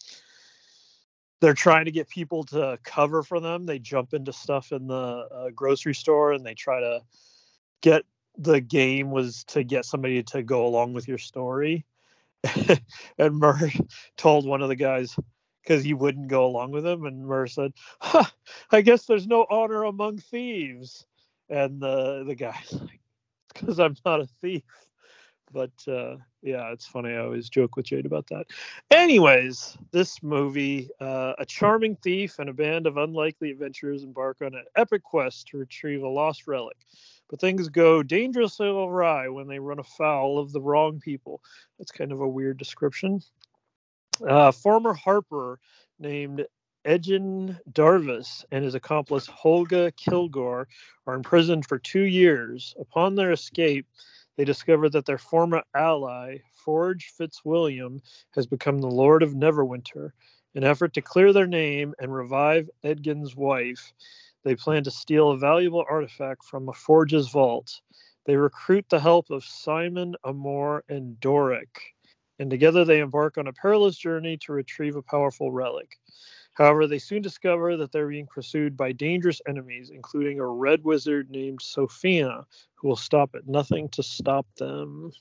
Speaker 4: they're trying to get people to cover for them, they jump into stuff in the uh, grocery store and they try to get the game was to get somebody to go along with your story. [laughs] and Murr told one of the guys, because he wouldn't go along with him. And Murr said, huh, "I guess there's no honor among thieves." And the the guy's [laughs] like, "Because I'm not a thief." But uh, yeah, it's funny. I always joke with Jade about that. Anyways, this movie, uh, a charming thief and a band of unlikely adventurers embark on an epic quest to retrieve a lost relic. But things go dangerously awry when they run afoul of the wrong people. That's kind of a weird description. Uh, former Harper named Edgin Darvis and his accomplice Holga Kilgore are imprisoned for two years. Upon their escape, they discover that their former ally, Forge Fitzwilliam, has become the Lord of Neverwinter. In effort to clear their name and revive Edgin's wife, they plan to steal a valuable artifact from a Forge's vault. They recruit the help of Simon, Amor, and Doric and together they embark on a perilous journey to retrieve a powerful relic. However, they soon discover that they're being pursued by dangerous enemies, including a red wizard named Sophia, who will stop at nothing to stop them.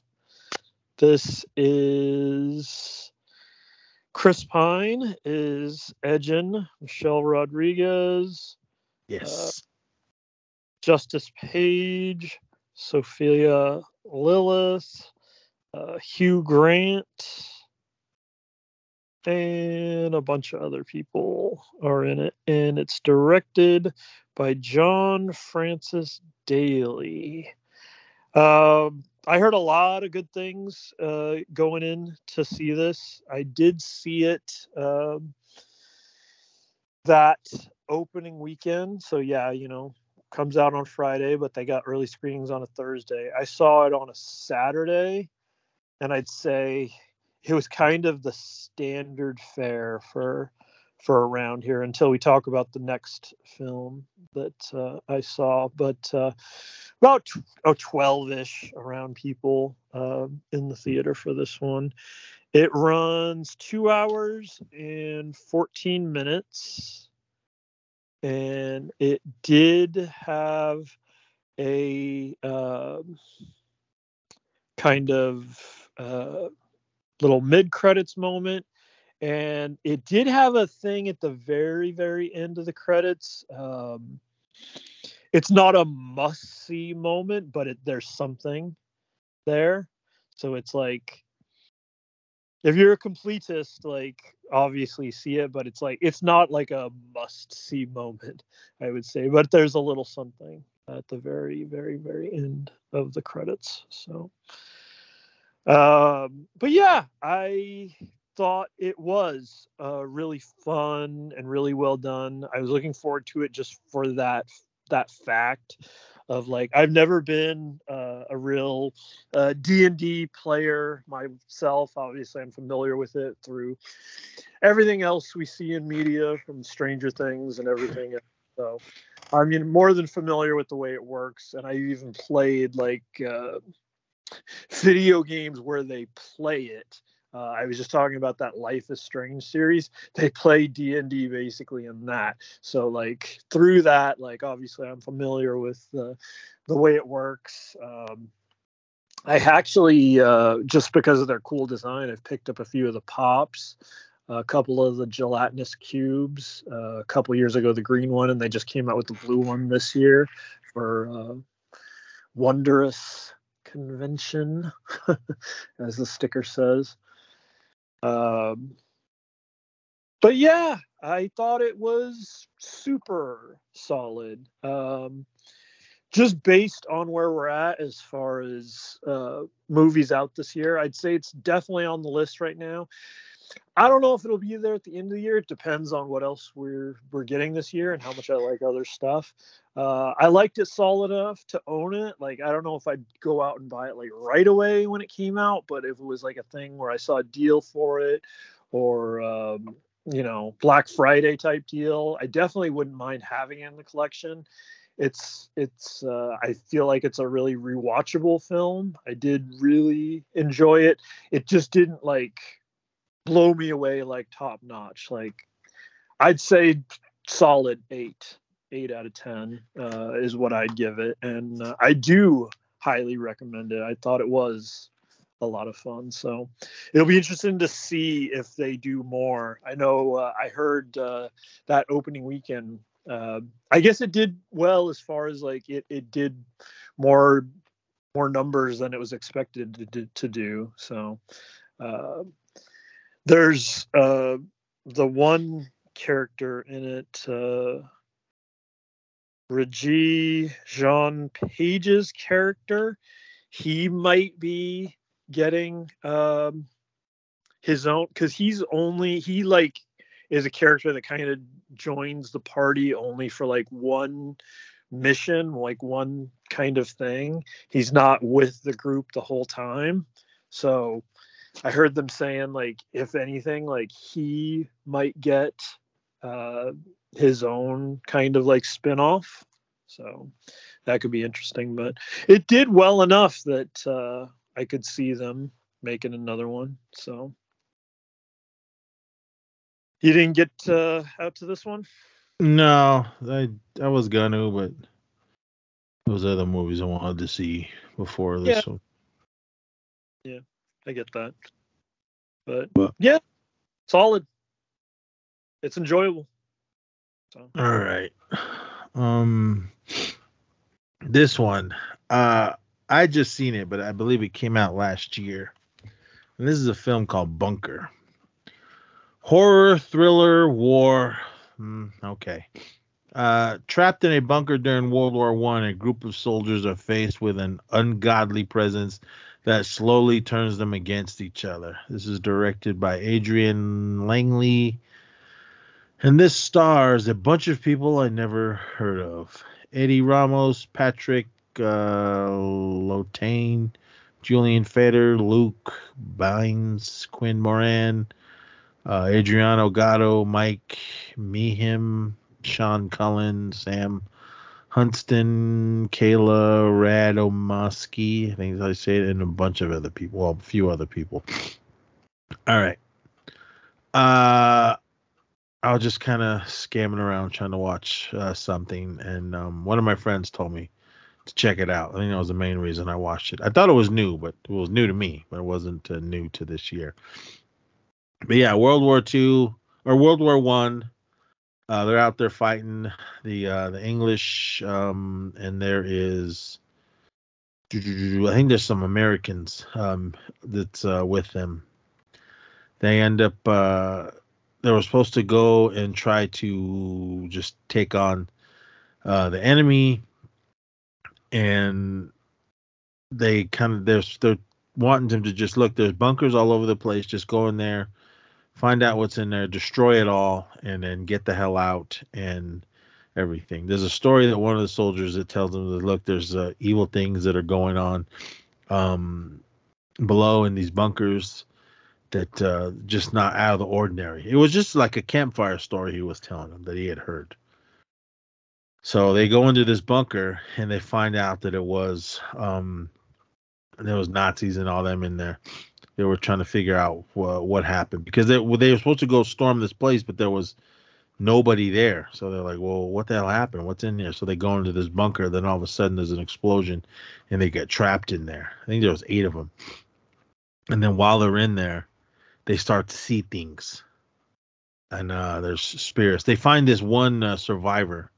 Speaker 4: This is Chris Pine is Edgin, Michelle Rodriguez,
Speaker 5: Yes.
Speaker 4: Uh, Justice Page, Sophia Lillis, uh, Hugh Grant, and a bunch of other people are in it. And it's directed by John Francis Daley. Um, I heard a lot of good things uh, going in to see this. I did see it um, that opening weekend. So, yeah, you know, comes out on Friday, but they got early screenings on a Thursday. I saw it on a Saturday and I'd say it was kind of the standard fare for for around here until we talk about the next film that uh, I saw. But uh, about oh, 12 ish around people uh, in the theater for this one. It runs two hours and 14 minutes. And it did have a um, kind of uh, little mid credits moment. And it did have a thing at the very very end of the credits. Um, it's not a must see moment but it, there's something there. So it's like if you're a completist like obviously see it but it's like it's not like a must see moment i would say. But there's a little something at the very very very end of the credits so um, but yeah, I thought it was uh, really fun and really well done. I was looking forward to it just for that that fact of like I've never been uh, a real uh, D and D player myself. Obviously, I'm familiar with it through everything else we see in media from Stranger Things and everything. So, I mean, more than familiar with the way it works, and I even played like uh, [laughs] video games where they play it. Uh, I was just talking about that Life is Strange series. They play D and D basically in that. So like through that, like obviously I'm familiar with the the way it works. Um, I actually uh, just because of their cool design, I've picked up a few of the pops, a couple of the gelatinous cubes. Uh, a couple years ago, the green one, and they just came out with the blue one this year for uh, Wondrous convention, [laughs] as the sticker says. Um, but yeah, I thought it was super solid. Um, just based on where we're at as far as uh, movies out this year, I'd say it's definitely on the list right now. I don't know if it'll be there at the end of the year. It depends on what else we're we're getting this year and how much I like other stuff. Uh, I liked it solid enough to own it. Like I don't know if I'd go out and buy it like right away when it came out, but if it was like a thing where I saw a deal for it or um, you know Black Friday type deal, I definitely wouldn't mind having it in the collection. it's it's uh, I feel like it's a really rewatchable film. I did really enjoy it. It just didn't like blow me away like top notch. Like I'd say solid eight, eight out of ten uh, is what I'd give it, and uh, I do highly recommend it. I thought it was a lot of fun. So it'll be interesting to see if they do more. I know uh, I heard uh, that opening weekend. Uh, I guess it did well as far as like it, it did more more numbers than it was expected to, to, do. So uh, there's uh, the one character in it. Uh, Jean Page's character, he might be getting um his own because he's only he like is a character that kind of joins the party only for like one mission like one kind of thing he's not with the group the whole time so i heard them saying like if anything like he might get uh his own kind of like spin-off so that could be interesting but it did well enough that uh I could see them making another one. So you didn't get uh, out to this one?
Speaker 5: No, I I was gonna, but those other movies I wanted to see before this
Speaker 4: Yeah.
Speaker 5: one.
Speaker 4: Yeah, I get that. But,
Speaker 5: But-
Speaker 4: yeah, solid. It's enjoyable. So
Speaker 5: All right. Um this one. Uh I just seen it, but I believe it came out last year. And this is a film called Bunker. Horror, thriller, war. Hmm, okay. Uh, trapped in a bunker during World War One, a group of soldiers are faced with an ungodly presence that slowly turns them against each other. This is directed by Adrian Langley, and this stars a bunch of people I never heard of: Eddie Ramos, Patrick uh, Lotane, Julian Feder, Luke Baines, Quinn Moran, uh, Adriano Gatto, Mike Meehan, Sean Cullen, Sam Hunston, Kayla Radomowski, I think I say it, and a bunch of other people. Well, a few other people. All right. Uh, I was just kind of scamming around trying to watch uh, something, and um, one of my friends told me to check it out. I think that was the main reason I watched it. I thought it was new, but it was new to me, but it wasn't uh, new to this year. But yeah, World War Two or World War One. Uh, they're out there fighting the uh, the English, um, and there is, I think there's some Americans um, that's uh, with them. They end up. Uh, they were supposed to go and try to just take on uh, the enemy, and they kind of they're they're wanting them to just look. There's bunkers all over the place. Just go in there, find out what's in there, destroy it all, and then get the hell out and everything. There's a story that one of the soldiers that tells them that look, there's uh, evil things that are going on um, below in these bunkers that uh, just not out of the ordinary. It was just like a campfire story he was telling them that he had heard. So they go into this bunker and they find out that it was um, there was Nazis and all them in there. They were trying to figure out wha- what happened because they well, they were supposed to go storm this place, but there was nobody there. So they're like, "Well, what the hell happened? What's in there?" So they go into this bunker. Then all of a sudden, there's an explosion, and they get trapped in there. I think there was eight of them. And then while they're in there, they start to see things, and uh, there's spirits. They find this one uh, survivor,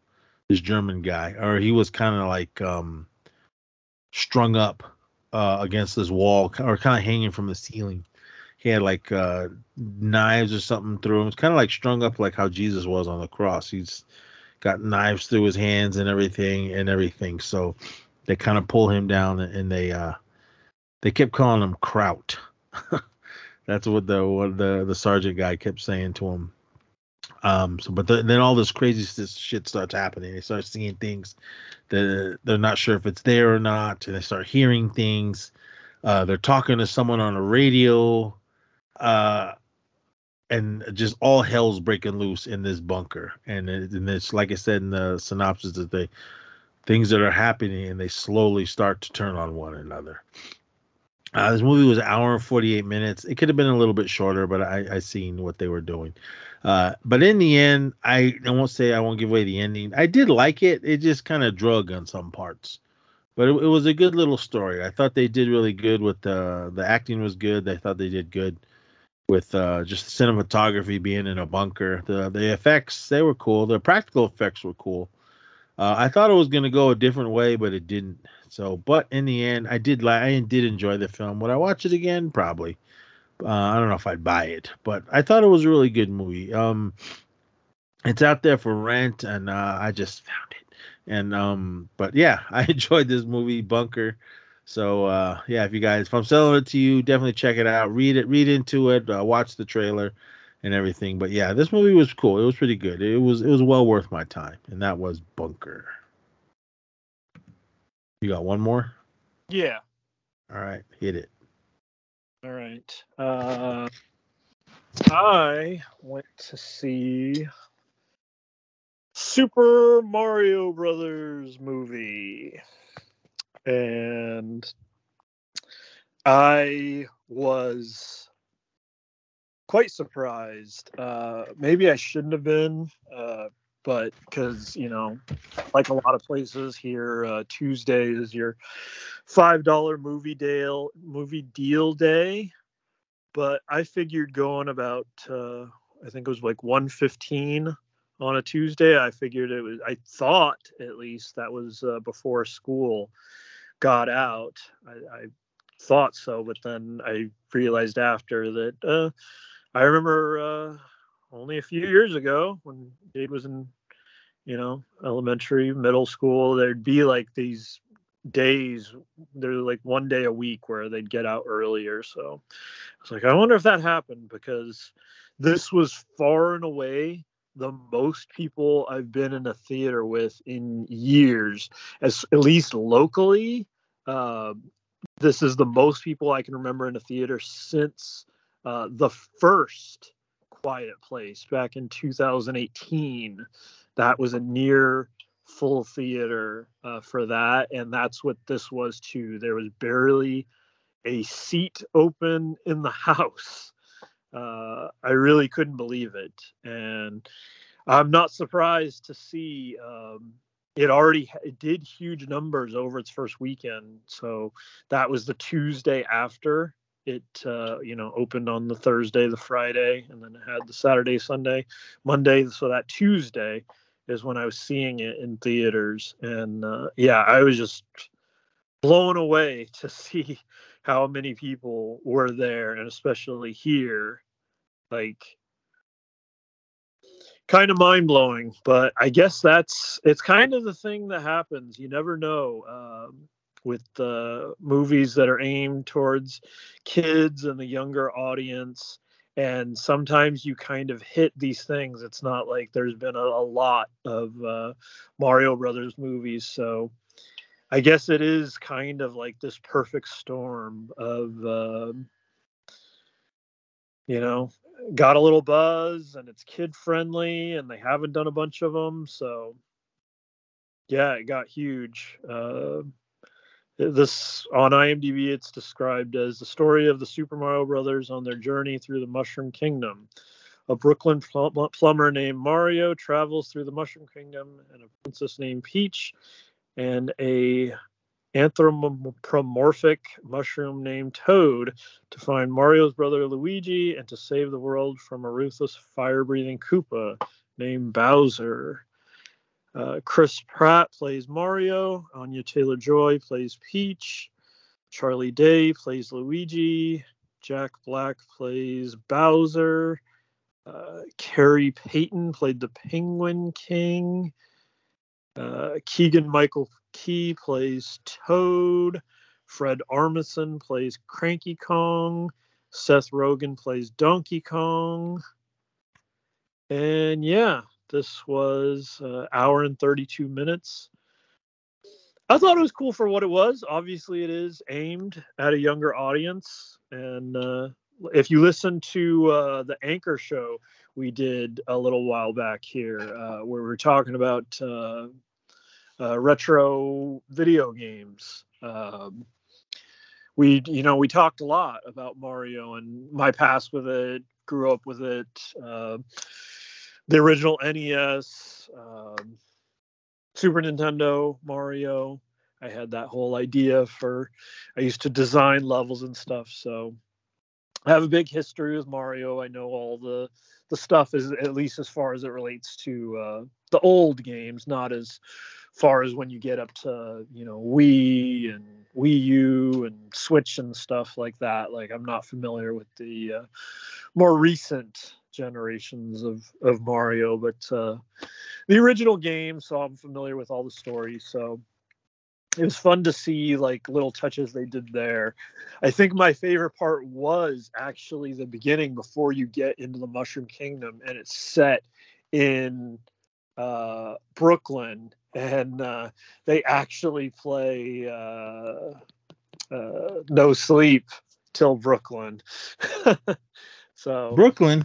Speaker 5: this German guy, or he was kind of like um, strung up uh, against this wall, or kind of hanging from the ceiling. He had like uh, knives or something through him. It's kind of like strung up like how Jesus was on the cross. He's got knives through his hands and everything and everything. So they kind of pull him down and they uh they kept calling him Kraut. [laughs] That's what the what the the sergeant guy kept saying to him. Um. So, but the, then all this crazy shit starts happening. They start seeing things that they're not sure if it's there or not, and they start hearing things. Uh, they're talking to someone on a radio. Uh, and just all hell's breaking loose in this bunker. And, it, and it's like I said in the synopsis that they things that are happening and they slowly start to turn on one another. Uh, this movie was an hour and 48 minutes. It could have been a little bit shorter, but I, I seen what they were doing. Uh, but in the end, I, I won't say I won't give away the ending. I did like it. It just kind of drug on some parts, but it, it, was a good little story. I thought they did really good with the the acting was good. I thought they did good with uh, just the cinematography being in a bunker. The the effects they were cool. The practical effects were cool. Uh, I thought it was gonna go a different way, but it didn't. So, but in the end, I did like I did enjoy the film. Would I watch it again? Probably. Uh, I don't know if I'd buy it, but I thought it was a really good movie. Um, it's out there for rent, and uh, I just found it. And um, but yeah, [laughs] I enjoyed this movie, Bunker. So uh, yeah, if you guys, if I'm selling it to you, definitely check it out. Read it, read into it, uh, watch the trailer and everything. But yeah, this movie was cool. It was pretty good. It was it was well worth my time, and that was Bunker. You got one more?
Speaker 6: Yeah.
Speaker 5: All right, hit it.
Speaker 4: All right. Uh, I went to see Super Mario Brothers movie and I was quite surprised. Uh, maybe I shouldn't have been, uh, but because you know, like a lot of places here, uh, Tuesday is your five dollar movie deal movie deal day. But I figured going about, uh, I think it was like one fifteen on a Tuesday. I figured it was. I thought at least that was uh, before school got out. I, I, thought so, but then I realized after that uh, I remember uh, only a few years ago when Jade was in, you know, elementary, middle school, there'd be like these days there's like one day a week where they'd get out earlier so i was like i wonder if that happened because this was far and away the most people I've been in a theater with in years, as at least locally. Uh, this is the most people I can remember in a theater since uh, the first Quiet Place back in 2018. That was a near full theater uh, for that, and that's what this was too. There was barely a seat open in the [laughs] house uh, I really couldn't believe it, and I'm not surprised to see um, it already it did huge numbers over its first weekend. So that was the Tuesday after it, uh, you know, opened on the Thursday, the Friday, and then it had the Saturday, Sunday, Monday. So that Tuesday is when I was seeing it in theaters, and uh, yeah, I was just blown away [laughs] to see how many people were there, and especially here like kind of mind blowing, but I guess that's it's kind of the thing that happens. You never know um, with the movies that are aimed towards kids and the younger audience. And sometimes you kind of hit these things. It's not like there's been a, a lot of uh, Mario Brothers movies, so I guess it is kind of like this perfect storm of. Uh, you know got a little buzz and it's kid friendly and they haven't done a bunch of them so yeah it got huge uh, this on imdb it's described as the story of the super mario brothers on their journey through the mushroom kingdom a brooklyn plumber named mario travels through the mushroom kingdom and a princess named peach and a anthropomorphic mushroom named Toad to find Mario's brother Luigi and to save the world from a ruthless fire breathing Koopa named Bowser. Uh, Chris Pratt plays Mario. Anya Taylor Joy plays Peach. Charlie Day plays Luigi. Jack Black plays Bowser. Uh, Khary Payton played the Penguin King. Uh, Keegan Michael Key plays Toad. Fred Armisen plays Cranky Kong. Seth Rogen plays Donkey Kong. And yeah, this was uh, hour and 32 minutes. I thought it was cool for what it was. Obviously, it is aimed at a younger audience. And uh, if you listen to uh, the Anchor show we did a little while back here, uh, where we are talking about uh, uh, retro video games. Um, we, you know, we talked a lot about Mario and my past with it. Grew up with it. The original NES, um, Super Nintendo, Mario. I had that whole idea for. I used to design levels and stuff, so I have a big history with Mario. I know all the the stuff is at least as far as it relates to uh, the old games, not as far as when you get up to you know Wii and Wii U and Switch and stuff like that. Like I'm not familiar with the uh, more recent generations of of Mario, but uh, the original game, so I'm familiar with all the stories. So it was fun to see like little touches they did there. I think my favorite part was actually the beginning before you get into the Mushroom Kingdom, and it's set in uh, Brooklyn, and uh, they actually play uh, uh No Sleep till Brooklyn. [laughs] so
Speaker 5: Brooklyn,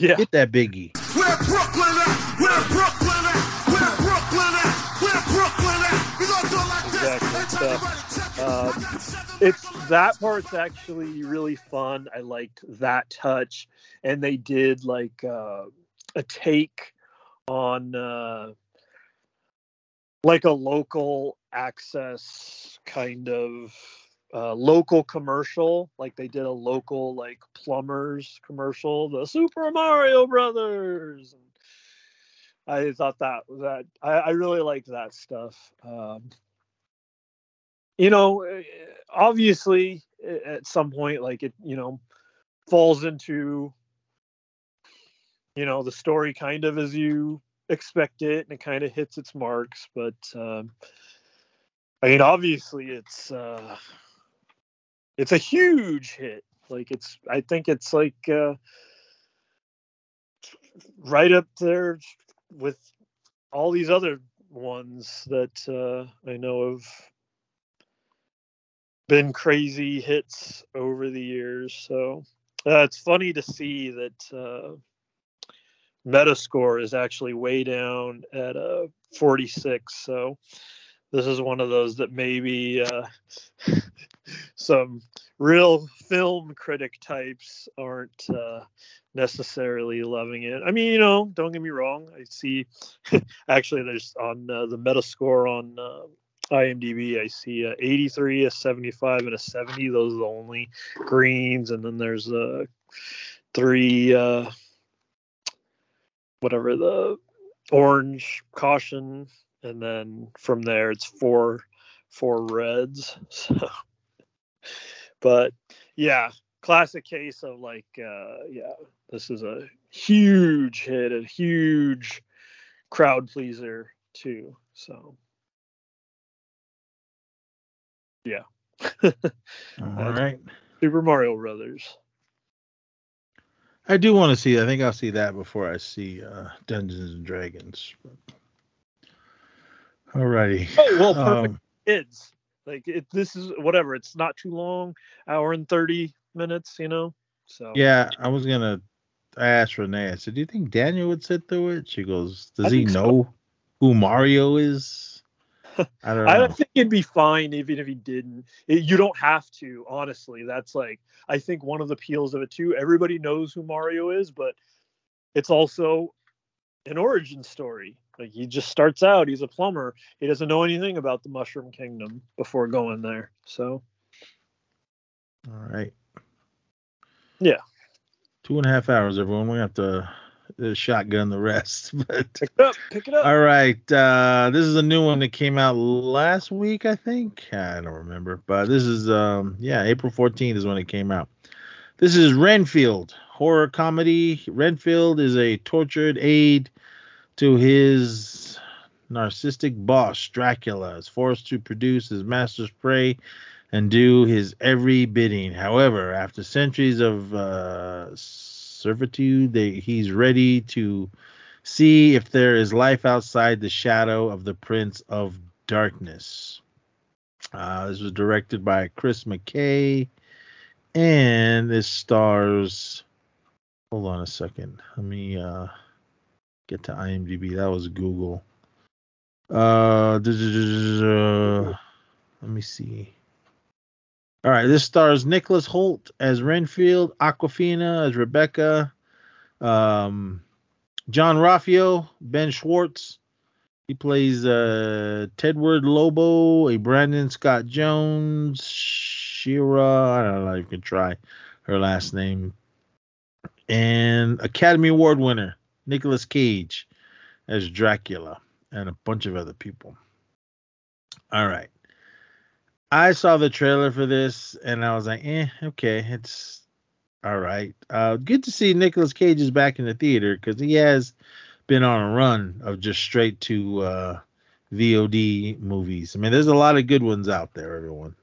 Speaker 4: yeah,
Speaker 5: get that biggie.
Speaker 7: Where Brooklyn at? Where Brooklyn at? Where Brooklyn at? Where Brooklyn at? We gonna do it like this.
Speaker 4: Exactly.
Speaker 7: Hey,
Speaker 4: So, um, it's that part's actually really fun. I liked that touch, and they did like uh, a take on uh, like a local access kind of uh, local commercial. Like they did a local like plumbers commercial, the Super Mario Brothers. I thought that that I, I really liked that stuff. Um, you know, eh, obviously eh, at some point, like it, you know, falls into, you know, the story kind of as you expect it, and it kind of hits its marks. But um, I mean, obviously, it's uh, it's a huge hit. Like it's, I think it's like uh, right up there with all these other ones that uh, I know of been crazy hits over the years. So uh, it's funny to see that uh, Metascore is actually way down at uh, 46. So this is one of those that maybe uh, [laughs] some real film critic types aren't uh, necessarily loving it. I mean, you know, don't get me wrong. I see [laughs] actually there's on uh, the Metascore on uh, IMDb, I see a 83, a 75, and a 70. Those are the only greens, and then there's uh, three, whatever the orange caution, and then from there it's four, four reds. [laughs] So, but yeah, classic case of like, uh, yeah, this is a huge hit, a huge crowd pleaser too. So. Yeah. [laughs]
Speaker 5: All right.
Speaker 4: Super Mario Brothers.
Speaker 5: I do want to see. I think I'll see that before I see uh, Dungeons and Dragons. Alrighty.
Speaker 4: Oh well, perfect
Speaker 5: Um,
Speaker 4: kids. Like it, this is whatever. It's not too long, hour and thirty minutes. You know. So
Speaker 5: yeah, I was gonna. I asked Renee. I said, "Do you think Daniel would sit through it?" She goes, "Does he
Speaker 4: think so.
Speaker 5: know who Mario is?" [laughs] I don't know.
Speaker 4: I think it'd be fine even if he didn't. It, you don't have to, honestly. That's like I think one of the appeals of it too. Everybody knows who Mario is, but it's also an origin story. Like he just starts out, he's a plumber. He doesn't know anything about the Mushroom Kingdom before going there. So
Speaker 5: All right.
Speaker 4: Yeah.
Speaker 5: Two and a half hours, everyone. We have to uh, shotgun the rest. [laughs] But
Speaker 4: pick it up, pick it up.
Speaker 5: all right, uh, this is a new one that came out last week, I think. I don't remember, but this is um, yeah, April 14th is when it came out. This is Renfield horror comedy. Renfield is a tortured aide to his narcissistic boss Dracula, is forced to produce his master's prey and do his every bidding. However, after centuries of uh, servitude, they, he's ready to see if there is life outside the shadow of the Prince of Darkness. Uh, this was directed by Chris McKay, and this stars. Hold on a second. Let me uh, get to IMDb. That was Google. Uh, let me see. All right, this stars Nicholas Hoult as Renfield, Awkwafina as Rebecca, um, John Raffio, Ben Schwartz. He plays uh, Tedward Lobo, a Brandon Scott Jones, Shira. I don't know. if You can try her last name. And Academy Award winner Nicolas Cage as Dracula, and a bunch of other people. All right. I saw the trailer for this and I was like, eh, okay, it's all right. Uh, good to see Nicolas Cage is back in the theater because he has been on a run of just straight to uh, VOD movies. I mean, there's a lot of good ones out there, everyone.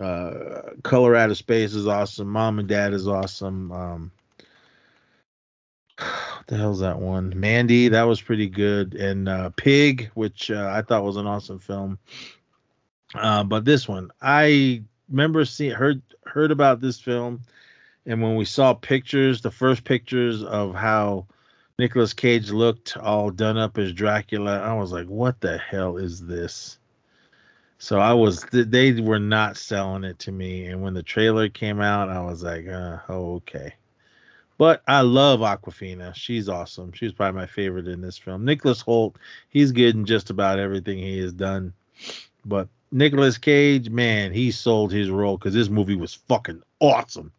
Speaker 5: Uh, Color Out of Space is awesome. Mom and Dad is awesome. Um, what [sighs] the hell's that one? Mandy, that was pretty good. And uh, Pig, which uh, I thought was an awesome film. Uh, but this one, I remember seeing heard heard about this film, and when we saw pictures, the first pictures of how Nicolas Cage looked all done up as Dracula, I was like, "What the hell is this?" So I was they were not selling it to me, and when the trailer came out, I was like, "Oh, okay." But I love Awkwafina. She's awesome. She's probably my favorite in this film. Nicholas Hoult, he's good in just about everything he has done. But Nicolas Cage, man, he sold his role because this movie was fucking awesome.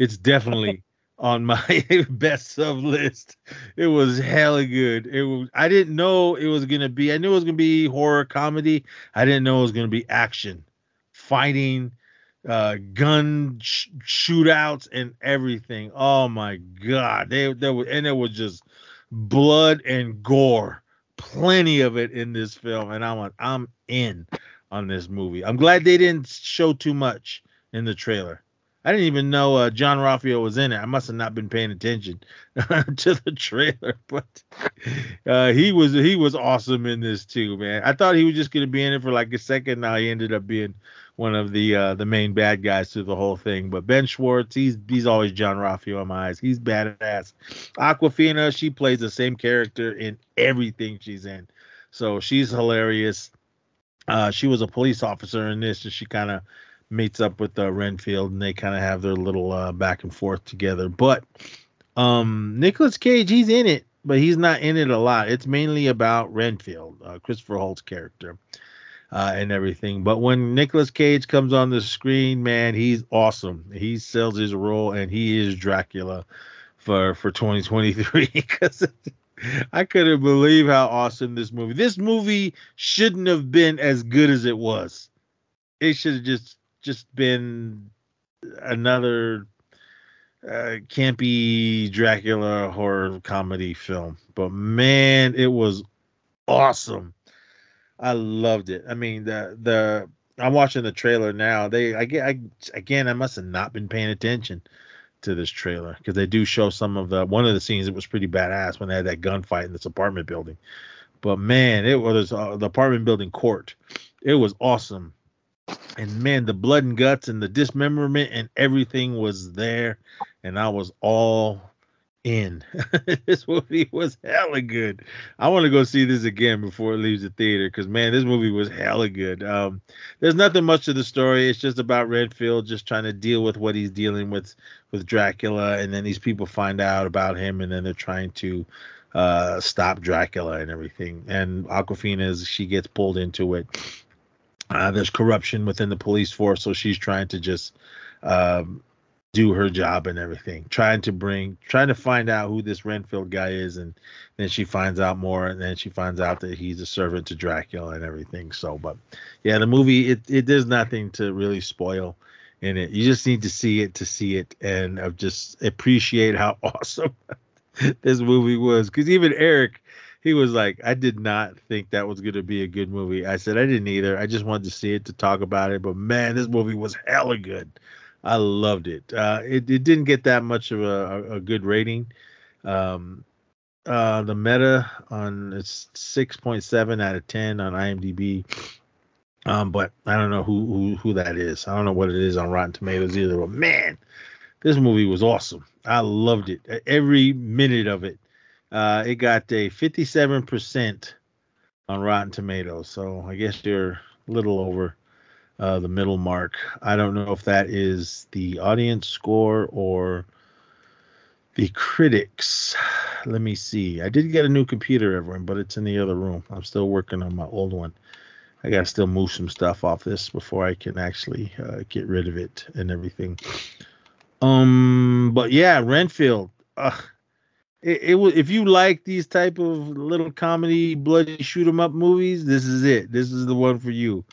Speaker 5: It's definitely [laughs] on my [laughs] best of list. It was hella good. It was I didn't know it was gonna be. I knew it was gonna be horror comedy. I didn't know it was gonna be action, fighting, uh, gun sh- shootouts, and everything. Oh my god! They there was and it was just blood and gore, plenty of it in this film. And I'm I'm in on this movie. I'm glad they didn't show too much in the trailer. I didn't even know uh, Jean-Ralphio was in it. I must have not been paying attention [laughs] to the trailer, [laughs] but uh, he was he was awesome in this too, man. I thought he was just gonna be in it for like a second. Now he ended up being one of the uh, the main bad guys through the whole thing. But Ben Schwartz, he's he's always Jean-Ralphio in my eyes. He's badass. Awkwafina, she plays the same character in everything she's in, so she's hilarious. Uh, she was a police officer in this, and she kind of meets up with uh, Renfield, and they kind of have their little uh, back and forth together. But um, Nicolas Cage, he's in it, but he's not in it a lot. It's mainly about Renfield, uh, Christopher Hoult's character, uh, and everything. But when Nicolas Cage comes on the screen, man, he's awesome. He sells his role, and he is Dracula for for 2023 because. [laughs] I couldn't believe how awesome this movie. This movie shouldn't have been as good as it was. It should have just just been another uh, campy Dracula horror comedy film. But man, it was awesome. I loved it. I mean, the the I'm watching the trailer now. They I get I again I must have not been paying attention to this trailer because they do show some of the one of the scenes. It was pretty badass when they had that gunfight in this apartment building. But man, it was uh, the apartment building court. It was awesome and man, the blood and guts and the dismemberment and everything was there, and I was all in. [laughs] this movie was hella good. I want to go see this again before it leaves the theater because man, this movie was hella good. Um, there's nothing much to the story. It's just about Renfield just trying to deal with what he's dealing with with Dracula, and then these people find out about him, and then they're trying to uh, stop Dracula and everything. And Awkwafina, she gets pulled into it uh, there's corruption within the police force, so she's trying to just um, do her job and everything, trying to bring, trying to find out who this Renfield guy is, and then she finds out more, and then she finds out that he's a servant to Dracula and everything. So, but yeah, the movie it it there's nothing to really spoil in it. You just need to see it to see it, and uh, just appreciate how [laughs] awesome [laughs] this movie was. Because even Eric he was like, I did not think that was going to be a good movie. I said I didn't either. I just wanted to see it to talk about it. But man, this movie was hella good. I loved it. Uh, it, it didn't get that much of a, a, good rating. Um, uh, the meta on it's 6.7 out of 10 on IMDb. Um, but I don't know who, who who that is. I don't know what it is on Rotten Tomatoes either. But man, this movie was awesome. I loved it. Every minute of it. Uh, it got a 57% on Rotten Tomatoes. So I guess you're a little over uh, the middle mark. I don't know if that is the audience score or the critics. Let me see. I did get a new computer, everyone, but it's in the other room. I'm still working on my old one. I gotta still move some stuff off this before I can actually uh, get rid of it and everything. Um, but yeah, Renfield. Uh, it, it if you like these type of little comedy bloody shoot 'em up movies, this is it. This is the one for you.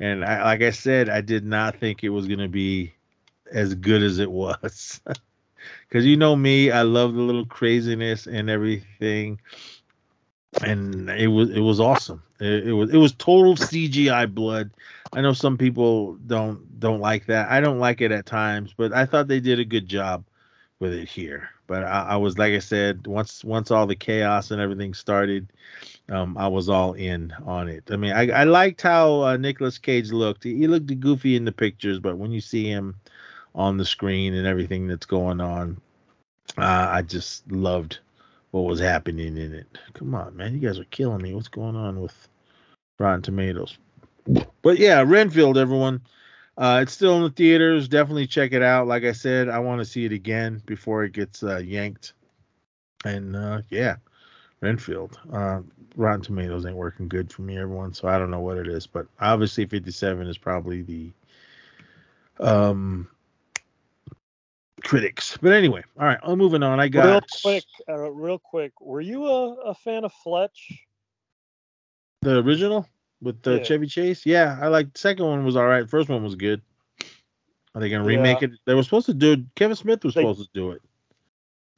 Speaker 5: And I, like I said, I did not think it was gonna be as good as it was. [laughs] Cause you know me, I love the little craziness and everything and it was it was awesome. It, it, was it was total CGI blood. I know some people don't don't like that. I don't like it at times, but I thought they did a good job with it here. But I, I was like I said, once once all the chaos and everything started, um, I was all in on it. I mean, I, I liked how uh, Nicolas Cage looked. He looked goofy in the pictures, but when you see him on the screen and everything that's going on, uh, I just loved what was happening in it. Come on, man, you guys are killing me. What's going on with Rotten Tomatoes? But yeah, Renfield, everyone. Uh, it's still in the theaters. Definitely check it out. Like I said, I want to see it again before it gets uh, yanked. And uh, yeah, Renfield. Uh, Rotten Tomatoes ain't working good for me, everyone. So I don't know what it is, but obviously 57 is probably the um critics. But anyway, all right, I'm moving on. I got
Speaker 1: Real quick, uh, real quick. Were you a, a fan of Fletch?
Speaker 5: the original with the
Speaker 1: Yeah.
Speaker 5: Chevy Chase. Yeah, I like the second one was all right. First one was good. Are they gonna remake
Speaker 1: Yeah.
Speaker 5: it? They were supposed to do. Kevin Smith was
Speaker 1: They-
Speaker 5: supposed to do it.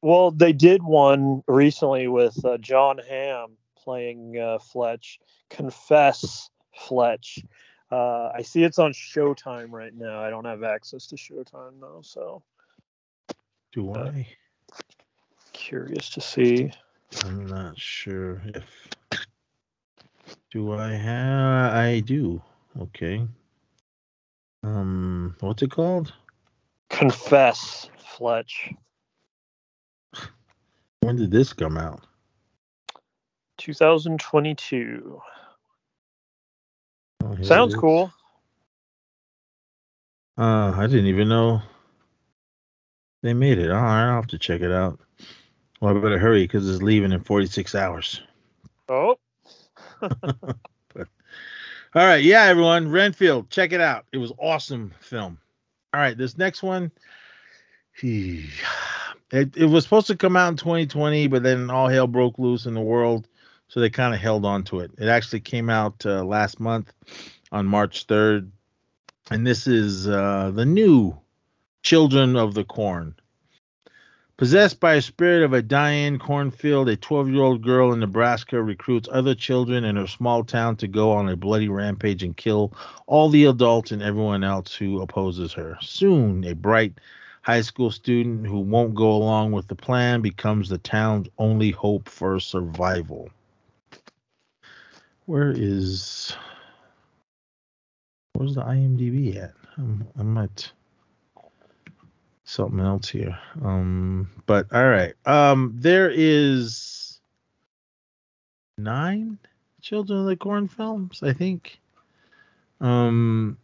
Speaker 1: Well, they did one recently with uh, Jon Hamm playing uh, Fletch. Confess Fletch. Uh, I see it's on Showtime right now. I don't have access to Showtime though, so
Speaker 5: Do
Speaker 1: Uh,
Speaker 5: I?
Speaker 1: curious to see.
Speaker 5: I'm not sure if. Do I have? I do. Okay. Um, what's it called?
Speaker 1: Confess Fletch.
Speaker 5: When did this come out?
Speaker 1: 2022.
Speaker 5: Oh,
Speaker 1: Sounds cool.
Speaker 5: Uh, I didn't even know they made it. All right, I'll have to check it out. Well, I better hurry because it's leaving in 46 hours.
Speaker 1: Oh, [laughs]
Speaker 5: All right, yeah, everyone, Renfield, check it out. It was awesome film. All right, this next one, it, it was supposed to come out in 2020, but then all hell broke loose in the world, so they kind of held on to it. It actually came out uh, last month on March 3rd, and this is uh, the new Children of the Corn. Possessed by a spirit of a dying cornfield, a 12 year old girl in Nebraska recruits other children in her small town to go on a bloody rampage and kill all the adults and everyone else who opposes her. Soon, a bright high school student who won't go along with the plan becomes the town's only hope for survival. Where is. Where's the IMDb at? I'm, I might something else here. Um, but all right. Um, there is nine Children of the Corn films, I think. Um,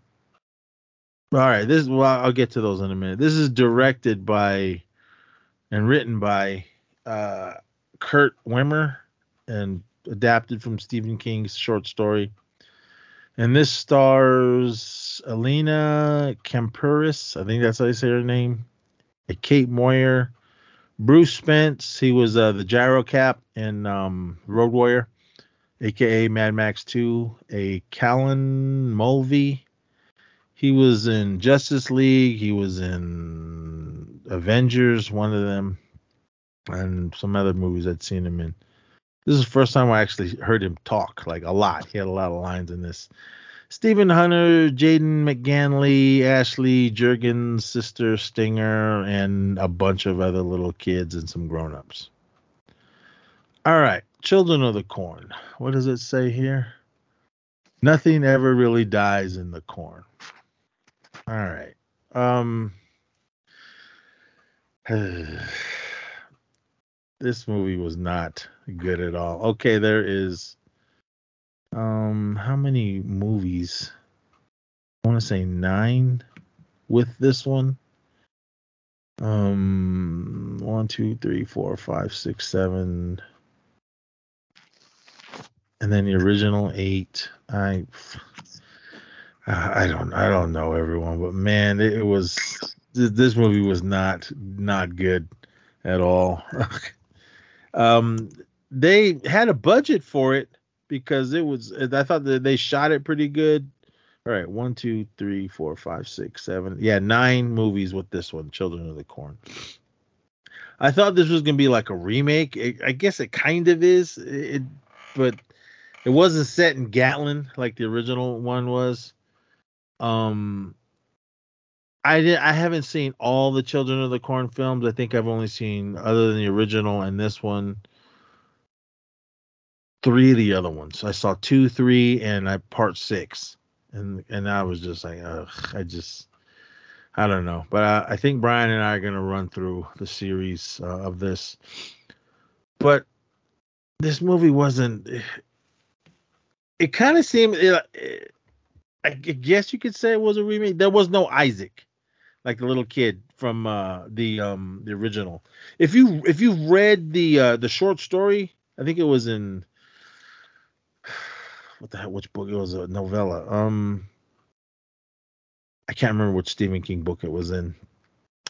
Speaker 5: all right. This well, I'll get to those in a minute. This is directed by and written by uh, Kurt Wimmer and adapted from Stephen King's short story. And this stars Alina Kampouris. I think that's how you say her name. Kate Moyer, Bruce Spence. He was uh, the gyro cap in um, Road Warrior, aka Mad Max 2. A Callan Mulvey. He was in Justice League. He was in Avengers, one of them, and some other movies I'd seen him in. This is the first time I actually heard him talk, like a lot. He had a lot of lines in this. Stephen Hunter, Jaden McGanley, Ashley Jurgen's sister Stinger, and a bunch of other little kids and some grown-ups. All right, Children of the Corn. What does it say here? Nothing ever really dies in the corn. All right. Um [sighs] this movie was not good at all. Okay, there is Um, how many movies? I want to say nine with this one. Um, one, two, three, four, five, six, seven, and then the original eight. I, I don't, I don't know everyone, but man, it, it was this movie was not not good at all. [laughs] um, they had a budget for it because it was. I thought that they shot it pretty good. All right, one, two, three, four, five, six, seven. Yeah, nine movies with this one, Children of the Corn. I thought this was gonna be like a remake. It, I guess it kind of is. It, but it wasn't set in Gatlin like the original one was. Um, I did. I haven't seen all the Children of the Corn films. I think I've only seen, other than the original and this one, three of the other ones. I saw two, three, and I part six, and and I was just like, ugh, I just, I don't know. But I, I think Brian and I are gonna run through the series uh, of this. But this movie wasn't. It kind of seemed. It, I guess you could say it was a remake. There was no Isaac, like the little kid from uh, the um the original. If you if you read the uh, the short story, I think it was in what the hell? Which book? It was a novella. Um, I can't remember which Stephen King book it was in.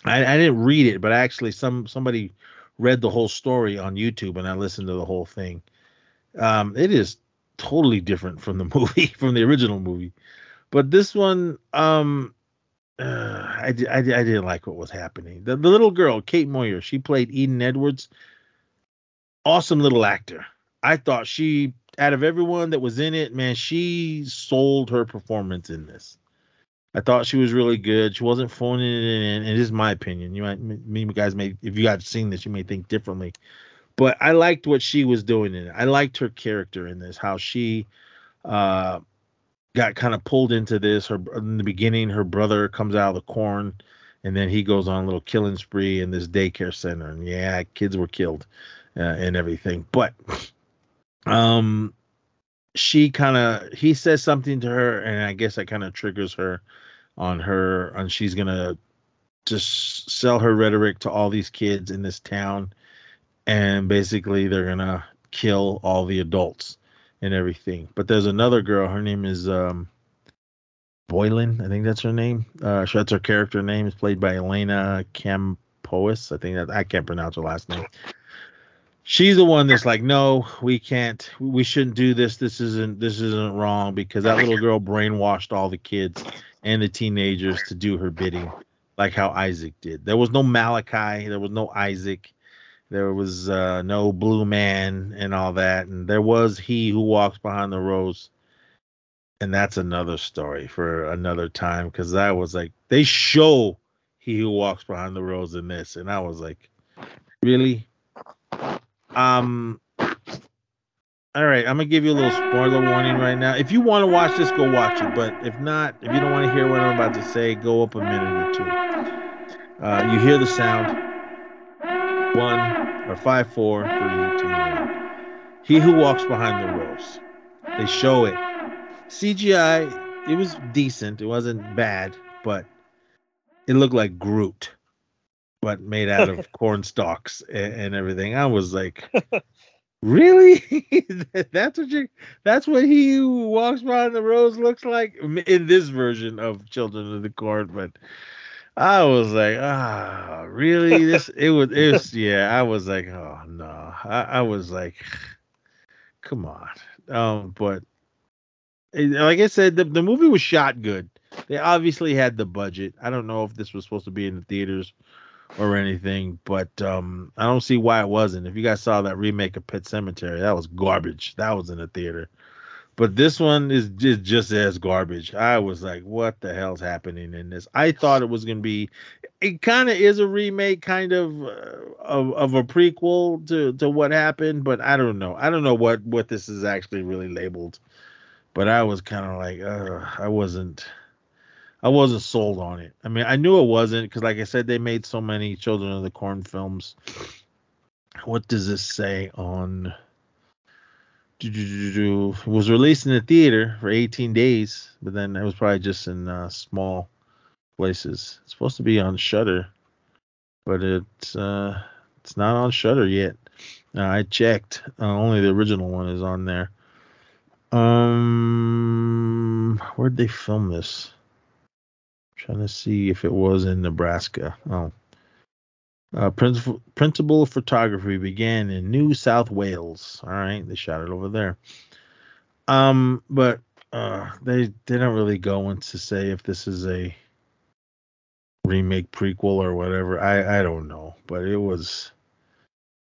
Speaker 5: I, I didn't read it, but actually some somebody read the whole story on YouTube, and I listened to the whole thing. Um, it is totally different from the [laughs] movie, from the original movie. But this one, um, uh, I, I, I didn't like what was happening. The, the little girl, Kate Moyer, she played Eden Edwards. Awesome little actor. I thought she, out of everyone that was in it, man, she sold her performance in this. I thought she was really good. She wasn't phoning it in, it is my opinion. You might, me guys may, if you guys seen this, you may think differently. But I liked what she was doing in it. I liked her character in this, how she, uh, got kind of pulled into this. Her in the beginning, her brother comes out of the corn, and then he goes on a little killing spree in this daycare center. And yeah, kids were killed uh, and everything. But um, she kind of he says something to her, and I guess that kind of triggers her on her, and she's gonna just sell her rhetoric to all these kids in this town, and basically they're gonna kill all the adults and everything. But there's another girl. Her name is um, Boylan. I think that's her name. Uh, that's her character name. Is played by Elena Campois. I think that I can't pronounce her last name. She's the one that's like, no, we can't. We shouldn't do this. This isn't. This isn't wrong because that little girl brainwashed all the kids and the teenagers to do her bidding, like how Isaac did. There was no Malachi. There was no Isaac there was uh, no blue man and all that and there was he who walks behind the rows and that's another story for another time because i was like they show he who walks behind the rows in this and i was like really um all right i'm gonna give you a little spoiler warning right now if you want to watch this go watch it but if not if you don't want to hear what i'm about to say go up a minute or two uh, you hear the sound one or five, four, three, two, one. He who walks behind the rows. They show it. CGI, it was decent. It wasn't bad, but it looked like Groot, but made out of [laughs] corn stalks and, and everything. I was like, [laughs] really? [laughs] that's what you. That's what he who walks behind the rows looks like in this version of Children of the Corn, but. I was like, ah, really? This it was it was yeah. I was like, oh no. I, I was like, [sighs] come on. Um, but like I said, the the movie was shot good. They obviously had the budget. I don't know if this was supposed to be in the theaters or anything, but um, I don't see why it wasn't. If you guys saw that remake of Pet Cemetery, that was garbage. That was in the theater. But this one is just, just as garbage. I was like, what the hell's happening in this? I thought it was going to be, it kind of is a remake, kind of, uh, of of a prequel to to what happened, but I don't know. I don't know what what this is actually really labeled. But I was kind of like, uh, I wasn't, I wasn't sold on it. I mean, I knew it wasn't because, like I said, they made so many Children of the Corn films. What does this say on? it was released in the theater for 18 days, but then it was probably just in uh, small places. It's supposed to be on Shudder, but it's uh, it's not on Shudder yet. Uh, I checked. Uh, only the original one is on there. Um, where'd they film this? Trying to see if it was in Nebraska. Oh. Uh, principal, principal photography began in New South Wales. All right, they shot it over there. Um, but uh, they don't really go into say if this is a remake prequel or whatever. I I don't know, but it was.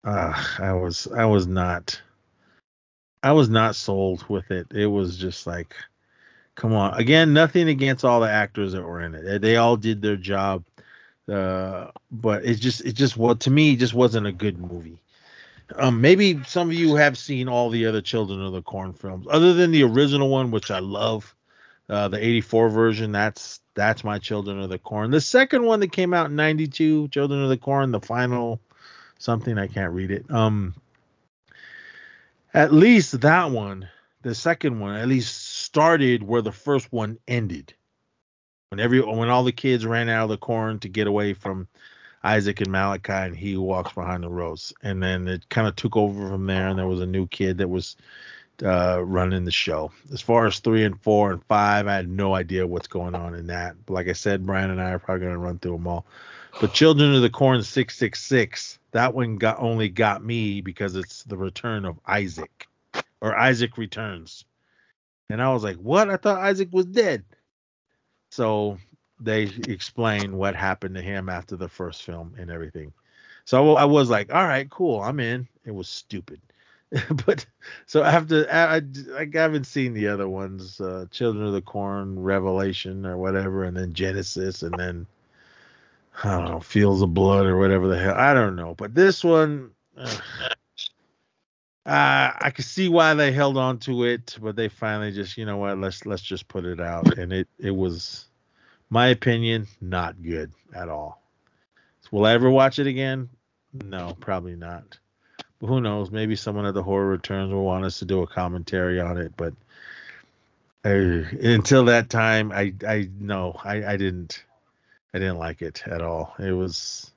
Speaker 5: Uh, I was I was not. I was not sold with it. It was just like, come on. Again, nothing against all the actors that were in it. They all did their job. Uh, but it just it just well to me it just wasn't a good movie. Um, maybe some of you have seen all the other Children of the Corn films, other than the original one, which I love, uh, the '84 version. That's that's my Children of the Corn. The second one that came out in '92, Children of the Corn, the final something I can't read it. Um, at least that one, the second one, at least started where the first one ended when every when all the kids ran out of the corn to get away from Isaac and Malachi, and he walks behind the rows, and then it kind of took over from there, and there was a new kid that was uh, running the show. As far as three and four and five, I had no idea what's going on in that. But like I said, Brian and I are probably going to run through them all. But Children of the Corn six six six, that one got only got me because it's the return of Isaac, or Isaac returns, and I was like, what? I thought Isaac was dead. So they explain what happened to him after the first film and everything. So I was like, all right, cool, I'm in. It was stupid. [laughs] but so after I, I, haven't seen the other ones, uh, Children of the Corn, Revelation or whatever, and then Genesis, and then I don't know, Fields of Blood or whatever the hell. I don't know. But this one, I could see why they held on to it, but they finally just, you know what, let's let's just put it out, and it it was, my opinion, not good at all. So will I ever watch it again? No, probably not. But who knows? Maybe someone at the Horror Returns will want us to do a commentary on it, but uh, until that time, I I no, I I didn't I didn't like it at all. It was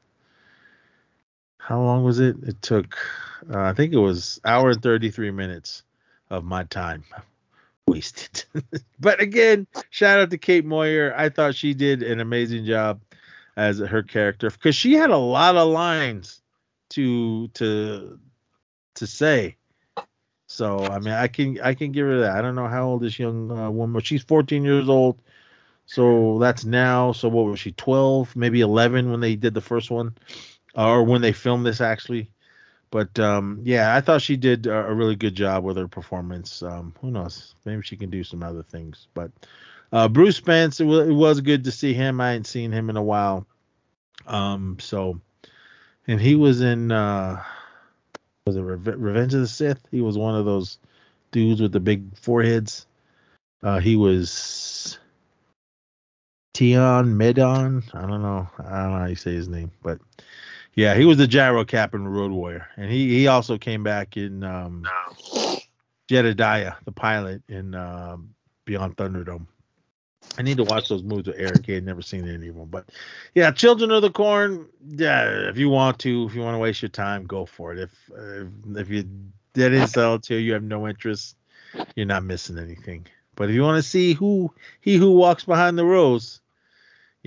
Speaker 5: how long was it? It took uh, I think it was hour and 33 minutes of my time [laughs] wasted. [laughs] but again, shout out to Kate Moyer. I thought she did an amazing job as her character because she had a lot of lines to to to say. So I mean, I can I can give her that. I don't know how old this young uh, woman. She's 14 years old. So that's now. So what was she? 12, maybe 11 when they did the first one, or when they filmed this actually. But um, yeah, I thought she did a, really good job with her performance. Um, who knows? Maybe she can do some other things. But uh, Bruce Spence, it, w- it was good to see him. I hadn't seen him in a while. Um, so, and he was in uh, was it Re- Revenge of the Sith? He was one of those dudes with the big foreheads. Uh, he was Tion Medon. I don't know. I don't know how you say his name, but yeah, he was the gyro cap in Road Warrior, and he he also came back in um, Jedediah, the pilot in um, Beyond Thunderdome. I need to watch those movies with Eric. He had never seen any of them, but yeah, Children of the Corn. Yeah, if you want to, if you want to waste your time, go for it. If uh, if you didn't sell it to you, you have no interest, you're not missing anything. But if you want to see who he who walks behind the rows,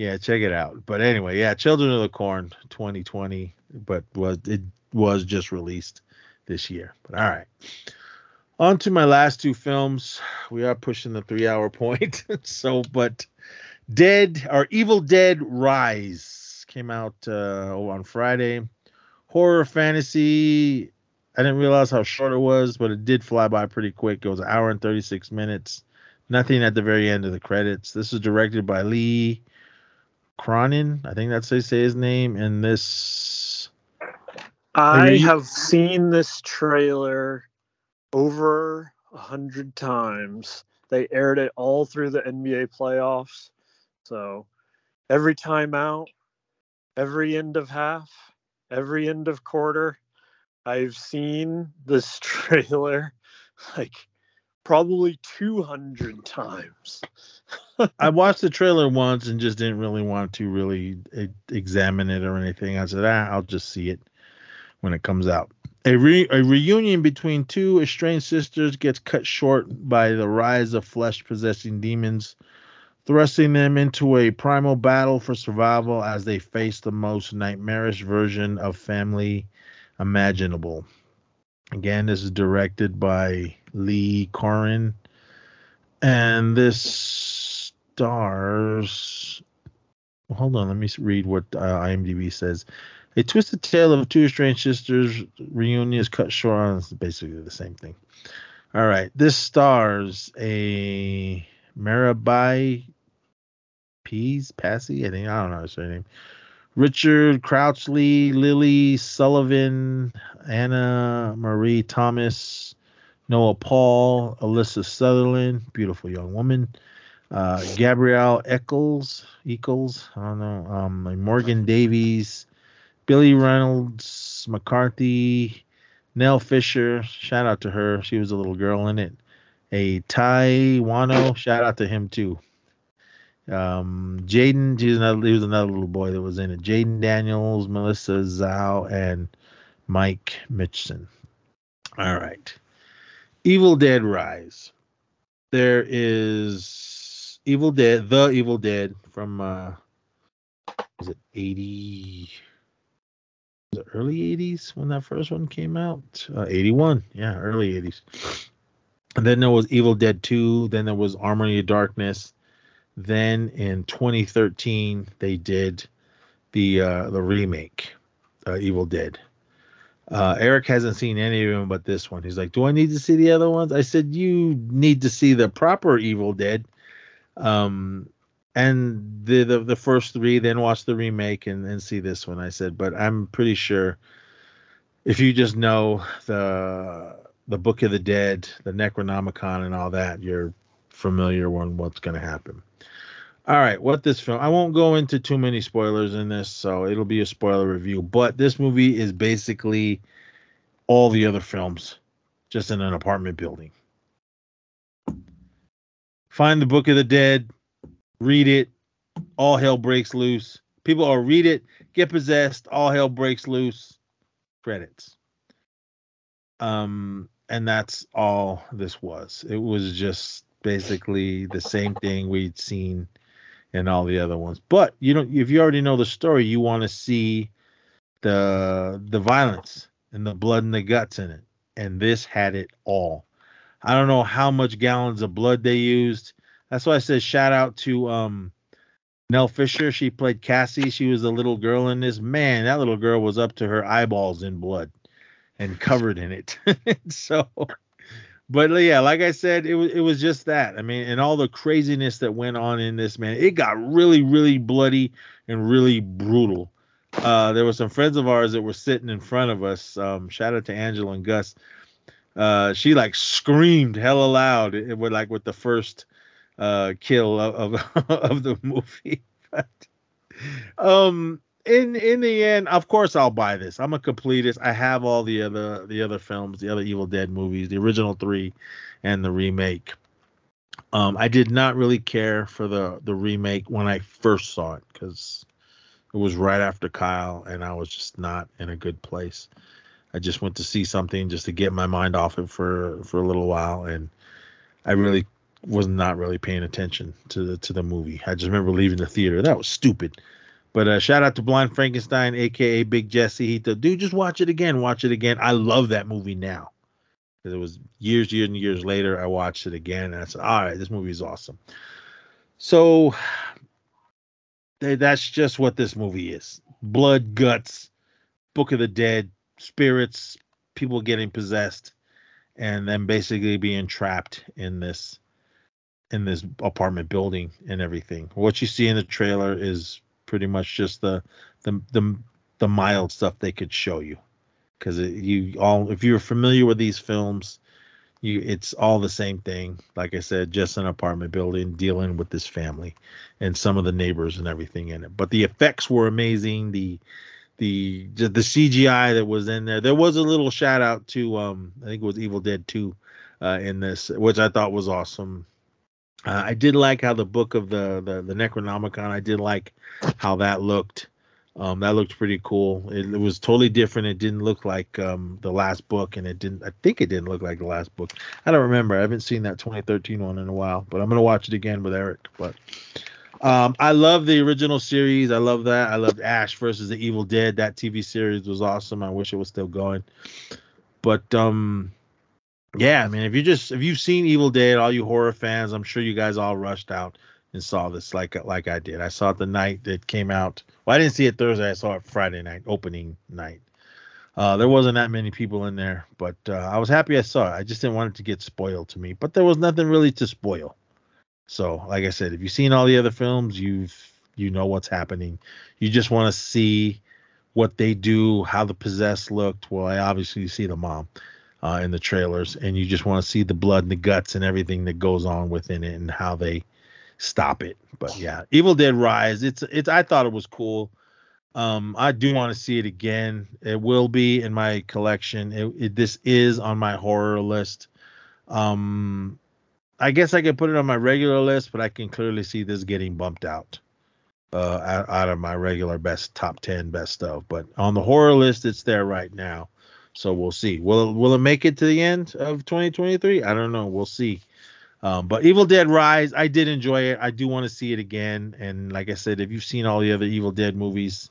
Speaker 5: yeah, check it out. But anyway, yeah, Children of the Corn 2020, but was it was just released this year. But all right. On to my last two films. We are pushing the three hour [laughs] point. so, but Dead or Evil Dead Rise came out uh, on Friday. Horror fantasy. I didn't realize how short it was, but it did fly by pretty quick. It was an hour and 36 minutes. Nothing at the very end of the credits. This is directed by Lee Cronin. I think that's how you say his name. And this.
Speaker 1: I have seen this trailer over a hundred times. They aired it all through the NBA playoffs. So every time out, every end of half, every end of quarter, I've seen this [laughs] trailer like probably 200 times.
Speaker 5: I watched the trailer once and just didn't really want to really e- examine it or anything. I said, ah, I'll just see it when it comes out. A, re- a reunion between two estranged sisters gets cut short by the rise of flesh possessing demons, thrusting them into a primal battle for survival as they face the most nightmarish version of family imaginable. Again, this is directed by Lee Cronin, and this stars. Hold on, let me read what uh, IMDb says. A twisted tale of two estranged sisters reunion is cut short on. It's basically the same thing. All right, this stars a Mirabai Pease Passy. I think I don't know his name. Richard Crouchley, Lily Sullivan, Anna Marie Thomas, Noah Paul, Alyssa Sutherland, beautiful young woman, uh, Gabrielle Echols, Echols, I don't know, um, Morgan Davies, Billy Reynolds, McCarthy, Nell Fisher, shout out to her, she was a little girl in it. A Ty Wano, shout out to him too. Um, Jaden, he was another little boy that was in it. Jaden Daniels, Melissa Zhao, and Mike Mitchson. All right. Evil Dead Rise. There is Evil Dead, The Evil Dead from uh was it 80 the early 80s when that first one came out? Uh, 81. Yeah, early 80s. And then there was Evil Dead 2, then there was Army of Darkness. Then in 2013 they did the uh the remake uh, Evil Dead. Uh, Eric hasn't seen any of them but this one. He's like, "Do I need to see the other ones?" I said, "You need to see the proper Evil Dead, um, and the, the the first three, then watch the remake and, and see this one." I said, "But I'm pretty sure if you just know the the Book of the Dead, the Necronomicon, and all that, you're familiar on what's going to happen." All right, what this film? I won't go into too many spoilers in this, so it'll be a spoiler review. But this movie is basically all the other films, just in an apartment building. Find the Book of the Dead, read it, all hell breaks loose. People are read it, get possessed, all hell breaks loose. Credits. Um, and that's all this was. It was just basically the same thing we'd seen in all the other ones. But you don't if you already know the story, you want to see the the violence and the blood and the guts in it. And this had it all. I don't know how much gallons of blood they used. That's why I said shout out to um Nell Fisher. She played Cassie. She was a little girl in this. Man, that little girl was up to her eyeballs in blood and covered in it. [laughs] so but yeah, like I said, it was it was just that. I mean, and all the craziness that went on in this man, it got really, really bloody and really brutal. Uh, there were some friends of ours that were sitting in front of us. Um, shout out to Angela and Gus. Uh, she like screamed hella loud. It, would like with the first uh, kill of of, [laughs] of the movie. but, um, in in the end, of course, I'll buy this. I'm a completist. I have all the other the other films, the other Evil Dead movies, the original three, and the remake. Um, I did not really care for the the remake when I first saw it because it was right after Kyle, and I was just not in a good place. I just went to see something just to get my mind off it for for a little while, and I really was not really paying attention to the to the movie. I just remember leaving the theater. That was stupid. But uh, shout out to Blind Frankenstein, aka Big Jesse. He said, dude, just watch it again. Watch it again. I love that movie now. Because it was years, years, and years later. I watched it again, and I said, all right, this movie is awesome. So th- that's just what this movie is: blood, guts, Book of the Dead, spirits, people getting possessed, and then basically being trapped in this in this apartment building and everything. What you see in the trailer is pretty much just the the the, the mild stuff they could show you. Because you all if you're familiar with these films you it's all the same thing. Like i said just an apartment building dealing with this family and some of the neighbors and everything in it. But the effects were amazing. The the the cgi that was in there there was a little shout out to um i think it was evil dead 2 uh, in this, which I thought was awesome. Uh, I did like how the book of the, the the Necronomicon. I did like how that looked. Um, that looked pretty cool. It, it was totally different. It didn't look like um, the last book, and it didn't. I think it didn't look like the last book. I don't remember. I haven't seen that 2013 one in a while, but I'm gonna watch it again with Eric. But um, I love the original series. I love that. I loved Ash versus the Evil Dead. That TV series was awesome. I wish it was still going. But um, yeah, I mean, if you just if you've seen Evil Dead, all you horror fans, I'm sure you guys all rushed out and saw this like like I did. I saw it the night that came out. Well, I didn't see it Thursday. I saw it Friday night, opening night. Uh, there wasn't that many people in there, but uh, I was happy I saw it. I just didn't want it to get spoiled to me. But there was nothing really to spoil. So, like I said, if you've seen all the other films, you've you know what's happening. You just want to see what they do, how the possessed looked. Well, I obviously see the mom uh, in the trailers, and you just want to see the blood and the guts and everything that goes on within it and how they stop it. But yeah, Evil Dead Rise. It's it's. I thought it was cool. Um, I do want to see it again. It will be in my collection. It, it, this is on my horror list. Um, I guess I could put it on my regular list, but I can clearly see this getting bumped out uh, out, out of my regular best top ten best of. But on the horror list, it's there right now. So we'll see. Will will it make it to the end of 2023? I don't know. We'll see. Um, but Evil Dead Rise, I did enjoy it. I do want to see it again. And like I said, if you've seen all the other Evil Dead movies,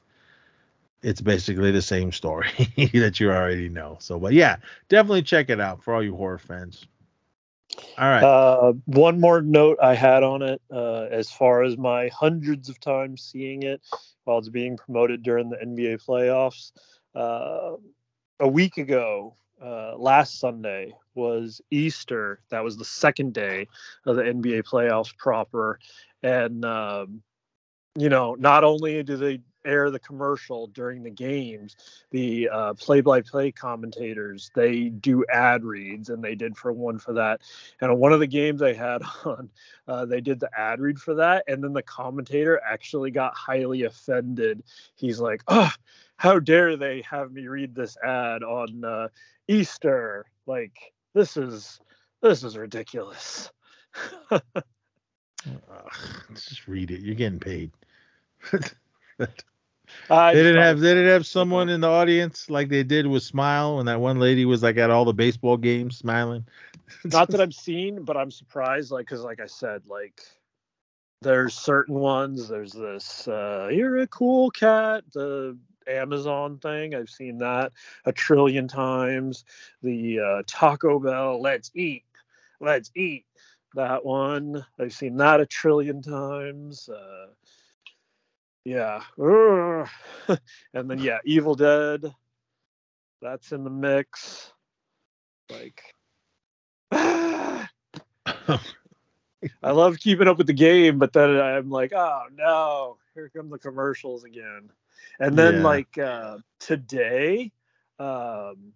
Speaker 5: it's basically the same story [laughs] that you already know. So, but yeah, definitely check it out for all you horror fans. All right.
Speaker 4: Uh, one more note I had on it, uh, as far as my hundreds of times seeing it while it's being promoted during the NBA playoffs. Uh, a week ago, uh, last Sunday was Easter. That was the second day of the NBA playoffs proper, and um, you know, not only do they air the commercial during the games, the uh, play-by-play commentators they do ad reads, and they did for one for that. And on one of the games I had [laughs] on, uh, they did the ad read for that, and then the commentator actually got highly offended. He's like, "Oh, how dare they have me read this ad on uh, Easter? Like this is this is ridiculous." [laughs]
Speaker 5: Ugh, just read it. You're getting paid. [laughs]
Speaker 4: I
Speaker 5: they didn't have they didn't have someone in the audience like they did with Smile when that one lady was like at all the baseball games smiling. [laughs]
Speaker 4: not that I've seen, but I'm surprised. Like, cause like I said, like there's certain ones. There's this. uh You're a cool cat. The Amazon thing. I've seen that a trillion times. The uh, Taco Bell. Let's eat. Let's eat. That one. I've seen that a trillion times. Uh, yeah. [laughs] And then yeah, Evil Dead. That's in the mix. Like. [sighs] I love keeping up with the game, but then I'm like, oh no, here come the commercials again. And then
Speaker 5: Yeah.
Speaker 4: like uh, today, um,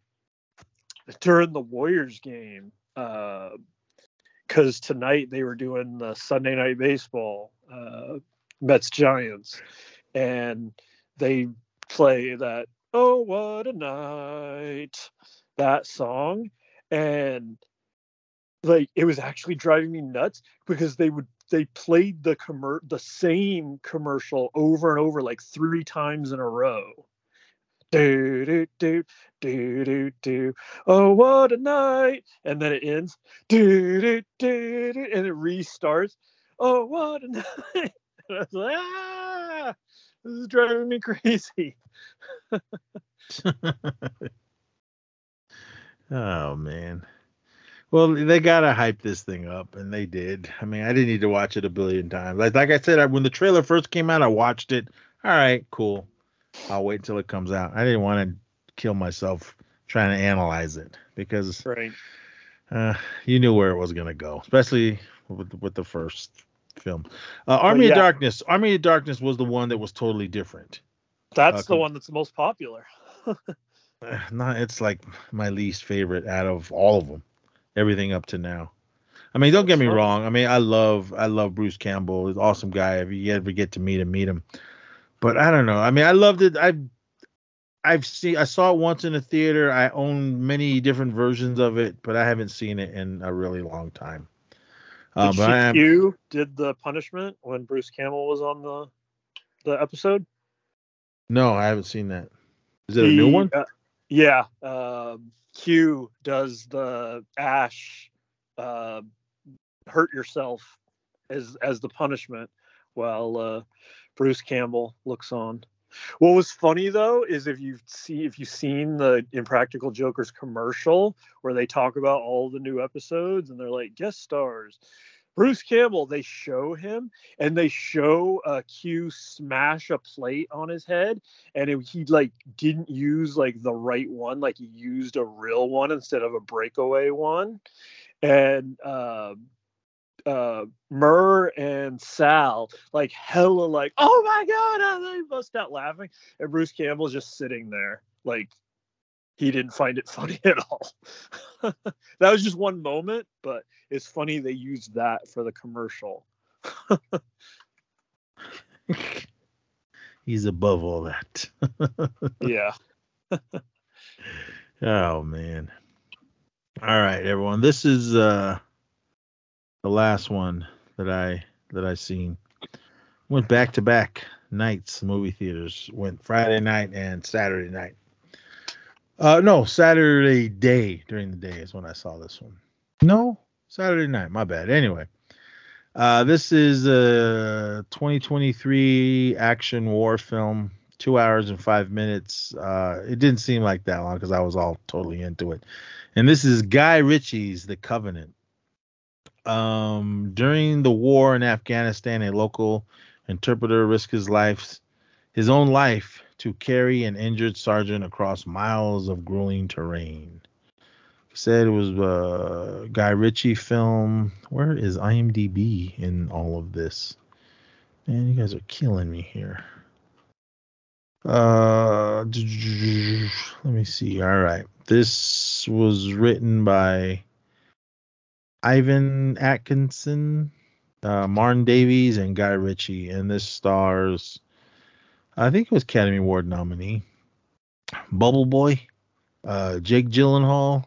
Speaker 4: during the Warriors game, because tonight they were doing the Sunday night baseball, uh, Mets Giants, and they play that oh what a night that song and like it was actually driving me nuts because they would they played the commer the same commercial over and over like three times in a row. Do do do do do do. Oh what a night! And then it ends. Do do do do, and it restarts. Oh what a [laughs] night! Was like, ah, this is driving me crazy. [laughs]
Speaker 5: oh man. Well, they gotta hype this thing up, and they did. I mean, I didn't need to watch it a billion times. Like, like I said, I, when the trailer first came out, I watched it. All right, cool. I'll wait until it comes out. I didn't want to kill myself trying to analyze it because
Speaker 4: Right.
Speaker 5: uh, you knew where it was gonna go, especially with with the first film. Uh, Army
Speaker 4: yeah.
Speaker 5: of Darkness. Army of Darkness was the one that was totally different.
Speaker 4: That's
Speaker 5: Uh,
Speaker 4: the one that's the most popular. [laughs]
Speaker 5: Uh, Not, it's like my least favorite out of all of them. Everything up to now. I mean, don't get me wrong. I mean, I love I love Bruce Campbell. He's an awesome guy. If you ever get to meet him, meet him. But I don't know. I mean, I loved it. I I've seen I saw it once in a theater. I own many different versions of it, but I haven't seen it in a really long time. Uh,
Speaker 4: Did
Speaker 5: but am,
Speaker 4: you did the punishment when Bruce Campbell was on the the episode?
Speaker 5: no, I haven't seen that. Is it a new one?
Speaker 4: uh, yeah. Um, Q does the Ash uh, hurt yourself as as the punishment while uh, Bruce Campbell looks on. What was funny though is if you see if you've seen the Impractical Jokers commercial where they talk about all the new episodes and they're like guest stars. Bruce Campbell, they show him and they show uh, Q smash a plate on his head, and it, he like didn't use like the right one, like he used a real one instead of a breakaway one, and uh, uh, Murr and Sal like hella like, oh my god, and they bust out laughing, and Bruce Campbell's just sitting there like he didn't find it [laughs] funny at all. [laughs] that was just one moment, but it's funny they used that for the commercial. [laughs]
Speaker 5: He's above all that.
Speaker 4: Yeah.
Speaker 5: oh man. All right, everyone. This is uh the last one that I that I seen. Went back to back nights movie theaters. Went Friday night and Saturday night. Uh no, Saturday day during the day is when I saw this one. No, Saturday night. My bad. Anyway, uh, this is a 2023 action war film, two hours and five minutes. Uh, it didn't seem like that long because I was all totally into it. And this is Guy Ritchie's The Covenant. Um, during the war in Afghanistan, a local interpreter risked his life, his own life, to carry an injured sergeant across miles of grueling terrain said it was a Guy Ritchie film. Where is IMDb in all of this? Man, you guys are killing me here. Uh, let me see. All right, this was written by Ivan Atkinson, uh, Martin Davies, and Guy Ritchie, and this stars. I think it was Academy Award nominee. Bubble Boy, uh, Jake Gyllenhaal,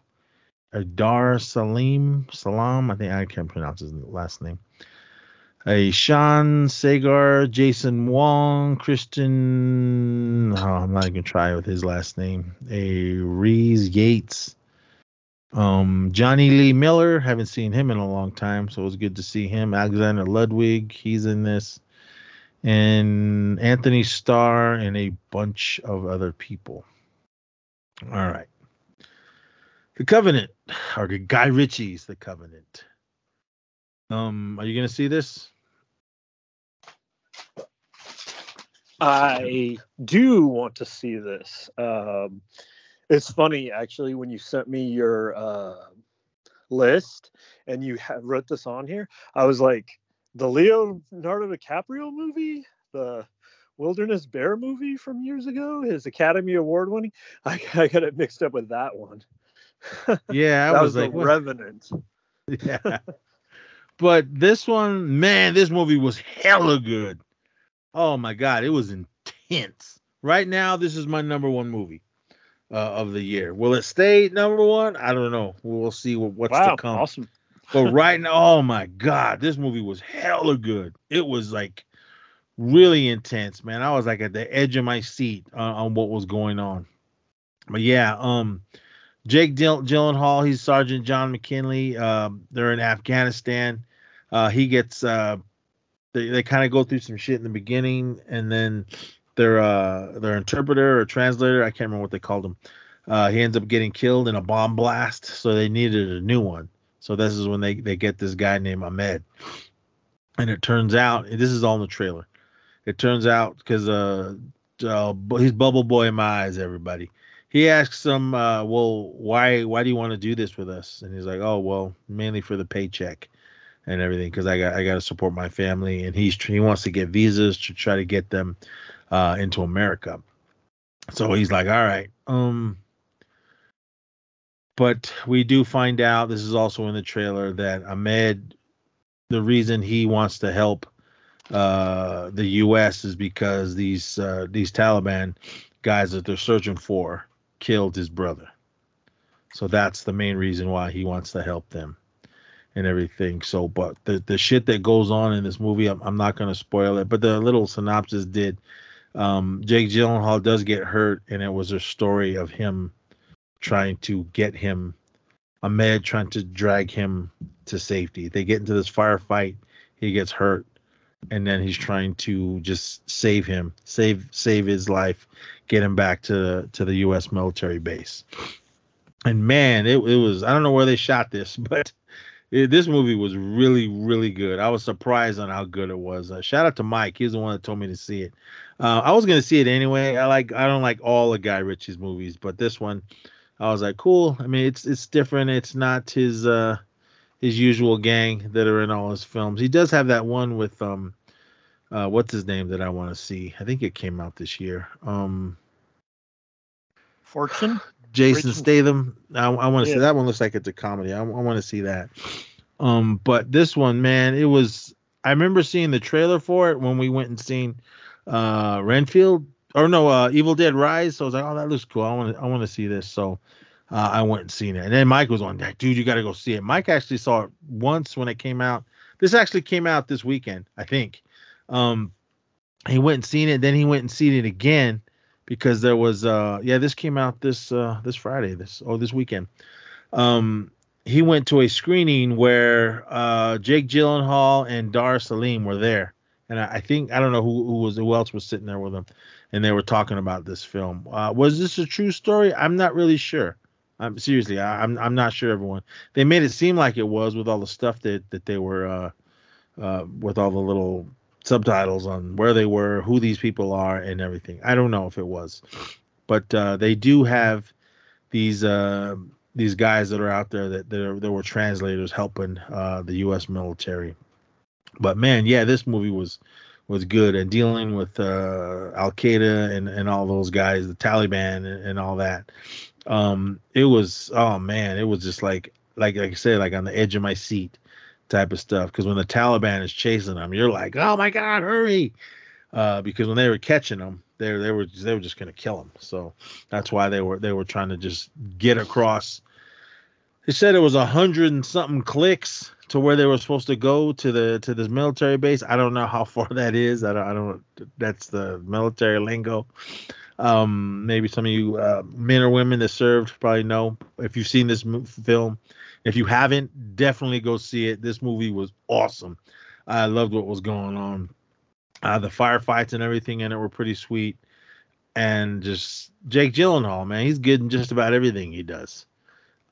Speaker 5: Dar Salim Salam. I think I can't pronounce his last name. A Sean Sagar, Jason Wong, Christian. Oh, I'm not even gonna try with his last name. A Rhys Yates. Um, Jonny Lee Miller. Haven't seen him in a long time, so it was good to see him. Alexander Ludwig. He's in this. And Antony Starr and a bunch of other people. All right. The Covenant, or Guy Ritchie's The Covenant. Um, are you gonna see this?
Speaker 4: I do want to see this. Um, it's funny actually when you sent me your uh, list and you ha- wrote this on here. I was like, the Leonardo DiCaprio movie, the Wilderness Bear movie from years ago, his Academy Award winning. [laughs] I, I got it mixed up with that one. [laughs]
Speaker 5: Yeah, I
Speaker 4: that
Speaker 5: was,
Speaker 4: was,
Speaker 5: like, what?
Speaker 4: Revenant. [laughs]
Speaker 5: yeah. But this one, man, this movie was hella good. Oh my god, it was intense. Right now, this is my number one movie uh, of the year. Will it stay number one? I don't know. We'll see what, what's
Speaker 4: wow,
Speaker 5: to come.
Speaker 4: awesome.
Speaker 5: But [laughs] right now, oh my god, this movie was hella good. It was like really intense, man. I was like at the edge of my seat uh, on what was going on. But yeah, um, Jake Dill- Gyllenhaal, he's Sergeant John McKinley. Um, they're in Afghanistan. Uh, he gets uh, they they kind of go through some shit in the beginning, and then their uh their interpreter or translator, I can't remember what they called him. Uh, he ends up getting killed in a bomb blast, so they needed a new one. So this is when they they get this guy named Ahmed, and it turns out this is all in the trailer. It turns out because uh, uh he's Bubble Boy in my eyes, everybody. He asks him, uh, well, why why do you want to do this with us? And he's like, oh well, mainly for the paycheck and everything because I got I got to support my family, and he's he wants to get visas to try to get them uh, into America. So he's like, all right, um, but we do find out this is also in the trailer that Ahmed, the reason he wants to help uh, the U.S. is because these uh, these Taliban guys that they're searching for killed his brother. So that's the main reason why he wants to help them and everything. So, but the the shit that goes on in this movie, I'm, I'm not gonna spoil it. But the little synopsis did. Um, Jake Gyllenhaal does get hurt, and it was a story of him trying to get him, Ahmed trying to drag him to safety. They get into this firefight. He gets hurt, and then he's trying to just save him, save save his life, get him back to to the U.S. military base. And man, it, it was I don't know where they shot this, [laughs] but it, this movie was really really good. I was surprised on how good it was. Uh, shout out to Mike. He's the one that told me to see it. Uh, I was gonna see it anyway. I like I don't like all of Guy Ritchie's movies, but this one I was like, cool. I mean, it's it's different. It's not his uh his usual gang that are in all his films. He does have that one with um uh what's his name that I want to see. I think it came out this year. Um
Speaker 1: Fortune. [sighs]
Speaker 5: Jason
Speaker 1: Rachel-
Speaker 5: Statham. I, I want to
Speaker 1: Yeah.
Speaker 5: see that one. Looks like it's a comedy. I, I want to see that. Um, but this one, man, it was. I remember seeing the trailer for it when we went and seen uh Renfield or no, uh Evil Dead Rise. So I was like, oh, that looks cool. I want to. I want to see this. So. Uh, I went and seen it, and then Mike was on like, dude, you got to go see it. Mike actually saw it once when it came out. This actually came out this weekend, I think. Um, he went and seen it, then he went and seen it again because there was uh yeah this came out this uh this friday this oh this weekend um he went to a screening where uh jake gyllenhaal and dar salim were there and i, think i don't know who, who was who else was sitting there with them and they were talking about this film uh was this a true story i'm not really sure i'm seriously I, i'm i'm not sure everyone they made it seem like it was with all the stuff that that they were uh uh with all the little subtitles on where they were, who these people are, and everything. I don't know if it was, but uh, they do have these uh, these guys that are out there that that, are, that were translators helping uh, the U.S. military. But man, yeah, this movie was was good and dealing with uh, Al Qaeda and and all those guys, the Taliban and, and all that. Um, it was oh man, it was just like like like I said, like on the edge of my seat type of stuff. Because when the Taliban is chasing them, you're like, oh my god, hurry! Uh, because when they were catching them, they they were they were just gonna kill them. So that's why they were they were trying to just get across. They said it was a hundred and something clicks to where they were supposed to go to the to this military base. I don't know how [laughs] far that is. I don't. I don't. That's the military lingo. Um, maybe some of you uh, men or women that served probably know if you've seen this film. If you haven't, definitely go see it. This movie was awesome. I loved what was going on. Uh, the firefights and everything in it were pretty sweet. And just Jake Gyllenhaal, man, he's good in just about everything he does.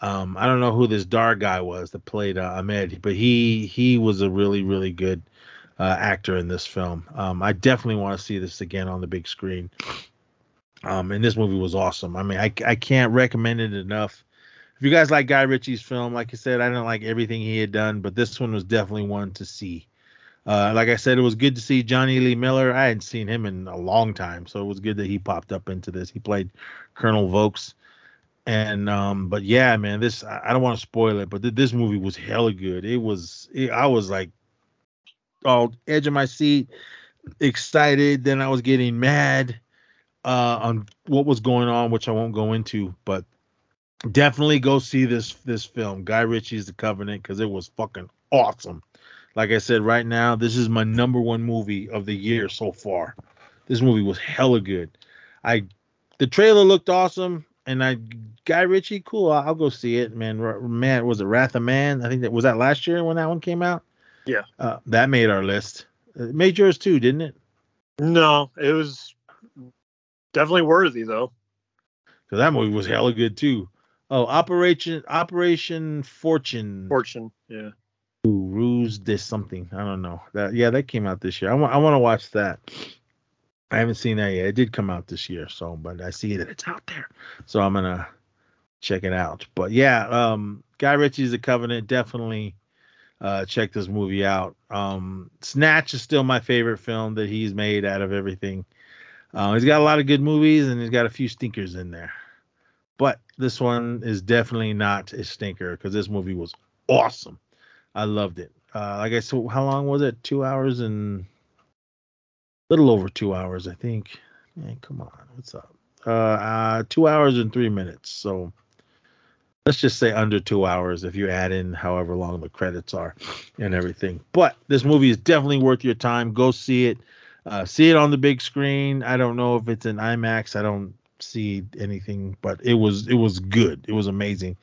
Speaker 5: Um, I don't know who this dark guy was that played uh, Ahmed, but he he was a really really good uh, actor in this film. Um, I definitely want to see this again on the big screen. Um, and this movie was awesome. I mean, I I can't recommend it enough. If you guys like Guy Ritchie's film, like I said, I didn't like everything he had done, but this one was definitely one to see. Uh, like I said, it was good to see Jonny Lee Miller. I hadn't seen him in a long time, so it was good that he popped up into this. He played Colonel Vokes, and um, but yeah, man, this I, don't want to spoil it, but th- this movie was hella good. It was, it, I was like, all edge of my seat, excited. Then I was getting mad uh, on what was going on, which I won't go into, but definitely go see this this film, Guy Ritchie's The Covenant, because it was fucking awesome. Like I said, right now, this is my number one movie of the year so far. This movie was hella good. I the trailer looked awesome, and I Guy Ritchie, cool. I'll, I'll go see it, man. R- Man, was it Wrath of Man? I think that was that last year when that one came out.
Speaker 1: Yeah.
Speaker 5: uh, that made our list. It made yours too, didn't it?
Speaker 1: No, it was definitely worthy though.
Speaker 5: Because that movie was hella good too. Oh, Operation Operation Fortune.
Speaker 1: Fortune. Yeah.
Speaker 5: Ooh, Ruse this something. I don't know. That yeah, that came out this year. I want I want to watch that. I haven't seen that yet. It did come out this year, so but I see that it's out there. So I'm gonna check it out. But yeah, um Guy Ritchie's The Covenant, definitely uh check this movie out. Um Snatch is still my favorite film that he's made out of everything. Uh, he's got a lot of good movies and he's got a few stinkers in there. But this one is definitely not a stinker because this movie was awesome. I loved it. Uh, like I said, how long was it? Two hours and little over two hours, I think. Man, come on, what's up? uh, uh, two hours and three minutes. So let's just say under two hours if you add in however long the credits are and everything. But this movie is definitely worth your time. Go see it. Uh, see it on the big screen. I don't know if it's in IMAX. I don't see anything, but it was it was good. It was amazing.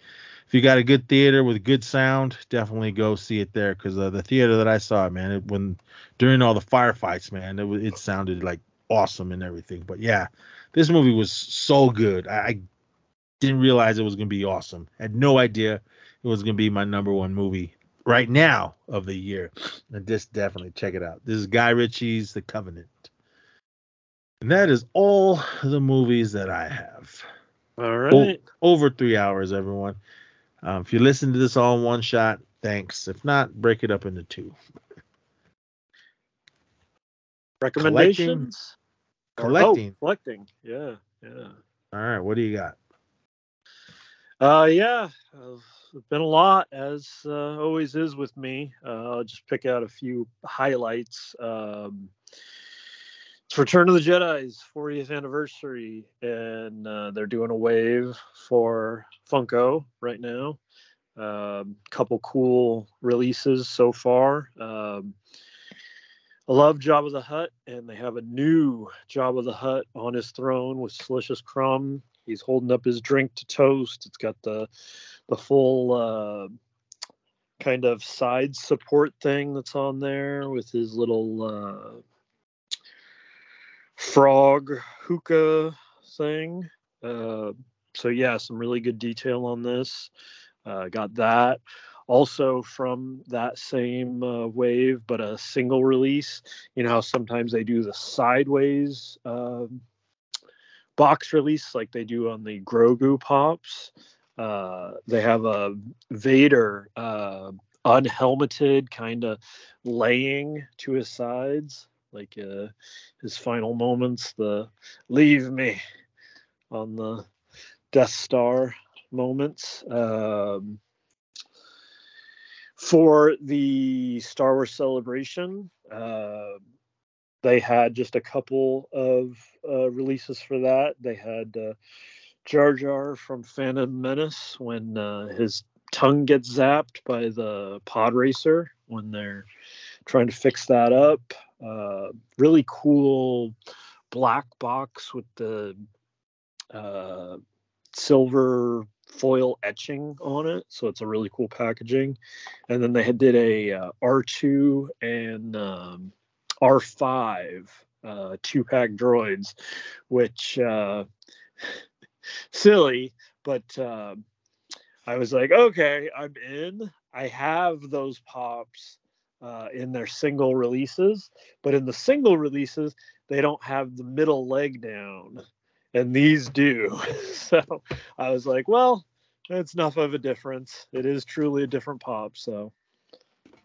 Speaker 5: If you got a good theater with good sound, definitely go see it there because uh, the theater that I saw, man, it, when during all the firefights, man, it it sounded like awesome and everything. But yeah, this movie was so good. I, I didn't realize it was gonna be awesome. Had no idea it was gonna be my number one movie right now of the year. And just definitely check it out. This is Guy Ritchie's The Covenant. And that is all the movies that I have.
Speaker 4: All right.
Speaker 5: O- over three hours, everyone. Um, if you listen to this all in one shot, thanks. If not, break it up into two.
Speaker 4: Recommendations. Or-
Speaker 5: Collecting.
Speaker 4: Oh, collecting. Yeah. Yeah.
Speaker 5: All right, what do you got?
Speaker 4: Uh, yeah, it's been a lot, as uh, always is with me. Uh, I'll just pick out a few highlights. Um, it's Return of the Jedi's 40th anniversary, and uh, they're doing a wave for Funko right now. Um, couple cool releases so far. Um, I love Jabba the Hutt, and they have a new Jabba the Hutt on his throne with Salacious Crumb. He's holding up his drink to toast. It's got the the full uh, kind of side support thing that's on there with his little uh, frog hookah thing. Uh, so yeah, some really good detail on this. Uh, got that. Also from that same uh, wave, but a single release. You know how sometimes they do the sideways um, box release like they do on the Grogu pops. Uh, they have a Vader uh, unhelmeted, kind of laying to his sides, like uh, his final moments. The "Leave me" on the Death Star moments. Um, for the Star Wars celebration, uh, they had just a couple of uh, releases for that. They had uh, Jar Jar from Phantom Menace when uh, his tongue gets zapped by the pod racer when they're trying to fix that up. Uh, really cool black box with the uh, silver foil etching on it, so it's a really cool packaging. And then they had did a uh, R2 and um, R5 uh, two pack droids, which uh, [laughs] silly, but uh, I was like, okay, I'm in. I have those pops uh, in their single releases, but in the single releases, they don't have the middle leg down, and these do. [laughs] so I was like, well, it's enough of a difference. It is truly a different pop, so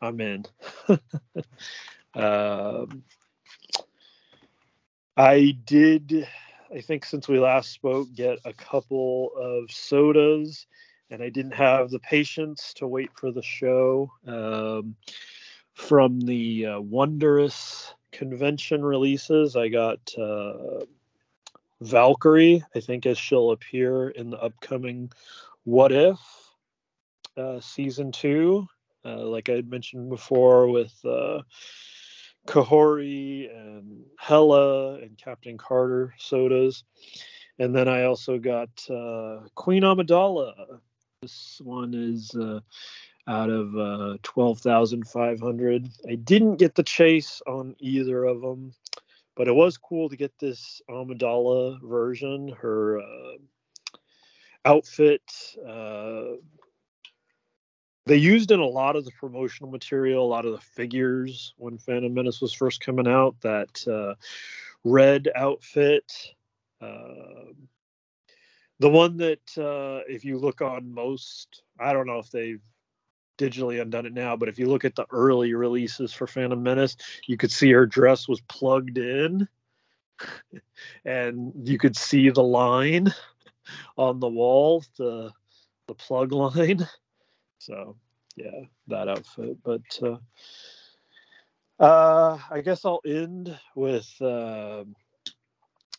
Speaker 4: I'm in. [laughs] um, I did, I think since we last spoke, get a couple of sodas, and I didn't have the patience to wait for the show. Um, from the uh, Wondrous convention releases, I got uh, Valkyrie, I think, as she'll appear in the upcoming What If uh, season two. Uh, like I had mentioned before, with uh, Kahhori and Hela and Captain Carter sodas. And then I also got uh, Queen Amidala. This one is out of uh, 12,500. I didn't get the chase on either of them, but it was cool to get this Amidala version. Her uh, outfit, uh, they used in a lot of the promotional material, a lot of the figures when Phantom Menace was first coming out. That uh, red outfit, uh, the one that uh, if you look on most, I don't know if they've digitally undone it now, but if you look at the early releases for Phantom Menace, you could see her dress was plugged in, [laughs] and you could see the line [laughs] on the wall, the the plug line. [laughs] So yeah, that outfit. But uh, uh, I guess I'll end with uh,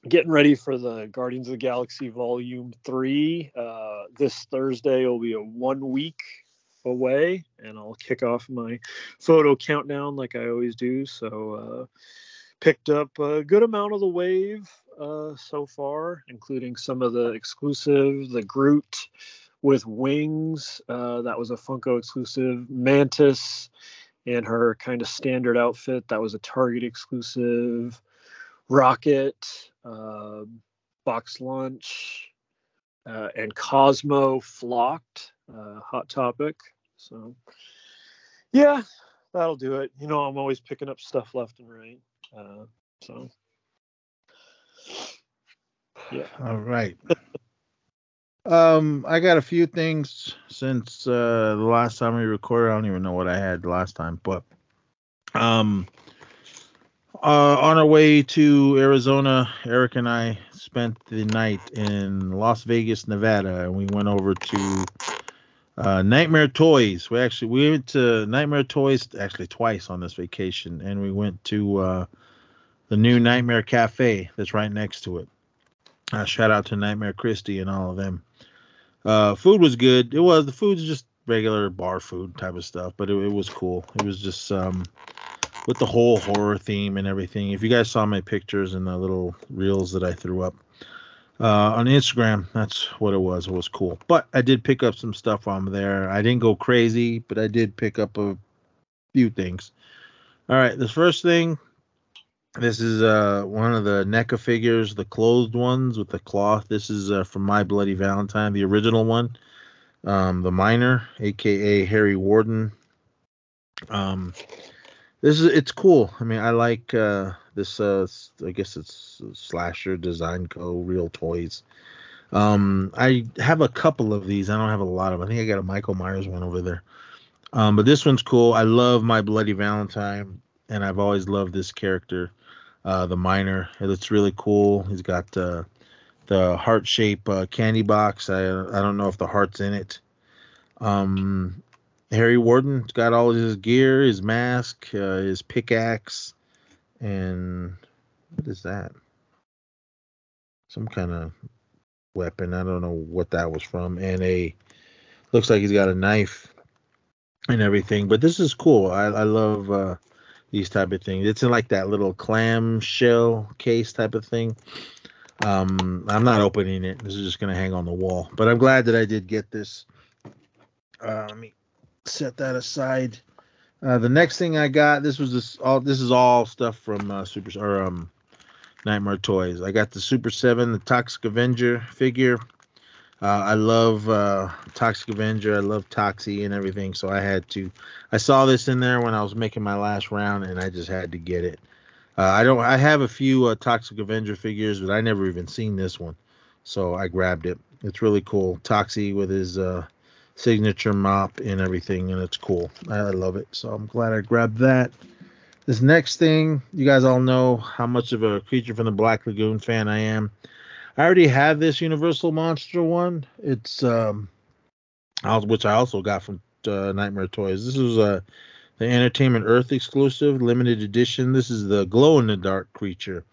Speaker 1: getting ready for the Guardians of the Galaxy Volume Three. Uh, this Thursday will be a one week away, and I'll kick off my photo countdown like I always do. So, uh, picked up a good amount of the wave uh, so far, including some of the exclusive, the Groot with wings. Uh, that was a Funko exclusive. Mantis in her kind of standard outfit. That was a Target exclusive. Rocket, uh, Box Lunch, uh, and Cosmo Flocked, uh, Hot Topic. So, yeah, that'll do it. You know, I'm always picking up stuff left and right. Uh, so, yeah.
Speaker 5: All right. [laughs] um, I got a few things since uh the last time we recorded. I don't even know what I had last time, but um uh, on our way to Arizona, Eric and I spent the night in Las Vegas, Nevada, and we went over to uh, Nightmare Toys. We actually we went to Nightmare Toys actually twice on this vacation, and we went to uh, the new Nightmare Cafe that's right next to it. Uh, shout out to Nightmare Christie and all of them. Uh, food was good. It was the food's just regular bar food type of stuff, but it, it was cool. It was just um, with the whole horror theme and everything. If you guys saw my pictures and the little reels that I threw up uh, on Instagram, that's what it was. It was cool. But I did pick up some stuff on there. I didn't go crazy, but I did pick up a few things. All right, this first thing. This is uh, one of the NECA figures, the closed ones with the cloth. This is uh, from My Bloody Valentine, the original one. Um, the miner, aka Harry Warden. Um, this is it's cool. I mean, I like uh, this. Uh, I guess it's slasher design co real toys. Um, I have a couple of these. I don't have a lot of. 'em. I think I got a Michael Myers one over there. Um, but this one's cool. I love my Bloody Valentine, and I've always loved this character, uh, the miner. It looks really cool. He's got uh, the heart shape uh, candy box. I I don't know if the heart's in it. Um, Harry Warden's got all his gear, his mask, uh, his pickaxe, and what is that? Some kind of weapon. I don't know what that was from. And a looks like he's got a knife and everything. But this is cool. I, I love uh, these type of things. It's in like that little clam shell case type of thing. Um, I'm not opening it. This is just gonna hang on the wall. But I'm glad that I did get this. Uh, let me set that aside. Uh, the next thing I got, this was this all. This is all stuff from uh, Super or um, Nightmare Toys. I got the Super Seven, the Toxic Avenger figure. Uh, I love uh, Toxic Avenger. I love Toxie and everything. So I had to. I saw this in there when I was making my last round, and I just had to get it. Uh, I don't. I have a few uh, Toxic Avenger figures, but I never even seen this one, so I grabbed it. It's really cool. Toxie with his uh, signature mop and everything, and it's cool. I, love it. So I'm glad I grabbed that. This next thing, you guys all know how much of a creature from the Black Lagoon fan I am. I already have this Universal Monster one. It's um, which I also got from uh, Nightmare Toys. This is uh, the Entertainment Earth exclusive limited edition. This is the glow in the dark creature.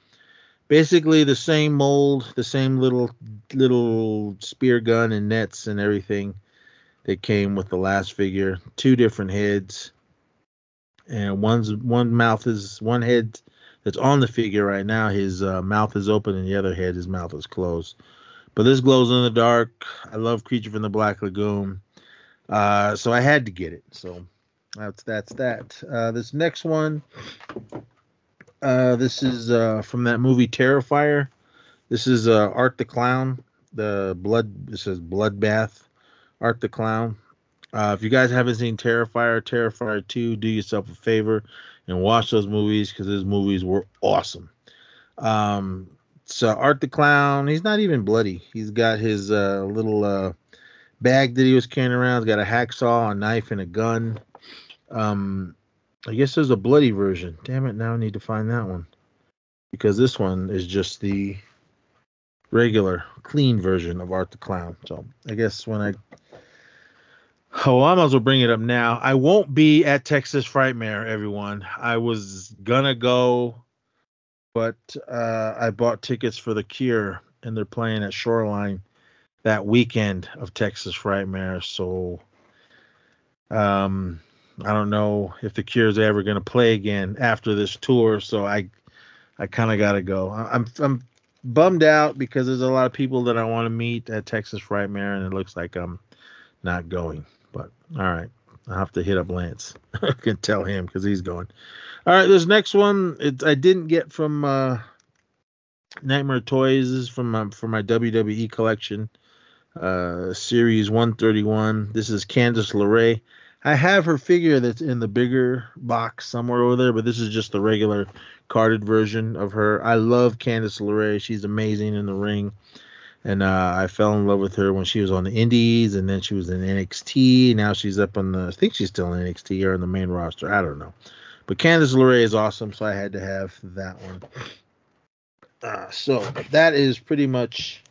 Speaker 5: Basically the same mold, the same little little spear gun and nets and everything that came with the last figure. Two different heads. And one's one mouth is one head that's on the figure right now. His uh, mouth is open and the other head his mouth is closed. But this glows in the dark. I love Creature from the Black Lagoon. Uh, so I had to get it. So that's that's that. Uh, this next one, uh, this is uh, from that movie Terrifier. This is uh, Art the Clown. The blood. This is Bloodbath. Art the Clown. Uh, if you guys haven't seen Terrifier, Terrifier 2, do yourself a favor and watch those movies because those movies were awesome. Um, so Art the Clown, he's not even bloody. He's got his uh, little uh, bag that he was carrying around. He's got a hacksaw, a knife, and a gun. Um, I guess there's a bloody version. Damn it! Now I need to find that one because this one is just the regular, clean version of Art the Clown. So I guess when I Oh, I might as well bring it up now. I won't be at Texas Frightmare, everyone. I was gonna go but uh, I bought tickets for The Cure, and they're playing at Shoreline that weekend of Texas Frightmare. So, um, I don't know if The Cure's ever to play again after this tour. So I, I kind of got to go. I- I'm I'm bummed out because there's a lot of people that I want to meet at Texas Frightmare, and it looks like I'm not going. But all right, I'll have to hit up Lance. [laughs] I can tell him because he's going. All right, this next one it, I didn't get from uh, Nightmare Toys. From my, from my WWE collection, uh, series 131. This is Candice LeRae. I have her figure that's in the bigger box somewhere over there, but this is just the regular carded version of her. I love Candice LeRae. She's amazing in the ring. And uh, I fell in love with her when she was on the Indies, and then she was in NXT. Now she's up on the, I think she's still in NXT or in the main roster. I don't know. But Candice LeRae is awesome, so I had to have that one. Uh, so that is pretty much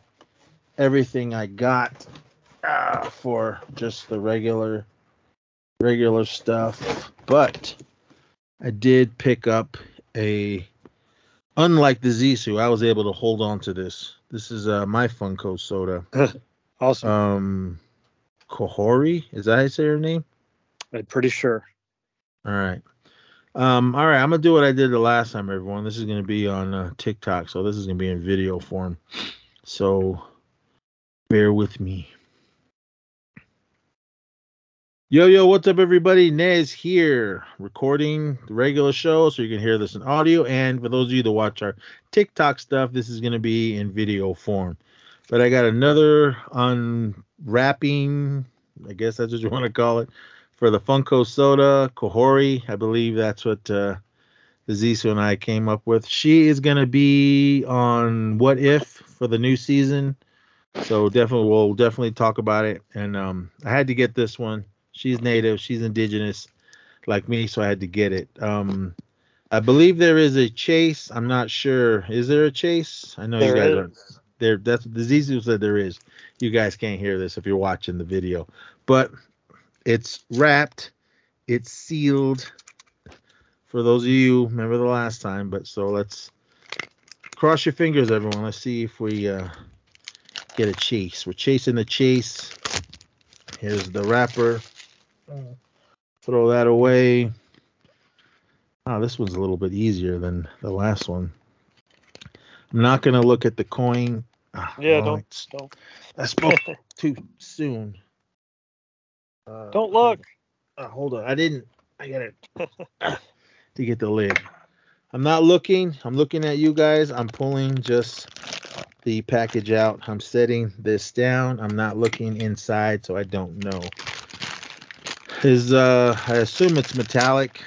Speaker 5: everything I got uh, for just the regular regular stuff. But I did pick up a unlike the Zissou, I was able to hold on to this. This is uh my Funko soda. [laughs]
Speaker 1: Awesome.
Speaker 5: Um Kohori, is that how you say her name?
Speaker 1: I'm pretty sure.
Speaker 5: All right. Um, all right, I'm gonna do what I did the last time, everyone. This is gonna be on uh, TikTok, so this is gonna be in video form. So bear with me. Yo, yo, what's up, everybody? Nez here, recording the regular show, so you can hear this in audio. And for those of you that watch our TikTok stuff, this is gonna be in video form. But I got another unwrapping, I guess that's what you want to call it for the Funko Soda Kohori. I believe that's what uh, the Zissou and I came up with. She is going to be on What If for the new season. So definitely, we'll definitely talk about it. And um, I had to get this one. She's native. She's indigenous, like me, so I had to get it. Um, I believe there is a chase. I'm not sure. Is there a chase? I know
Speaker 1: There
Speaker 5: you guys aren't. There, that's the Zissou said there is. You guys can't hear this if you're watching the video, but it's wrapped, it's sealed. For those of you remember the last time, but so let's cross your fingers, everyone. Let's see if we uh, get a chase. We're chasing the chase. Here's the wrapper. Throw that away. Oh, this one's a little bit easier than the last one. I'm not gonna look at the coin. Ah,
Speaker 1: Yeah,
Speaker 5: well,
Speaker 1: don't don't
Speaker 5: I spoke [laughs] too soon. Uh,
Speaker 1: don't look.
Speaker 5: uh, hold on. I didn't. I got it [laughs] to get the lid. I'm not looking. I'm looking at you guys. I'm pulling just the package out. I'm setting this down. I'm not looking inside, so I don't know. Is uh, I assume it's metallic.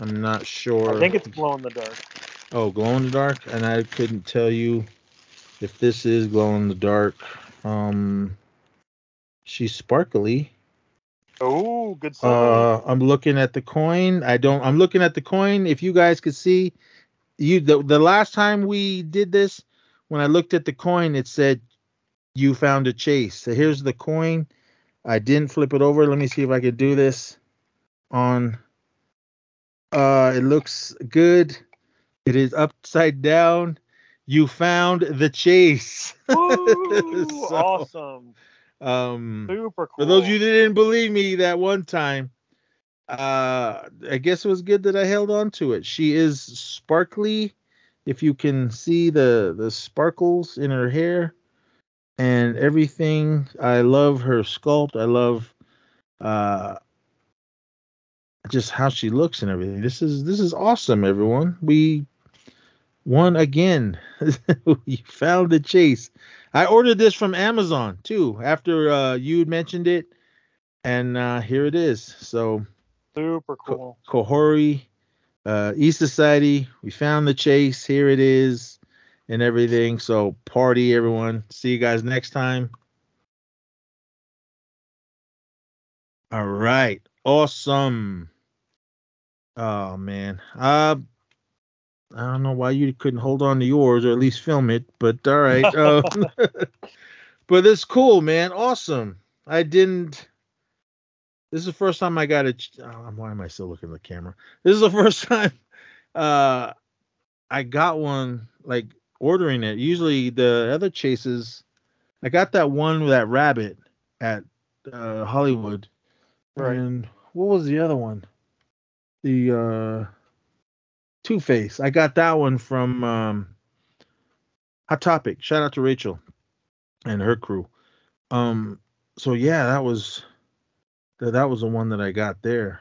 Speaker 5: I'm not sure.
Speaker 1: I think it's glow in the dark.
Speaker 5: Oh, glow in the dark, and I couldn't tell you if this is glow in the dark. Um, she's sparkly.
Speaker 1: Oh, good stuff.
Speaker 5: Uh, I'm looking at the coin. I don't. I'm looking at the coin. If you guys could see, you the the last time we did this, when I looked at the coin, it said you found a chase. So here's the coin. I didn't flip it over. Let me see if I could do this on. Uh, it looks good. It is upside down. You found the chase. [laughs]
Speaker 1: Woo,
Speaker 5: So,
Speaker 1: awesome.
Speaker 5: Um,
Speaker 1: Super cool.
Speaker 5: for those of you that didn't believe me that one time, uh, I guess it was good that I held on to it. She is sparkly, if you can see the the sparkles in her hair and everything. I love her sculpt. I love uh just how she looks and everything. This is this is awesome, everyone. We won again. [laughs] we found the chase. I ordered this from Amazon too after uh, you mentioned it, and uh, here it is. So
Speaker 1: Super cool.
Speaker 5: Kohori, uh, East Society, we found the chase. Here it is, and everything. So party, everyone. See you guys next time. All right, awesome. Oh man, uh, I don't know why you couldn't hold on to yours or at least film it, but all right. [laughs] Um, [laughs] but it's cool, man. Awesome. I didn't. This is the first time I got a. Oh, why am I still looking at the camera? This is the [laughs] first time uh, I got one like ordering it. Usually the other chases, I got that one with that rabbit at uh, Hollywood.
Speaker 4: Right.
Speaker 5: And what was the other one? The uh Two Face. I got that one from um Hot Topic. Shout out to Rachel and her crew. Um so yeah, that was that that was the one that I got there.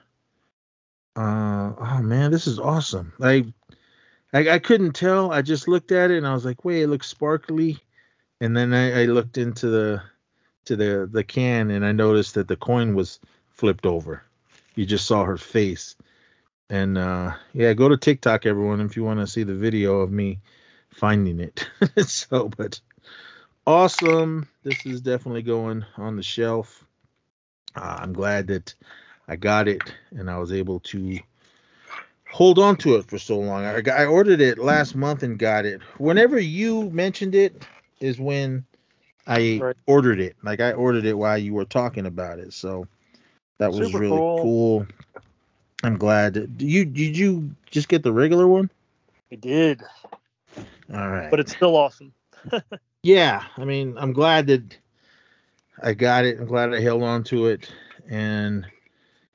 Speaker 5: Uh oh man, this is awesome. I I, I couldn't tell. I just looked at it and I was like, wait, it looks sparkly. And then I, I looked into the to the the can and I noticed that the coin was flipped over. You just saw her face. And uh yeah, go to TikTok everyone if you want to see the video of me finding it. [laughs] so but awesome. This is definitely going on the shelf. Uh, I'm glad that I got it and I was able to hold on to it for so long. I, I ordered it last month and got it. Whenever you mentioned it, is when I
Speaker 4: Right.
Speaker 5: ordered it. Like I ordered it while you were talking about it. So that was
Speaker 4: Super
Speaker 5: really
Speaker 4: cool.
Speaker 5: cool. I'm glad. That, you did you just get the regular one?
Speaker 4: I did,
Speaker 5: All right.
Speaker 4: but it's still awesome. [laughs]
Speaker 5: yeah, I mean, I'm glad that I got it. I'm glad I held on to it and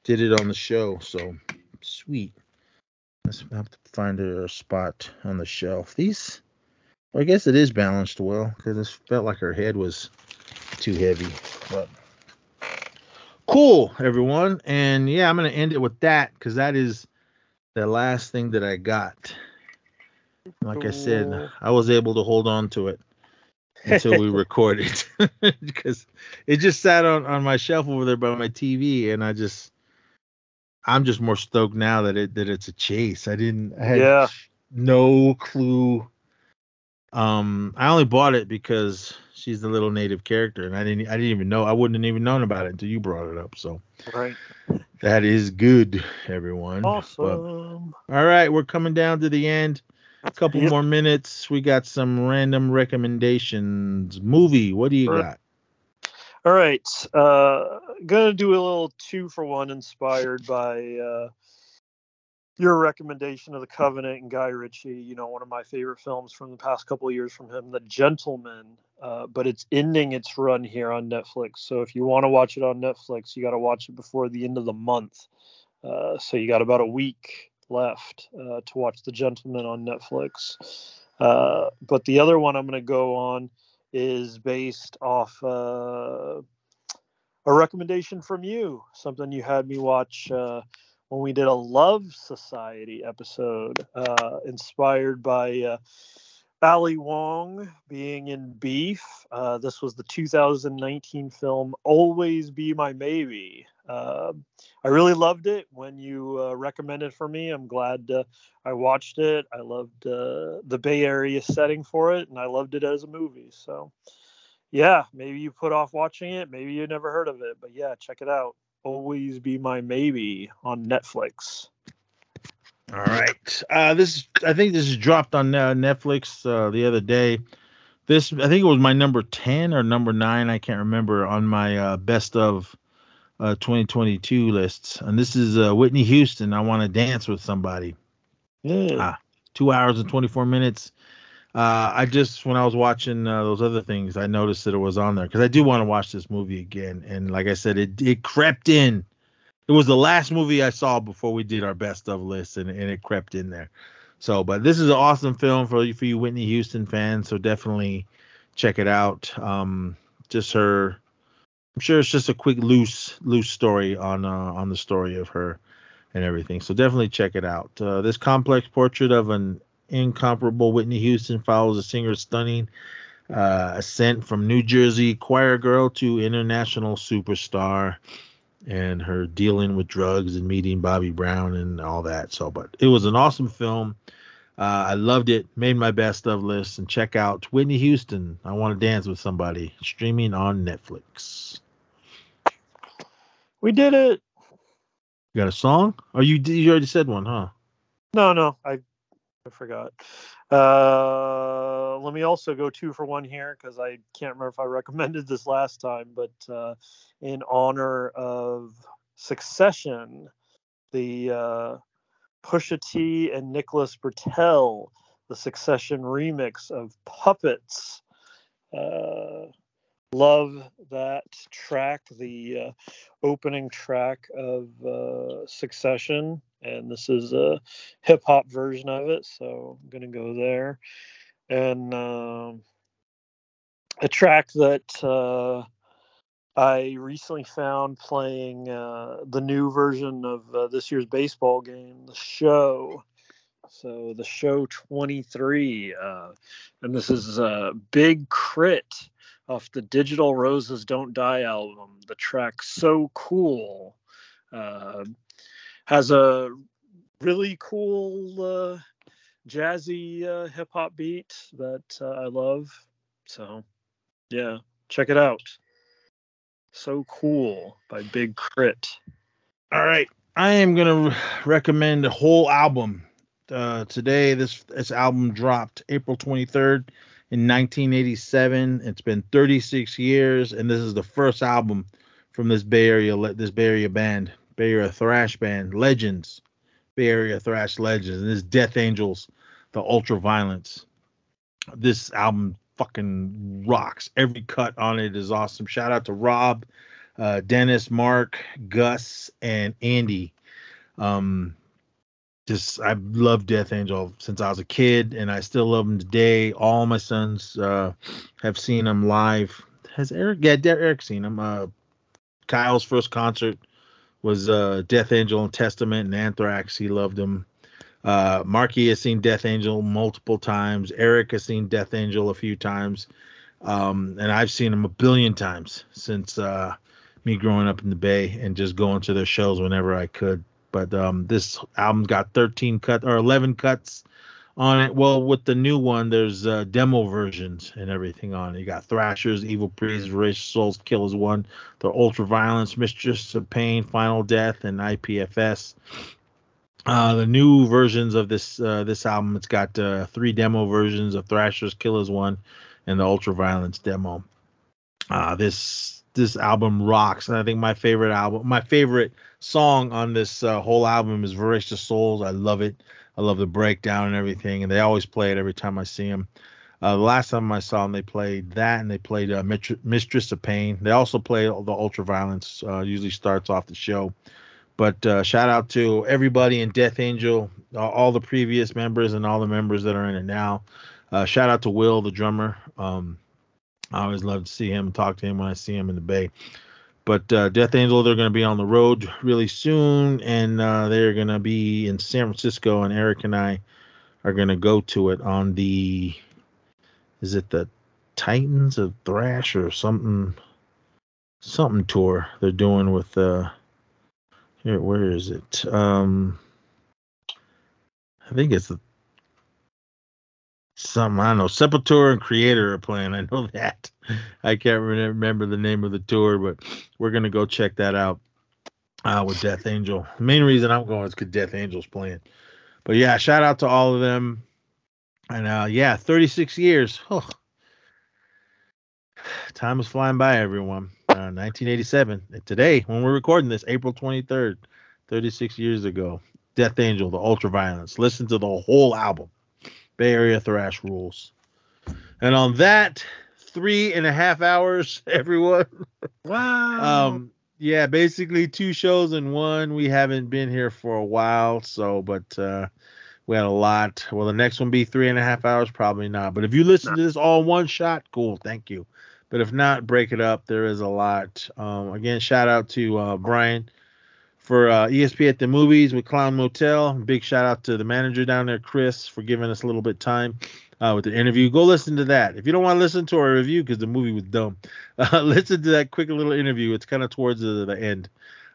Speaker 5: did it on the show. So sweet. Let's have to find a spot on the shelf. These, well, I guess it is balanced well because it felt like her head was too heavy. But cool, everyone. And yeah, I'm gonna end it with that because that is the last thing that I got. Like I said, I was able to hold on to it until we [laughs] recorded [laughs] because it just sat on, on my shelf over there by my TV and I just I'm just more stoked now that it that it's a chase. I didn't I had
Speaker 4: Yeah.
Speaker 5: no clue. Um I only bought it because she's the little native character and I didn't I didn't even know I wouldn't have even known about it until you brought it up. So
Speaker 4: Right.
Speaker 5: that is good, everyone. But-
Speaker 4: Awesome.
Speaker 5: all right, we're coming down to the end. A couple
Speaker 4: Yep.
Speaker 5: more minutes. We got some random recommendations. Movie, what do you got?
Speaker 4: All right. Uh, gonna do a little two for one inspired by uh, your recommendation of The Covenant and Guy Ritchie. You know, one of my favorite films from the past couple years from him, The Gentleman. Uh, but it's ending its run here on Netflix. So if you want to watch it on Netflix, you got to watch it before the end of the month. Uh, so you got about a week left uh, to watch The Gentleman on Netflix. Uh, but the other one I'm going to go on is based off uh, a recommendation from you, something you had me watch uh, when we did a Love Society episode, uh, inspired by uh, Ali Wong being in Beef. Uh, this was the 2019 film Always Be My Maybe. Uh, I really loved it when you uh, recommended for me. I'm glad uh, I watched it. I loved uh, the Bay Area setting for it, and I loved it as a movie. So, yeah, maybe you put off watching it. Maybe you never heard of it, but yeah, check it out. Always Be My Maybe on Netflix.
Speaker 5: All right. Uh, this I think this is dropped on uh, Netflix uh, the other day. This I think it was my number ten or number nine. I can't remember on my uh, best of uh, 2022 lists. And this is uh, Whitney Houston. I want to dance with somebody.
Speaker 4: Yeah.
Speaker 5: Ah. Two hours and 24 minutes. Uh, I just when I was watching uh, those other things, I noticed that it was on there because I do want to watch this movie again. And like I said, it it crept in. It was the last movie I saw before we did our best of list, and, and it crept in there. So, but this is an awesome film for you, for you Whitney Houston fans. So definitely check it out. Um, just her. I'm sure it's just a quick loose loose story on uh, on the story of her and everything. So definitely check it out. Uh, this complex portrait of an incomparable Whitney Houston follows a singer's stunning uh, ascent from New Jersey choir girl to international superstar and her dealing with drugs and meeting Bobby Brown and all that. So, but it was an awesome film. Uh, I loved it. Made my best of list. And check out Whitney Houston. I want to dance with somebody. Streaming on Netflix.
Speaker 4: We did it.
Speaker 5: You got a song? Or you you already said one, huh?
Speaker 4: No, no, I, I forgot. Uh, let me also go two for one here because I can't remember if I [laughs] recommended this last time, but uh, in honor of Succession, the uh, Pusha T and Nicholas Britell the Succession remix of Puppets. Uh, love that track, the uh, opening track of uh, Succession, and this is a hip hop version of it, so I'm gonna go there. And um, a track that uh, I recently found playing uh, the new version of uh, this year's baseball game, the show. So the show 23, uh, and this is a Big K.R.I.T. off the Digital Roses Don't Die album. The track "So Cool" uh, has a really cool uh, jazzy uh, hip hop beat that I love. So yeah, check it out. So cool by Big Crit.
Speaker 5: All right, I am gonna recommend a whole album. Uh, today, this this album dropped April 23rd in 1987. It's been 36 years, and this is the first album from this Bay Area this Bay Area band, Bay Area thrash band, Legends, Bay Area thrash legends, and this Death Angel's, the Ultra Violence. This album fucking rocks. Every cut on it is awesome. Shout out to Rob, uh, Dennis, Mark, Gus, and Andy. Um, just I love Death Angel since I was a kid, and I still love him today. All my sons uh, have seen him live. Has Eric? Yeah, Eric's seen him. Uh, Kyle's first concert was uh, Death Angel and Testament and Anthrax. He loved him. Uh, Marky has seen Death Angel multiple times. Eric has seen Death Angel a few times. Um, and I've seen him a billion times since uh, me growing up in the Bay and just going to their shows whenever I could. But um, this album's got 13 cut or 11 cuts on it. Well, with the new one, there's uh, demo versions and everything on it. You got Thrashers, Evil Priests, Voracious Souls, Kill As One, the Ultra Violence, Mistress of Pain, Final Death, and IPFS. Uh, the new versions of this uh, this album, it's got uh, three demo versions of Thrashers, Kill As One, and the Ultra Violence demo. Uh, this this album rocks, and I think my favorite album, my favorite song on this uh, whole album is Voracious Souls. I love it. I love the breakdown and everything, and they always play it every time I see them. Uh, the last time I saw them, they played that, and they played uh, Mistress of Pain. They also play the Ultra Violence. Uh, usually starts off the show. But uh, shout out to everybody in Death Angel, all the previous members and all the members that are in it now. Uh, shout out to Will, the drummer. Um, I always love to see him, talk to him when I see him in the Bay. But uh, Death Angel, they're going to be on the road really soon, and uh, they're going to be in San Francisco. And Eric and I are going to go to it on the, is it the Titans of Thrash or something, something tour they're doing with uh, here, where is it? Um, I think it's the some I don't know. Sepultura and Kreator are playing. I know [laughs] that. I can't remember the name of the tour, but we're gonna go check that out uh, with Death Angel. Main reason I'm going is because Death Angel's playing. But yeah, shout out to all of them. And uh, yeah, 36 years. Oh. [sighs] Time is flying by, everyone. Uh, 1987. Today, when we're recording this, April 23rd, 36 years ago. Death Angel, the Ultra Violence. Listen to the whole album. Bay Area Thrash rules. And on that, three and a half hours, [laughs] everyone.
Speaker 8: Wow.
Speaker 5: Um, yeah, basically two shows in one. We haven't been here for a while, so but uh we had a lot. Will the next one be three and a half hours? Probably not. But if you listen to this all one shot, cool, thank you. But if not, break it up. There is a lot. Um, again, shout out to uh, Brian for uh, ESP at the movies with Clown Motel. Big shout out to the manager down there, Chris, for giving us a little bit time uh, with the interview. Go listen to that. If you don't want to listen to our review because the movie was dumb, [laughs] uh, listen to that quick little interview. It's kind of towards the, the end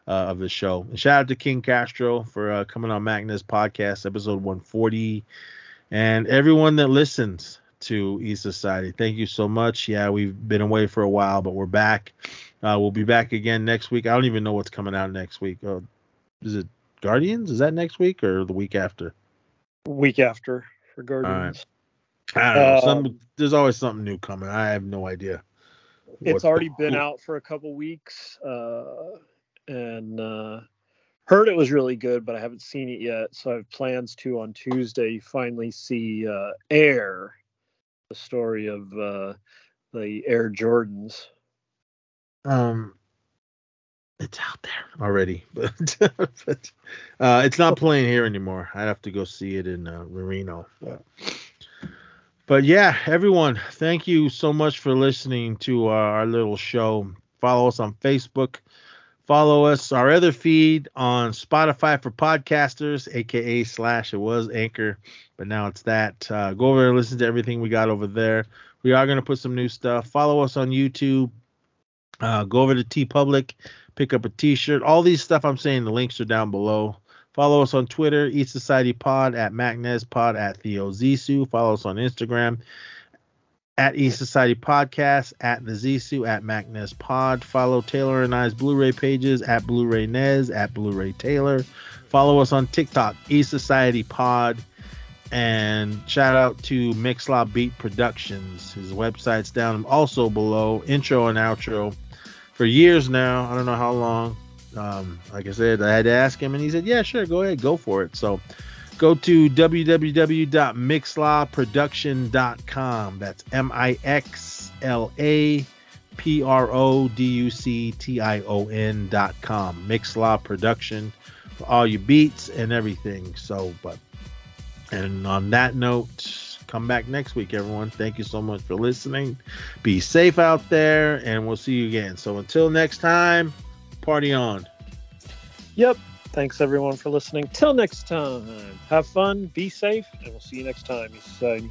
Speaker 5: uh, of the show. And shout out to King Castro for uh, coming on Mac-Nez podcast episode 140, and everyone that listens to E Society. Thank you so much. Yeah, we've been away for a while, but we're back. Uh, we'll be back again next week. I don't even know what's coming out next week. Uh, is it Guardians? Is that next week or the week after?
Speaker 4: Week after for Guardians.
Speaker 5: I don't know.
Speaker 4: Uh,
Speaker 5: Some there's always something new coming. I have no idea.
Speaker 4: It's already been out for a couple weeks, uh, and uh,
Speaker 1: heard it was really good, but I haven't seen it yet. So I have plans to on Tuesday finally see uh, Air, the story of uh, the Air Jordans.
Speaker 5: Um, it's out there already, [laughs] but but uh, it's not playing here anymore. I'd have to go see it in uh, Reno. But, but yeah, everyone, thank you so much for listening to our, our little show. Follow us on Facebook. Follow us our other feed on Spotify for podcasters, aka slash it was Anchor, but now it's that. Uh, go over and listen to everything we got over there. We are going to put some new stuff. Follow us on YouTube. Uh, go over to Tee Public, pick up a T-shirt. All these stuff I'm saying, the links are down below. Follow us on Twitter, East Society Pod at Mac-Nez Pod at Theo Zissou. Follow us on Instagram at East Society Podcast at the Zissou at Mac-Nez Pod. Follow Taylor and I's Blu-ray pages at Blu-ray Nez at Blu-ray Taylor. Follow us on TikTok, East Society Pod. And shout out to Mixla Beat Productions. His website's down also below. Intro and outro for years now. I don't know how long. Um, like I said, I had to ask him, and he said, "Yeah, sure, go ahead, go for it." So, go to www.mixlaproduction.com. That's M I X L A P R O D U C T I O N dot com. Mixla Production for all your beats and everything. So, but and on that note, come back next week, everyone. Thank you so much for listening. Be safe out there, and we'll see you again. So until next time, party on.
Speaker 1: Yep. Thanks everyone for listening. Till next time. Have fun, be safe, and we'll see you next time. Society.